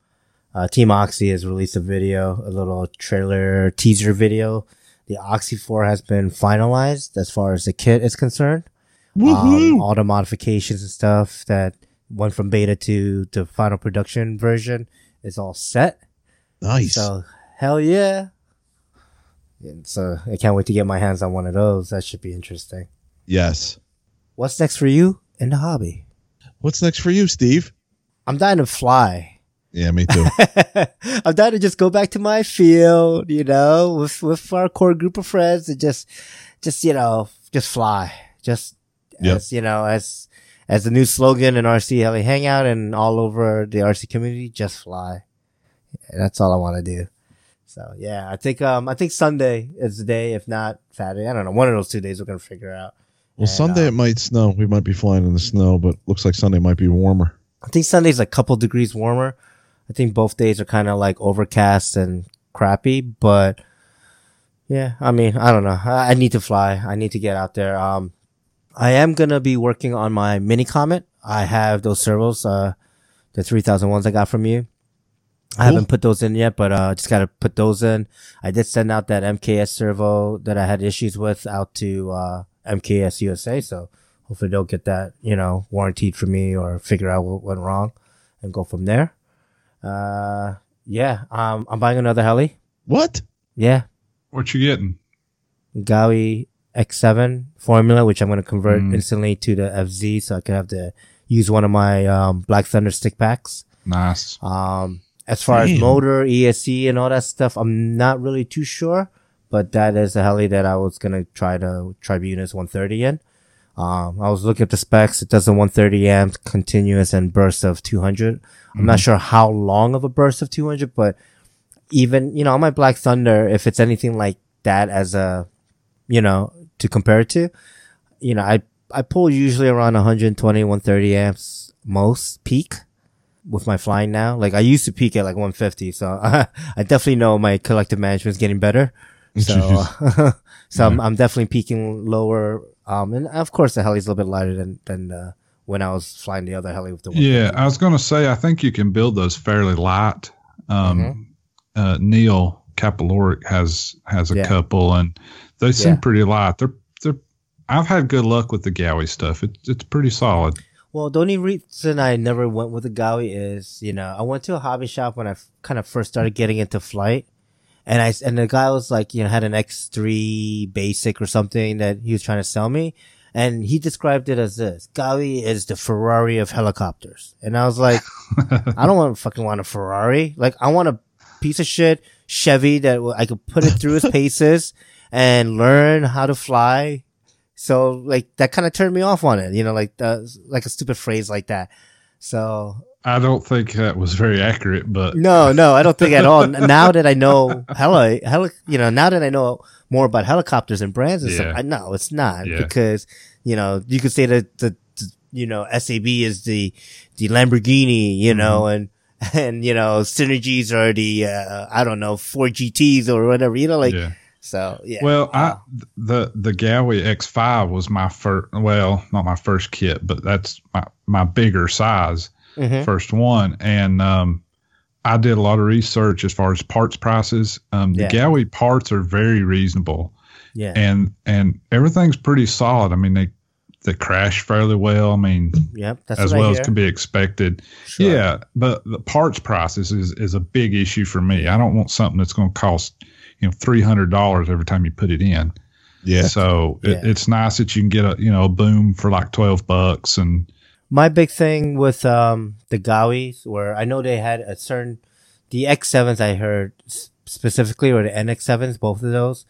uh, Team Oxy has released a video, a little trailer teaser video. The Oxy 4 has been finalized as far as the kit is concerned. Um, all the modifications and stuff that went from beta to the final production version is all set. Nice. So hell yeah. And so I can't wait to get my hands on one of those. That should be interesting. yes. What's next for you in the hobby? What's next for you, Steve? I'm dying to fly. Yeah, me too. I'm dying to just go back to my field, you know, with with our core group of friends and just just, you know, just fly. Just Yep. as you know, as as the new slogan in RC Heli Hangout and all over the RC community, just fly. That's all I want to do. So yeah, I think um I think Sunday is the day, if not Saturday. I don't know. One of those two days we're gonna figure out. Well, And, Sunday uh, it might snow. We might be flying in the snow, but looks like Sunday might be warmer. I think Sunday's a couple degrees warmer. I think both days are kind of like overcast and crappy, but yeah, I mean, I don't know. I, I need to fly. I need to get out there. Um, I am gonna be working on my mini comet. I have those servos, uh, the 3000 ones I got from you. I haven't put those in yet, but uh, just gotta put those in. I did send out that MKS servo that I had issues with out to uh, MKS USA, so hopefully they'll get that you know warranted for me or figure out what went wrong and go from there. Uh, yeah, um, I'm buying another heli. What? Yeah, What you getting? Gaui X7 formula, which I'm going to convert Mm. instantly to the FZ, so I can have to use one of my um, Black Thunder stick packs. Nice. Um, as far as motor, ESC, and all that stuff, I'm not really too sure, but that is a heli that I was gonna try to Tribunus 130 in. Um, I was looking at the specs. It does a 130 amp continuous and burst of 200. I'm not sure how long of a burst of 200, but even you know on my Black Thunder, if it's anything like that as a, you know, to compare it to, you know, I I pull usually around 120, 130 amps most peak with my flying now. Like I used to peak at like 150, so I, I definitely know my collective management is getting better. So, so I'm, I'm definitely peaking lower. Um, and of course the heli's a little bit lighter than than uh, when I was flying the other heli with the Yeah, I was going to say I think you can build those fairly light. Um, Mm-hmm. uh, Neil Capiloric has has a Yeah. couple, and they seem Yeah. pretty light. They're they're. I've had good luck with the Gaui stuff. It's it's pretty solid. Well, the only reason I never went with a Gaui is, you know, I went to a hobby shop when I f- kind of first started getting into flight. And I and the guy was like, you know, had an X3 basic or something that he was trying to sell me. And he described it as this. Gaui is the Ferrari of helicopters. And I was like, I don't want to fucking want a Ferrari. Like, I want a piece of shit Chevy that I could put it through its paces and learn how to fly. So like that kind of turned me off on it, you know, like the, like a stupid phrase like that. So I don't think that was very accurate, but no, no, I don't think at all. Now that I know hella, hella, you know, now that I know more about helicopters and brands and Yeah. stuff, I know it's not Yeah. because you know you could say that the, the you know SAB is the the Lamborghini, you know, Mm-hmm. and and you know synergies are the uh, I don't know four GTS or whatever, you know, like yeah. so yeah. Well, I the the Gaui X5 was my first. Well, not my first kit, but that's my my bigger size Mhm. first one, and um, I did a lot of research as far as parts prices. Um, the Yeah. Gaui parts are very reasonable, yeah, and and everything's pretty solid. I mean, they they crash fairly well. I mean, yep, that's as well as can be expected. Sure. Yeah, but the parts prices is, is a big issue for me. I don't want something that's going to cost you know three hundred dollars every time you put it in. Yeah. So it, Yeah. it's nice that you can get a you know a boom for like twelve bucks and my big thing with um the Gauis, where I know they had a certain the X sevens I heard specifically, or the NX sevens, both of those.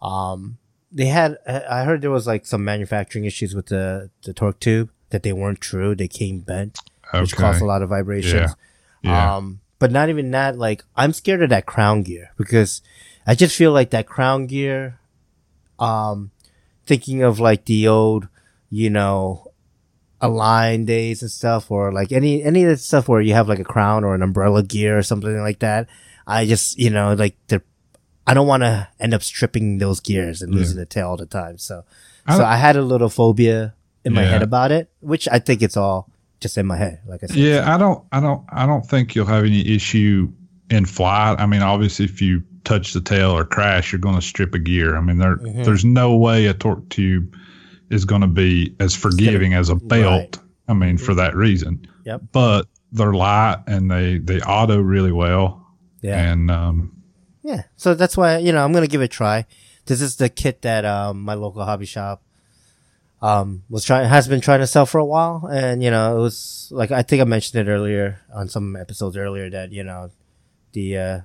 Um, they had I heard there was like some manufacturing issues with the the torque tube that they weren't true. They came bent, which caused a lot of vibrations. Yeah. Um, but not even that. Like I'm scared of that crown gear because I just feel like that crown gear. Um, thinking of like the old, you know, align days and stuff, or like any any of the stuff where you have like a crown or an umbrella gear or something like that. I just you know like the. I don't want to end up stripping those gears and losing the tail all the time. So, I so I had a little phobia in my Yeah. head about it, which I think it's all just in my head. Like I said, yeah, I don't I don't I don't think you'll have any issue in flight. I mean, obviously, if you touch the tail or crash, you're going to strip a gear. I mean, there Mhm. there's no way a torque tube is going to be as forgiving as a belt. I mean, for that reason. Yep. But they're light and they they auto really well. yeah. And um, Yeah. So that's why, you know, I'm going to give it a try. This is the kit that, um, my local hobby shop, um, was trying, has been trying to sell for a while. And, you know, it was like, I think I mentioned it earlier on some episodes earlier that, you know, the, uh,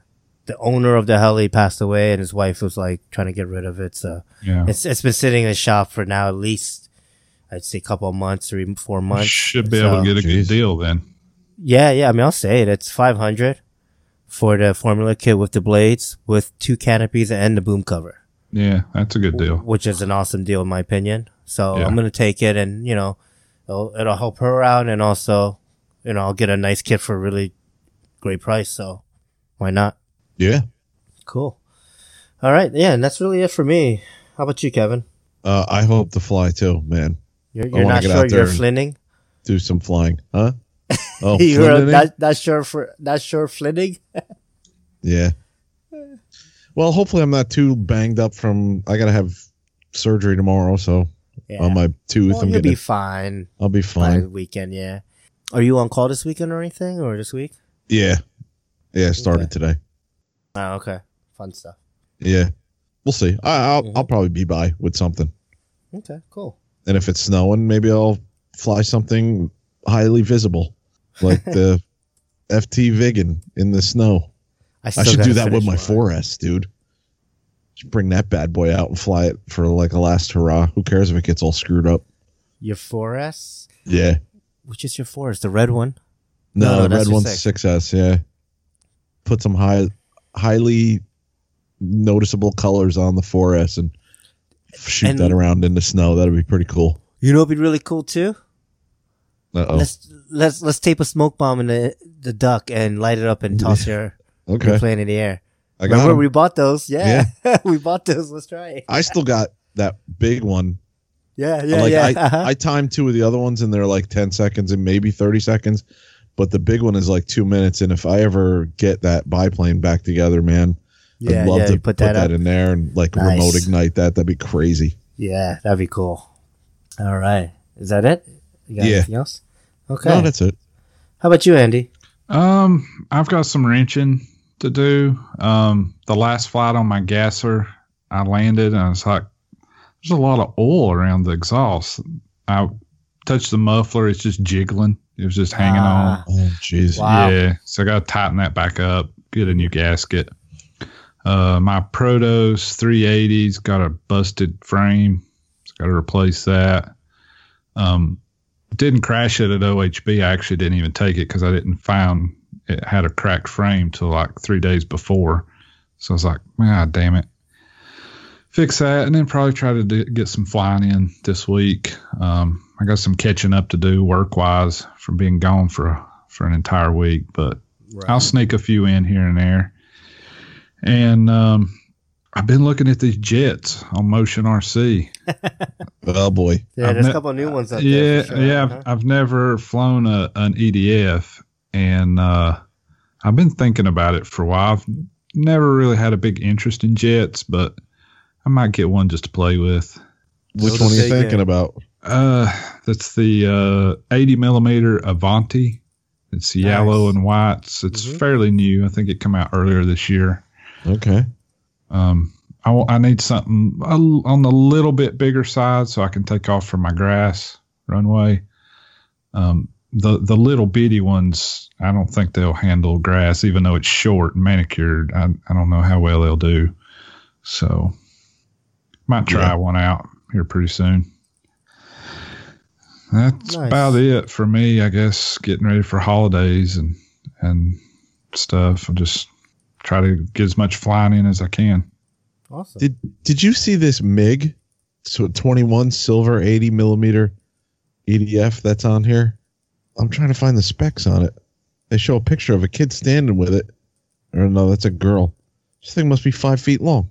the owner of the heli passed away and his wife was like trying to get rid of it. So yeah, it's, it's been sitting in the shop for now at least, I'd say a couple of months, three, four months. should be able to get a Jeez. good deal then. Yeah, yeah. I mean, I'll say it. It's 500 for the formula kit with the blades, with two canopies and the boom cover. Yeah, that's a good deal. which is an awesome deal in my opinion. So Yeah. I'm gonna take it, and you know, it'll, it'll help her out, and also, you know, I'll get a nice kit for a really great price. So why not? Yeah. Cool. All right, yeah, and that's really it for me. How about you, Kevin? Uh, I hope to fly too, man. You're, you're not sure out there you're flinning. Do some flying, huh? Oh, you're not, not sure for not sure flinning. yeah. Well, hopefully I'm not too banged up from. I gotta have surgery tomorrow, so Yeah, on my tooth, well, I'm gonna be fine I'll be by fine. the weekend. Yeah. Are you on call this weekend or anything, or this week? Yeah. Yeah. Started Okay. today. Oh, okay. Fun stuff. Yeah. We'll see. I, I'll Mhm. I'll probably be by with something, Okay, cool. and if it's snowing, maybe I'll fly something highly visible, like the FT Viggen in the snow. I still should do that with my mine. 4S, dude. Should bring that bad boy out and fly it for like a last hurrah. Who cares if it gets all screwed up? Your 4S? Yeah. Which is your 4S? The red one? No, No, the red one's 6S, yeah. Put some high highly noticeable colors on the 4S and shoot And- that around in the snow. That'd be pretty cool. You know, it'd be really cool too. Uh-oh. Let's let's let's tape a smoke bomb in the the duck and light it up and toss your, Okay. plane in the air. I got Remember 'em. we bought those? Yeah, we bought those. Let's try it. I still got that big one. Yeah, yeah, like yeah. I, uh-huh. I timed two of the other ones and they're like 10 seconds and maybe 30 seconds. But the big one is like two minutes. And if I ever get that biplane back together, man, yeah, I'd love yeah. to put, put that, up. in there and like Nice. remote ignite that. That'd be crazy. Yeah, that'd be cool. All right, is that it? You got Yeah. anything else? Okay. No, that's it. How about you, Andy? Um, I've got some wrenching to do. Um, the last flight on my gasser, I landed and I was like, there's a lot of oil around the exhaust. I touched the muffler, it's just jiggling. It was just hanging on. Ah, Oh. Wow. Yeah, so I got to tighten that back up, get a new gasket. Uh, my Protos 380's got a busted frame. So got to replace that. Um, didn't crash it at OHB. I actually didn't even take it because I didn't find it had a cracked frame till like three days before. So I was like, God damn it. Fix that and then probably try to do, get some flying in this week. Um, I got some catching up to do work wise from being gone for for an entire week, but I'll sneak a few in here and there. And um, I've been looking at these jets on Motion RC. Oh, boy. yeah, I've there's ne- a couple of new ones out yeah, there. for sure. yeah. Uh-huh. I've, I've never flown a, an EDF, and uh, I've been thinking about it for a while. I've never really had a big interest in jets, but I might get one just to play with. Which Those one are are you thinking yeah. about? Uh, that's the uh, 80 millimeter Avanti. It's yellow Nice. and whites. It's Mhm. fairly new. I think it came out earlier this year. Okay. Um, I, I need something a l- on the little bit bigger side so I can take off from my grass runway. Um, the the little bitty ones, I don't think they'll handle grass, even though it's short and manicured. I, I don't know how well they'll do. So, might try Yeah. one out here pretty soon. That's Nice. about it for me, I guess. Getting ready for holidays and and stuff. I'll just try to get as much flying in as I can. Awesome. Did Did you see this MiG? So 21 silver 80 millimeter EDF that's on here. I'm trying to find the specs on it. They show a picture of a kid standing with it. Or no, that's a girl. This thing must be five feet long.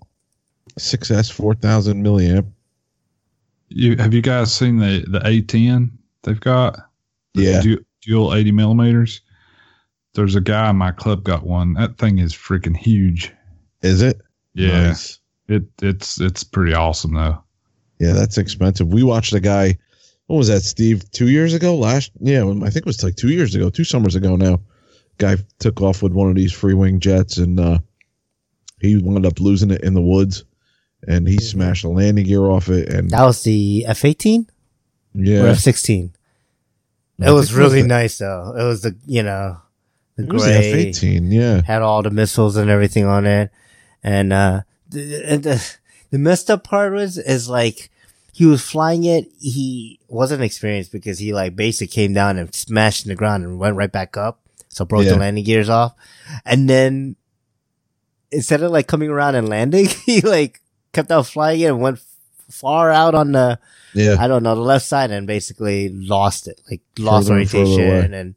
6S 4000 milliamp. You have you guys seen the the A10 they've got? The Yeah. du- dual 80 millimeters. There's a guy in my club got one. That thing is freaking huge. Is it? Yeah, Nice. it it's it's pretty awesome though. Yeah, that's expensive. We watched a guy. What was that, Steve? Two years ago? Last? Yeah, I think it was like two years ago, two summers ago now. Guy took off with one of these Freewing jets, and uh, he wound up losing it in the woods, and he smashed the landing gear off it. And That was the F eighteen yeah, F sixteen. It was really the- nice though. It was the you know the It was the F eighteen, Yeah, had all the missiles and everything on it, and uh the, the the messed up part was is like he was flying it. He wasn't experienced because he like basically came down and smashed in the ground and went right back up. So broke Yeah. the landing gears off, and then instead of like coming around and landing, he like kept on flying it and went far out on the yeah, I don't know, the left side and basically lost it, like lost Further orientation away. and,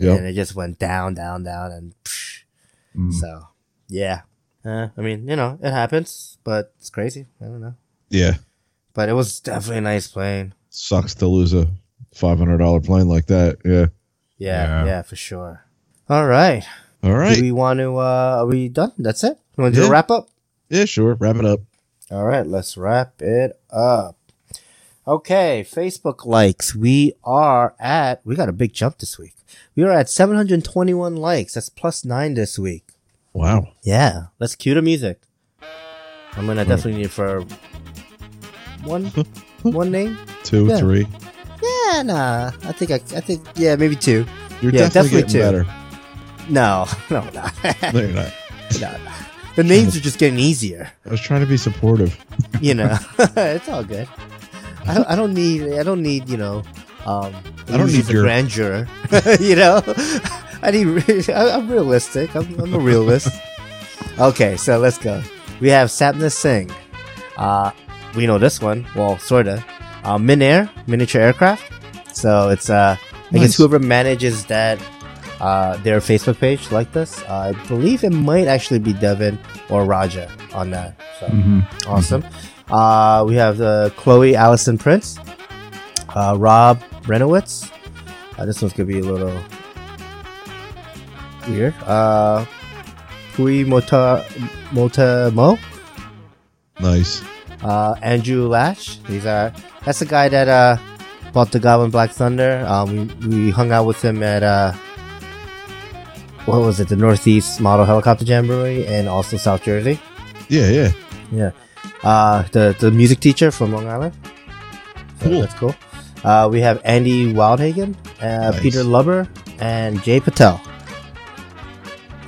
Yep. and it just went down, down, down and. Mm. so yeah. Uh, I mean, you know, it happens, but it's crazy. I don't know. yeah. But it was definitely a nice plane. Sucks to lose a five hundred dollar plane like that. Yeah. Yeah, yeah, Yeah. for sure. All right, all right. Do we want to uh are we done? That's it? You want to do a wrap up? Yeah, sure. Wrap it up. All right, let's wrap it up. Okay, Facebook likes. We are at, we got a big jump this week. We are at 721 likes. That's plus nine this week. Wow. Yeah, let's cue the music. I'm gonna Hmm. definitely need for one, one name. Two, Yeah. three. Yeah, nah. I think I, I think yeah, maybe two. You're Yeah, definitely, definitely getting two. No, no, no, better. No, you're not. no, no. The names are just getting easier. I was trying to be supportive. you know it's all good I don't, I don't need i don't need you know um I don't need your- grandeur you know i need I, i'm realistic I'm, I'm a realist Okay, so let's go. We have Sapna Singh. Uh, we know this one. Well, sorta. Uh, Minair, miniature aircraft. So it's uh, I guess whoever manages that uh, their Facebook page like this. Uh, I believe it might actually be Devin or Raja on that. So hmm awesome. Uh, we have the Chloe Allison Prince, uh, Rob Renowitz. Uh, this one's gonna be a little weird. Uh, Pui Mota Mota Mo, Nice. uh, Andrew Lash. These are that's the guy that uh bought the Goblin Black Thunder. Um, we, we hung out with him at uh. What was it? The Northeast Model Helicopter Jamboree and also South Jersey. Yeah, yeah. Yeah. Uh, the the music teacher from Long Island. So Cool. That's cool. Uh, we have Andy Wildhagen, uh, Nice. Peter Lubber, and Jay Patel.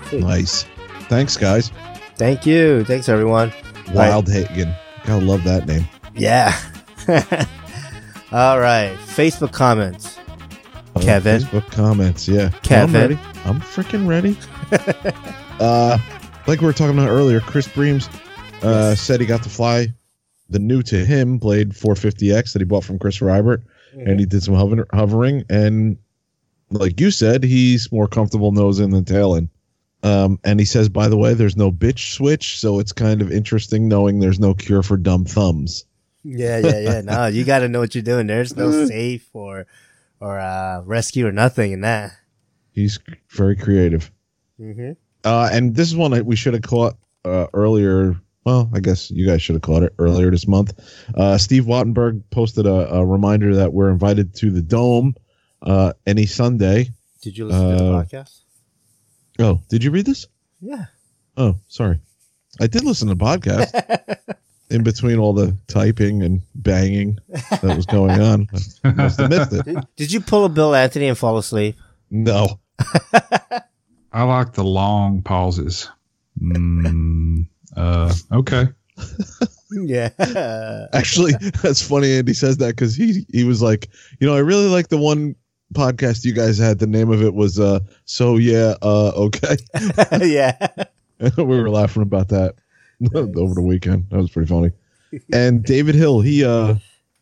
Sweet. Nice. Thanks, guys. Thank you. Thanks, everyone. Wildhagen. Gotta love that name. Yeah. All right. Facebook comments. Kevin. Facebook comments. Yeah. Kevin. I'm ready. I'm freaking ready. uh, like we were talking about earlier, Chris Breams uh, Yes. said he got to fly the new to him Blade 450X that he bought from Chris Rybert, and he did some hover- hovering. And like you said, he's more comfortable nosing than tailing. Um, and he says, by the way, there's no bitch switch, so it's kind of interesting knowing there's no cure for dumb thumbs. Yeah, yeah, yeah. No, you got to know what you're doing. There's no safe or or uh, rescue or nothing in that. He's very creative. Mm-hmm. Uh, and this is one that we should have caught uh, earlier. Well, I guess you guys should have caught it earlier this month. Uh, Steve Wattenberg posted a, a reminder that we're invited to the Dome uh, any Sunday. Did you listen to the Uh, podcast? Oh, did you read this? Yeah. Oh, sorry. I did listen to the podcast in between all the typing and banging that was going on. I must have missed it. Did, did you pull a Bill Anthony and fall asleep? No. I like the long pauses. Mm, uh, okay. Yeah. Actually, that's funny. Andy says that because he he was like, you know, I really like the one podcast you guys had. The name of it was uh, so yeah, uh, okay. yeah. we were laughing about that over the weekend. That was pretty funny. And David Hill, he uh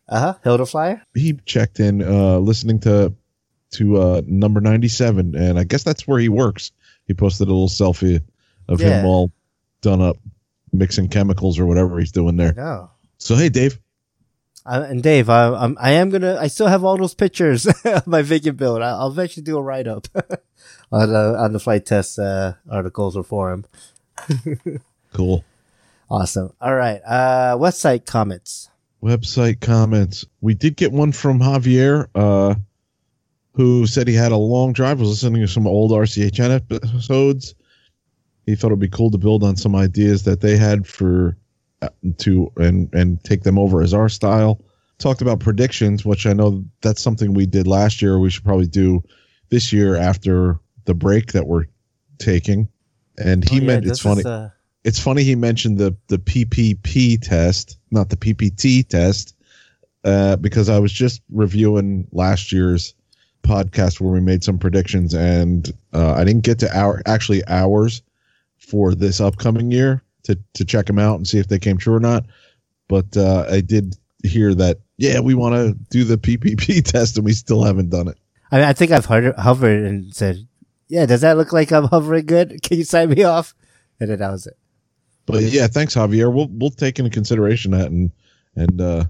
Uh huh. Hilda Flyer? he checked in uh listening to to uh number 97 and I guess that's where he works. He posted a little selfie of Yeah. him all done up mixing chemicals or whatever he's doing there. No. So hey Dave, Uh, and Dave, I, I'm, I am gonna. I still have all those pictures of my Viggen build. I, I'll eventually do a write up on the on the Flite Test uh, articles or forum. cool. Awesome. All right. Uh, website comments. website comments. We did get one from Javier, uh, who said he had a long drive, was listening to some old RCHN episodes. He thought it'd be cool to build on some ideas that they had for uh, to and and take them over as our style. Talked about predictions, which I know that's something we did last year. We should probably do this year after the break that we're taking. And he Oh, yeah, meant it's funny is, uh, it's funny he mentioned the the PPP test, not the PPT test, uh, because I was just reviewing last year's podcast where we made some predictions, and uh, I didn't get to our actually ours for this upcoming year to to check them out and see if they came true or not. But uh, I did hear that yeah, we want to do the PPP test, and we still haven't done it. I mean, I think I've hovered, hovered and said, "Yeah, does that look like I'm hovering good? Can you sign me off?" And then that was it. But yeah, thanks, Javier. We'll we'll take into consideration that, and and uh,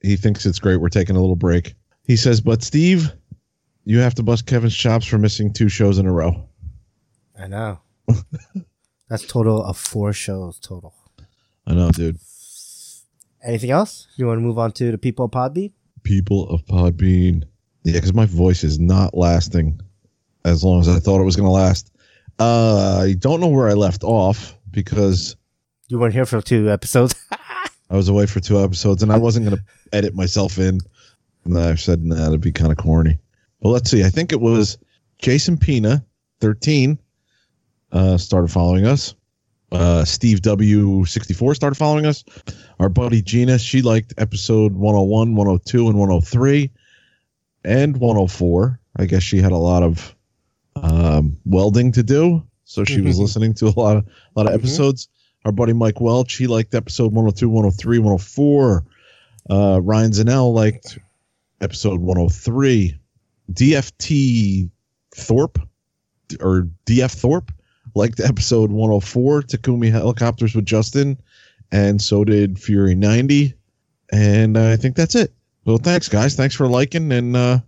he thinks it's great. We're taking a little break. He says, but Steve, you have to bust Kevin's chops for missing two shows in a row. I know. That's total of four shows total. I know, dude. Anything else? You want to move on to the people of Podbean? People of Podbean. Yeah, because my voice is not lasting as long as I thought it was going to last. Uh, I don't know where I left off because You weren't here for two episodes. I was away for two episodes and I wasn't going to edit myself in. And I said, nah, that'd be kind of corny. But let's see. I think it was Jason Pina, 13, uh, started following us. Uh, Steve W64 started following us. Our buddy Gina, she liked episode 101, 102, and 103, and 104. I guess she had a lot of um, welding to do. so she was listening to a lot of a lot of Mhm. episodes. Our buddy Mike Welch, he liked episode 102, 103, 104. Uh, Ryan Zanell liked episode 103. DFT Thorpe or DF Thorpe liked episode 104, Takumi Helicopters with Justin, and so did Fury 90. And I think that's it. Well, thanks, guys. Thanks for liking and uh,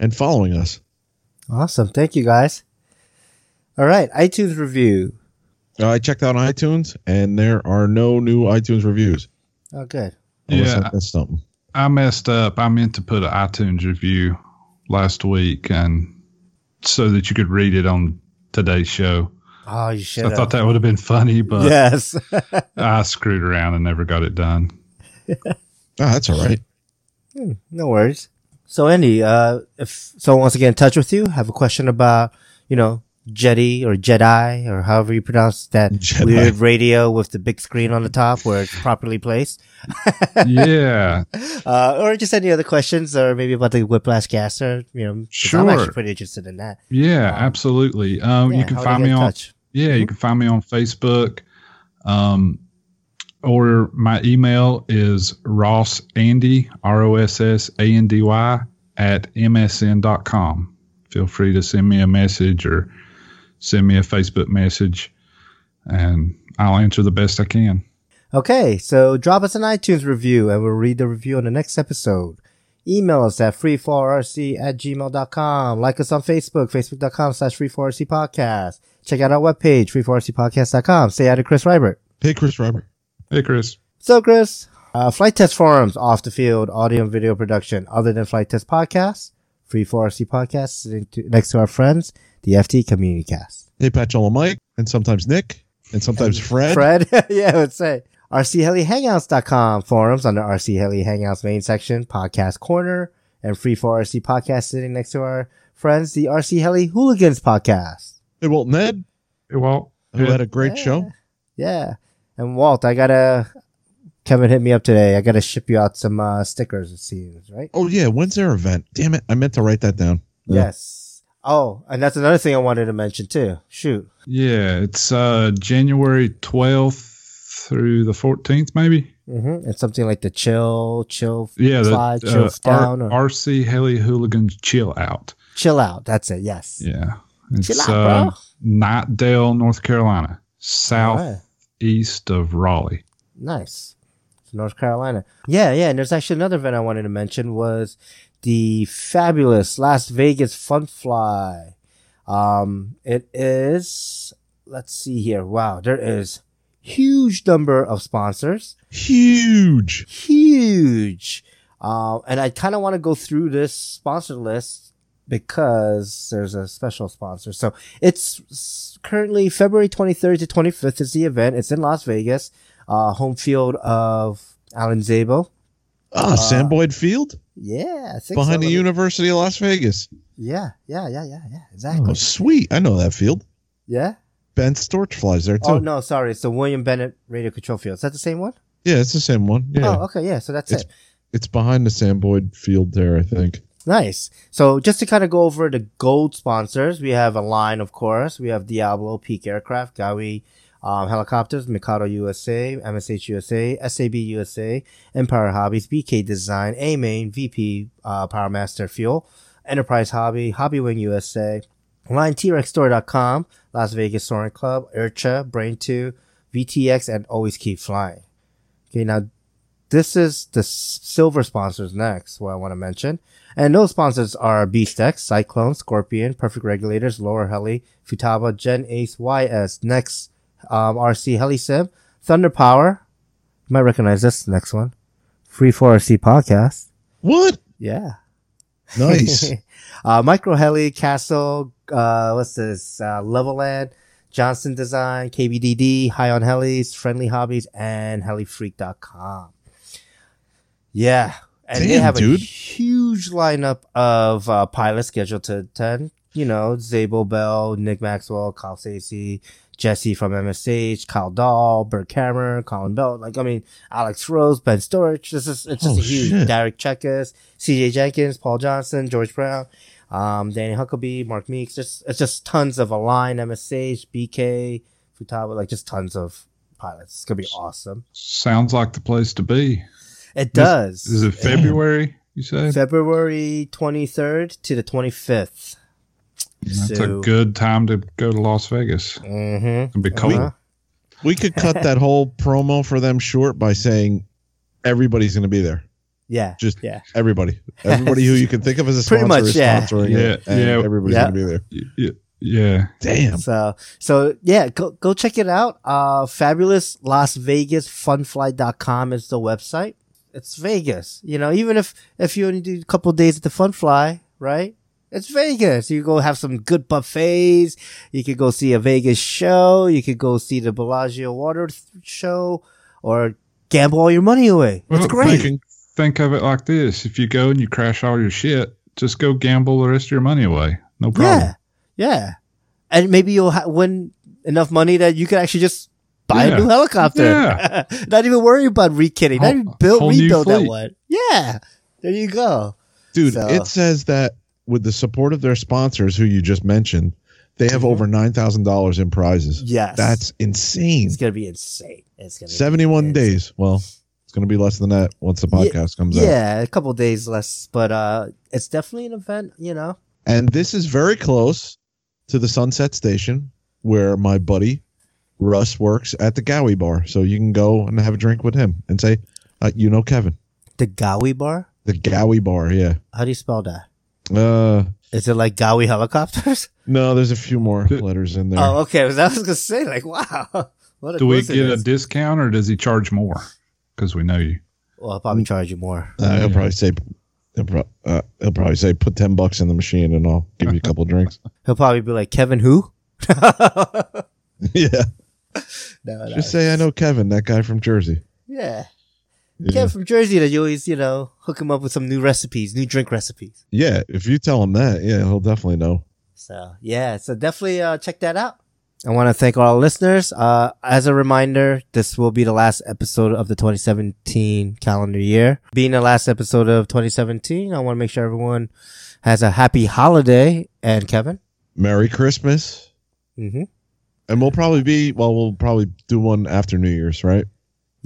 and following us. Awesome. Thank you guys. All right. iTunes review. Uh, I checked out iTunes, and there are no new iTunes reviews. Oh, good. Unless Yeah. I missed something. I messed up. I meant to put an iTunes review last week, and so that you could read it on today's show. Oh, you should So I thought that would have been funny, but yes. I screwed around and never got it done. Oh, that's all right. no worries. So Andy, uh, if someone wants to get in touch with you, have a question about, you know, Jedi or Jedi or however you pronounce that Jedi. weird radio with the big screen on the top where it's properly placed, yeah, uh, or just any other questions or maybe about the Whiplash caster, you know, 'cause I'm actually pretty interested in that. yeah, absolutely. Um, Yeah, you can find me on touch? Yeah, you can find me on Facebook. Um, or my email is Ross Andy, R O S S A N D Y, at msn.com. Feel free to send me a message or send me a Facebook message, and I'll answer the best I can. Okay, so drop us an iTunes review and we'll read the review on the next episode. Email us at free4rc at gmail.com. Like us on Facebook, facebook.com slash free4rc podcast. Check out our webpage, free4rcpodcast.com. Say hi to Chris Rybert. Hey, Chris Robert. Hey, Chris. So, Chris, uh, Flite Test forums, off the field, audio and video production, other than Flite Test podcasts, free 4RC podcast sitting to, next to our friends, the FT Community Cast. Hey, Patchola Mike, and sometimes Nick, and sometimes Fred. Fred, yeah, I would say. RCHeliHangouts.com forums under RC Heli Hangouts main section, podcast corner, and free 4RC podcast sitting next to our friends, the RC Heli Hooligans podcast. Hey, Walt Ned, Hey, Walt. who had a great Yeah. show. Yeah. And Walt, I gotta, Kevin hit me up today. I gotta ship you out some uh, stickers, it seems, right? Oh, yeah. When's their event? Damn it. I meant to write that down. Yeah. Yes. Oh, and that's another thing I wanted to mention too. Shoot. Yeah, it's uh, January 12th through the 14th, maybe. Mm-hmm. It's something like the chill, chill, Yeah, the fly, chill uh, down, R- or RC Heli Hooligans Chill Out. chill out. That's it. Yes. Yeah. It's Chill out, uh, bro. Knightdale, North Carolina, All southeast right. of Raleigh. Nice. North Carolina. Yeah, yeah. And there's actually another event I wanted to mention was the fabulous Las Vegas Fun Fly. Um, it is, let's see here. Wow. There is huge number of sponsors. Huge. huge. Um, and I kind of want to go through this sponsor list because there's a special sponsor. So it's currently February 23rd to 25th is the event. It's in Las Vegas, uh, home field of Alan Zabel. Ah, Sam Boyd Field Yeah, behind the University of Las Vegas. Yeah, yeah, yeah, yeah, yeah. Exactly. Oh, sweet. I know that field. Yeah. Ben Storch flies there too. Oh no, sorry, it's the William Bennett Radio Control Field. Is that the same one? Yeah, it's the same one. Yeah. Oh, okay, yeah. So that's It's- it. It's behind the Sam Boyd Field there, I think. Nice. So just to kind of go over the gold sponsors, we have Align, of course. We have Diablo, Peak Aircraft, Gaui um, Helicopters, Mikado USA, MSH USA, SAB USA, Empire Hobbies, BK Design, A Main, VP uh, Powermaster Fuel, Enterprise Hobby, Hobbywing USA, Line TRXStore.com, Las Vegas Soaring Club, IRCHA, Brain2, VTX, and Always Keep Flying. Okay, now this is the silver sponsors next, what I want to mention. And those sponsors are BeastX, Cyclone, Scorpion, Perfect Regulators, Lower Heli, Futaba, Gen Ace, YS, Next, um, RC Helisim, Thunder Power. You might recognize this next one. Free for RC Podcast. What? Yeah. Nice. uh, Micro Heli, Castle, uh, what's this? Uh, Leveland, Johnson Design, KBDD, High on Helis, Friendly Hobbies, and HeliFreak.com. Yeah. And they Damn, have a huge lineup of uh, pilots scheduled to attend. You know, Zabel Bell, Nick Maxwell, Kyle Stacey, Jesse from MSH, Kyle Dahl, Bert Cameron, Colin Bell. Like, I mean, Alex Rose, Ben Storch. This is, it's just Oh, a huge shit. Derek Chekas, CJ Jenkins, Paul Johnson, George Brown. Um, Danny Huckabee, Mark Meeks, just it's just tons of Align, MSH, BK, Futaba, like just tons of pilots. It's gonna be awesome. Sounds like the place to be. It does. Is it February? You said February 23rd to the 25th. That's a good time to go to Las Vegas. Mm-hmm. It'll be cold. Uh-huh. We could cut that whole promo for them short by saying everybody's going to be there. Yeah. Just yeah. everybody, everybody who you can think of as a Pretty sponsor much, is yeah. sponsoring Yeah, it, and yeah. everybody's Yeah. going to be there. Y- y- Yeah. Damn. So, so yeah, go, go check it out. Uh, fabulous Las Vegas funfly.com is the website. It's Vegas. You know, even if, if you only do a couple days at the fun fly, right? It's Vegas. You go have some good buffets. You could go see a Vegas show. You could go see the Bellagio water th- show or gamble all your money away. It's Well, great. Think, think of it like this: if you go and you crash all your shit, just go gamble the rest of your money away. No problem. Yeah. Yeah. And maybe you'll ha- win enough money that you can actually just buy Yeah. a new helicopter. Yeah. Not even worry about rekitting. Not Whole- even build, rebuild that fleet. one. Yeah. There you go. Dude, So- it says that with the support of their sponsors, who you just mentioned, they have Mhm. over nine thousand dollars in prizes. Yes. That's insane. it's going to be insane. It's going to Seventy-one days. Well, it's going to be less than that once the Yeah, podcast comes out. Yeah, a couple days less, but uh it's definitely an event, you know. And this is very close to the Sunset Station where my buddy Russ works at the Gowie Bar. So you can go and have a drink with him and say, uh, you know Kevin. The Gowie bar? The Gowie Bar, yeah. How do you spell that? Uh, Is it like Gaui helicopters? no, there's a few more Good. letters in there. Oh, okay. I was going to say, like, wow. What a Do we get a coincidence. discount or does he charge more? Because we know you. Well, I'll probably charge you more. Uh, he'll probably say, he'll, pro- uh, he'll probably say, put ten bucks in the machine and I'll give you a couple drinks. He'll probably be like, Kevin who? yeah, no, no. just say I know Kevin, that guy from Jersey. Yeah. Yeah. Kevin from Jersey that you always, you know, hook him up with some new recipes, new drink recipes. yeah, if you tell him that, yeah, he'll definitely know. So yeah, so definitely uh, check that out. I want to thank all our listeners. Uh, as a reminder, this will be the last episode of the 2017 calendar year. Being the last episode of 2017, I want to make sure everyone has a happy holiday. And Kevin, Merry Christmas. mm-hmm. And we'll probably be well. We'll probably do one after New Year's, right?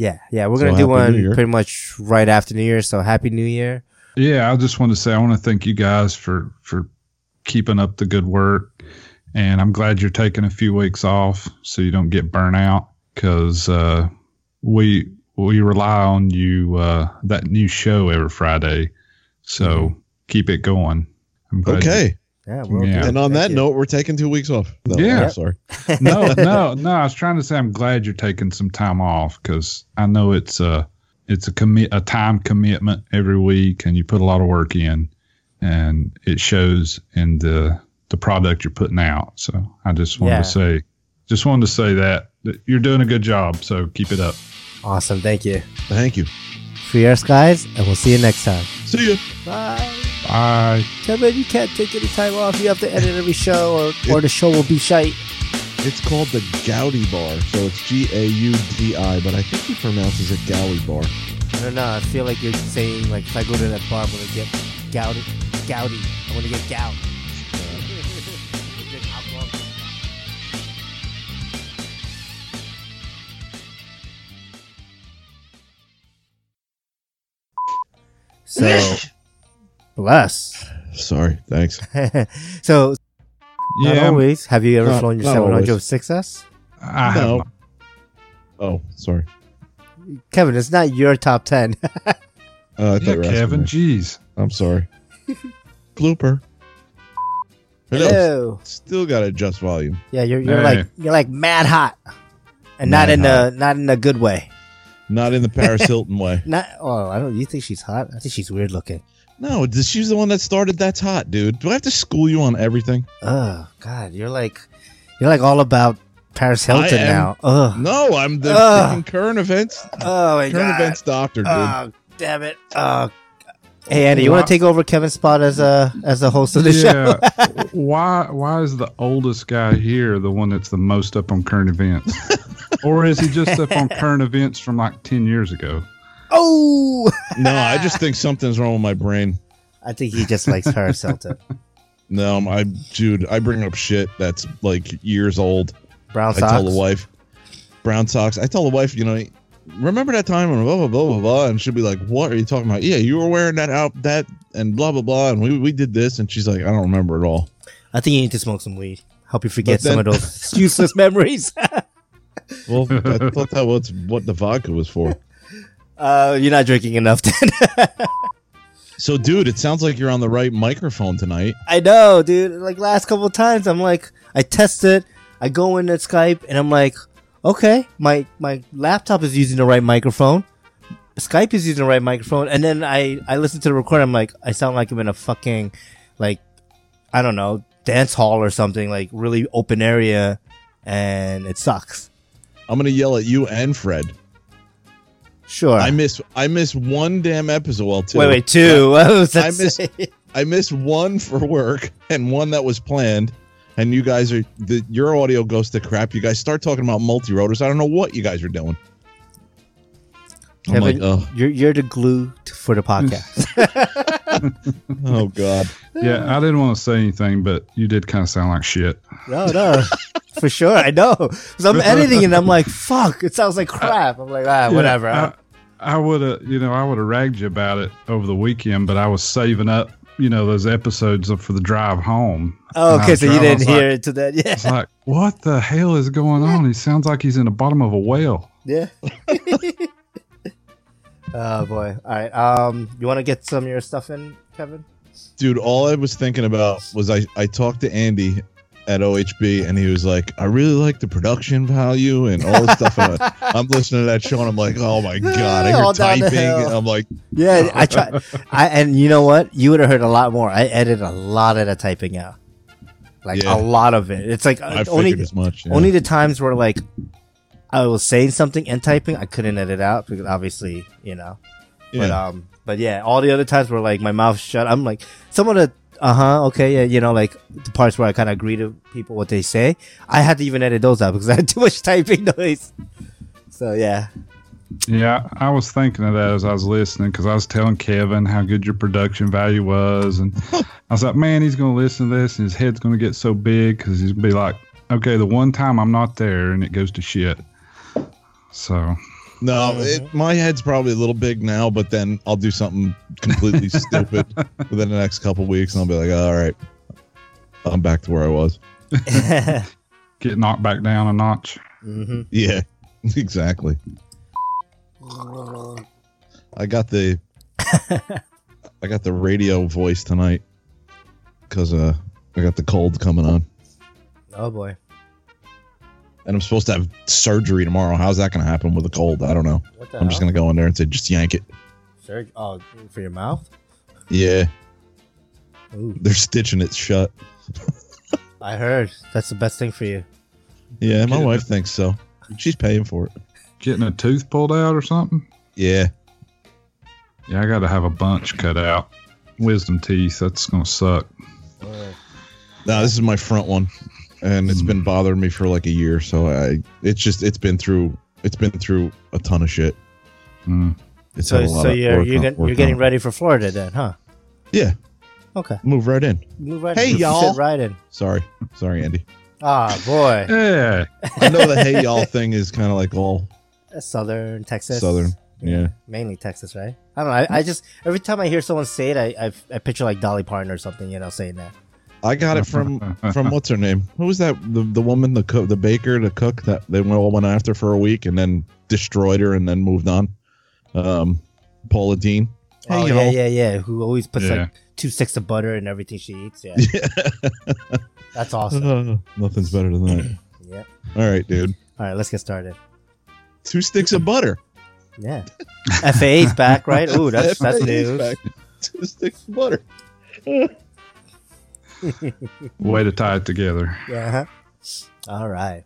Yeah, yeah, we're So gonna do one pretty much right after New Year. So happy New Year. Yeah, I just want to say I want to thank you guys for for keeping up the good work, and I'm glad you're taking a few weeks off so you don't get burnt out because uh, we we rely on you uh, that new show every Friday, so keep it going. I'm glad you- Okay. Yeah, we'll Yeah. And on Thank that you. note, we're taking two weeks off. No, Yeah. I'm sorry. no, no, no. I was trying to say I'm glad you're taking some time off because I know it's a it's a commit a time commitment every week, and you put a lot of work in, and it shows in the the product you're putting out. So I just wanted Yeah. to say, just wanted to say that, that you're doing a good job. So keep it up. awesome. Thank you. Thank you. Free air skies, and we'll see you next time. See you. Bye. Bye. Kevin, you can't take any time off. You have to edit every show, or, or the show will be shite. It's called the Gaudi Bar. So it's G A U D I, but I think he pronounces it Gowie Bar. I don't know. I feel like you're saying like if I go to that bar, I'm gonna get gouty, gouty. I'm gonna get gout. So, bless. Sorry. Thanks. so, not always. Have you ever Not- flown your not always. 706S? I No. not. Oh, sorry. Kevin, it's not your top 10. Uh, I thought Yeah, you Kevin. Jeez. I'm sorry. Blooper. Hello. Hello. Still got to adjust volume. Yeah, you're you're Hey. like you're like mad hot, and not Mad in hot. the not in a good way. Not in the Paris Hilton way. Not oh, I don't. You think she's hot? I think she's weird looking. No, she's the one that started That's Hot, dude. Do I have to school you on everything? Oh God, you're like you're like all about Paris Hilton am. now. Ugh. No, I'm the Ugh. current events Oh my current God. events doctor, dude. Oh damn it. Oh. Hey Andy, you want to take over Kevin's spot as a as a host of the show? Yeah. why why is the oldest guy here the one that's the most up on current events? or is he just up on current events from like 10 years ago? Oh, no, I just think something's wrong with my brain. I think he just likes Paris Hilton. No, I, dude, I bring up shit that's like years old. Brown socks. I socks. tell the wife, brown socks. I tell the wife, you know, remember that time when blah blah blah blah blah, and she'll be like, "What are you talking about?" Yeah, you were wearing that out that and blah blah blah, and we we did this, and she's like, "I don't remember at all." I think you need to smoke some weed. Help you forget then- some of those useless memories. Well, I thought that was what the vodka was for. Uh, you're not drinking enough then. So, dude, it sounds like you're on the right microphone tonight. I know, dude. Like last couple of times, I'm like, I test it. I go in at Skype, and I'm like, okay, my my laptop is using the right microphone. Skype is using the right microphone, and then I I listen to the recording. I'm like, I sound like I'm in a fucking like I don't know dance hall or something, like really open area, and it sucks. I'm gonna yell at you and Fred. Sure. I miss I miss one damn episode. Well, two. wait, wait, two. What was that I miss- say? I miss one for work and one that was planned. And you guys are the your audio goes to crap. You guys start talking about multi rotors. I don't know what you guys are doing. I'm Kevin, like, oh, you're you're the glue for the podcast. oh god. Yeah, I didn't want to say anything, but you did kind of sound like shit. No, no, for sure. I know. Because I'm editing and I'm like, fuck, it sounds like crap. I'm like, ah, whatever. I, I would have, you know, I would have ragged you about it over the weekend, but I was saving up, you know, those episodes for the drive home. oh, okay, so you driving, I didn't hear like- it to that. Yeah. It's like, what the hell is going on? He sounds like he's in the bottom of a whale. Yeah. oh, boy. All right. Um, You want to get some of your stuff in, Kevin? Dude, all I was thinking about was I, I talked to Andy at OHB and he was like, I really like the production value and all this stuff. And I, I'm listening to that show and I'm like, oh my God, I hear All down the typing. And I'm like, Yeah, I try. I And you know what? You would have heard a lot more. I edited a lot of the typing out. Like, Yeah. a lot of it. It's like I only as much. yeah. Only the times where like I was saying something and typing, I couldn't edit out because obviously, you know. But Yeah. um, but yeah, all the other times where like my mouth shut, I'm like some of the uh huh, okay, yeah, you know, like the parts where I kind of agree to people what they say, I had to even edit those out because I had too much typing noise. So yeah, Yeah, I was thinking of that as I was listening because I was telling Kevin how good your production value was, and I was like, man, he's going to listen to this and his head's going to get so big because he's going to be like, okay, the one time I'm not there and it goes to shit. So No, it, my head's probably a little big now, but then I'll do something completely stupid within the next couple weeks, and I'll be like, all right, I'm back to where I was. get knocked back down a notch. hmm Yeah, exactly. I got the I got the radio voice tonight because uh I got the cold coming on, oh boy, and I'm supposed to have surgery tomorrow. How's that going to happen with a cold? I don't know. what the I'm just going to go in there and say, just yank it. Surg- oh for your mouth. Yeah, Ooh, they're stitching it shut. I heard that's the best thing for you. Yeah, my wife thinks so. She's paying for it. Getting a tooth pulled out or something? Yeah. Yeah, I got to have a bunch cut out. Wisdom teeth, that's going to suck. No, this is my front one, and it's been bothering me for like a year. So I, it's just it's been through it's been through a ton of shit. Mm. It's So had so you're you're, on- get, you're getting ready for Florida then, huh? Yeah, Okay, move right in. move right. Hey, in. y'all. Fit right in. Sorry, sorry, Andy. Ah, boy. Yeah. I know the hey y'all thing is kind of like all Southern Texas. southern. Yeah, Mainly Texas, right? I don't know. I, I just every time I hear someone say it, I, I I picture like Dolly Parton or something, you know, saying that. I got it from from what's her name? Who was that? The the woman, the cook, the baker, the cook that they all went after for a week and then destroyed her and then moved on. Um, Paula Deen. Hey, oh y'all. yeah, yeah, yeah. Who always puts Yeah. like two sticks of butter in everything she eats. Yeah, that's awesome. Uh, nothing's better than that. yeah. All right, dude. All right, let's get started. Two sticks of butter. Yeah. FAA's back, right? Ooh, that's that's FAA's news. back. Two sticks of butter. Way to tie it together. Yeah. Uh-huh. All right.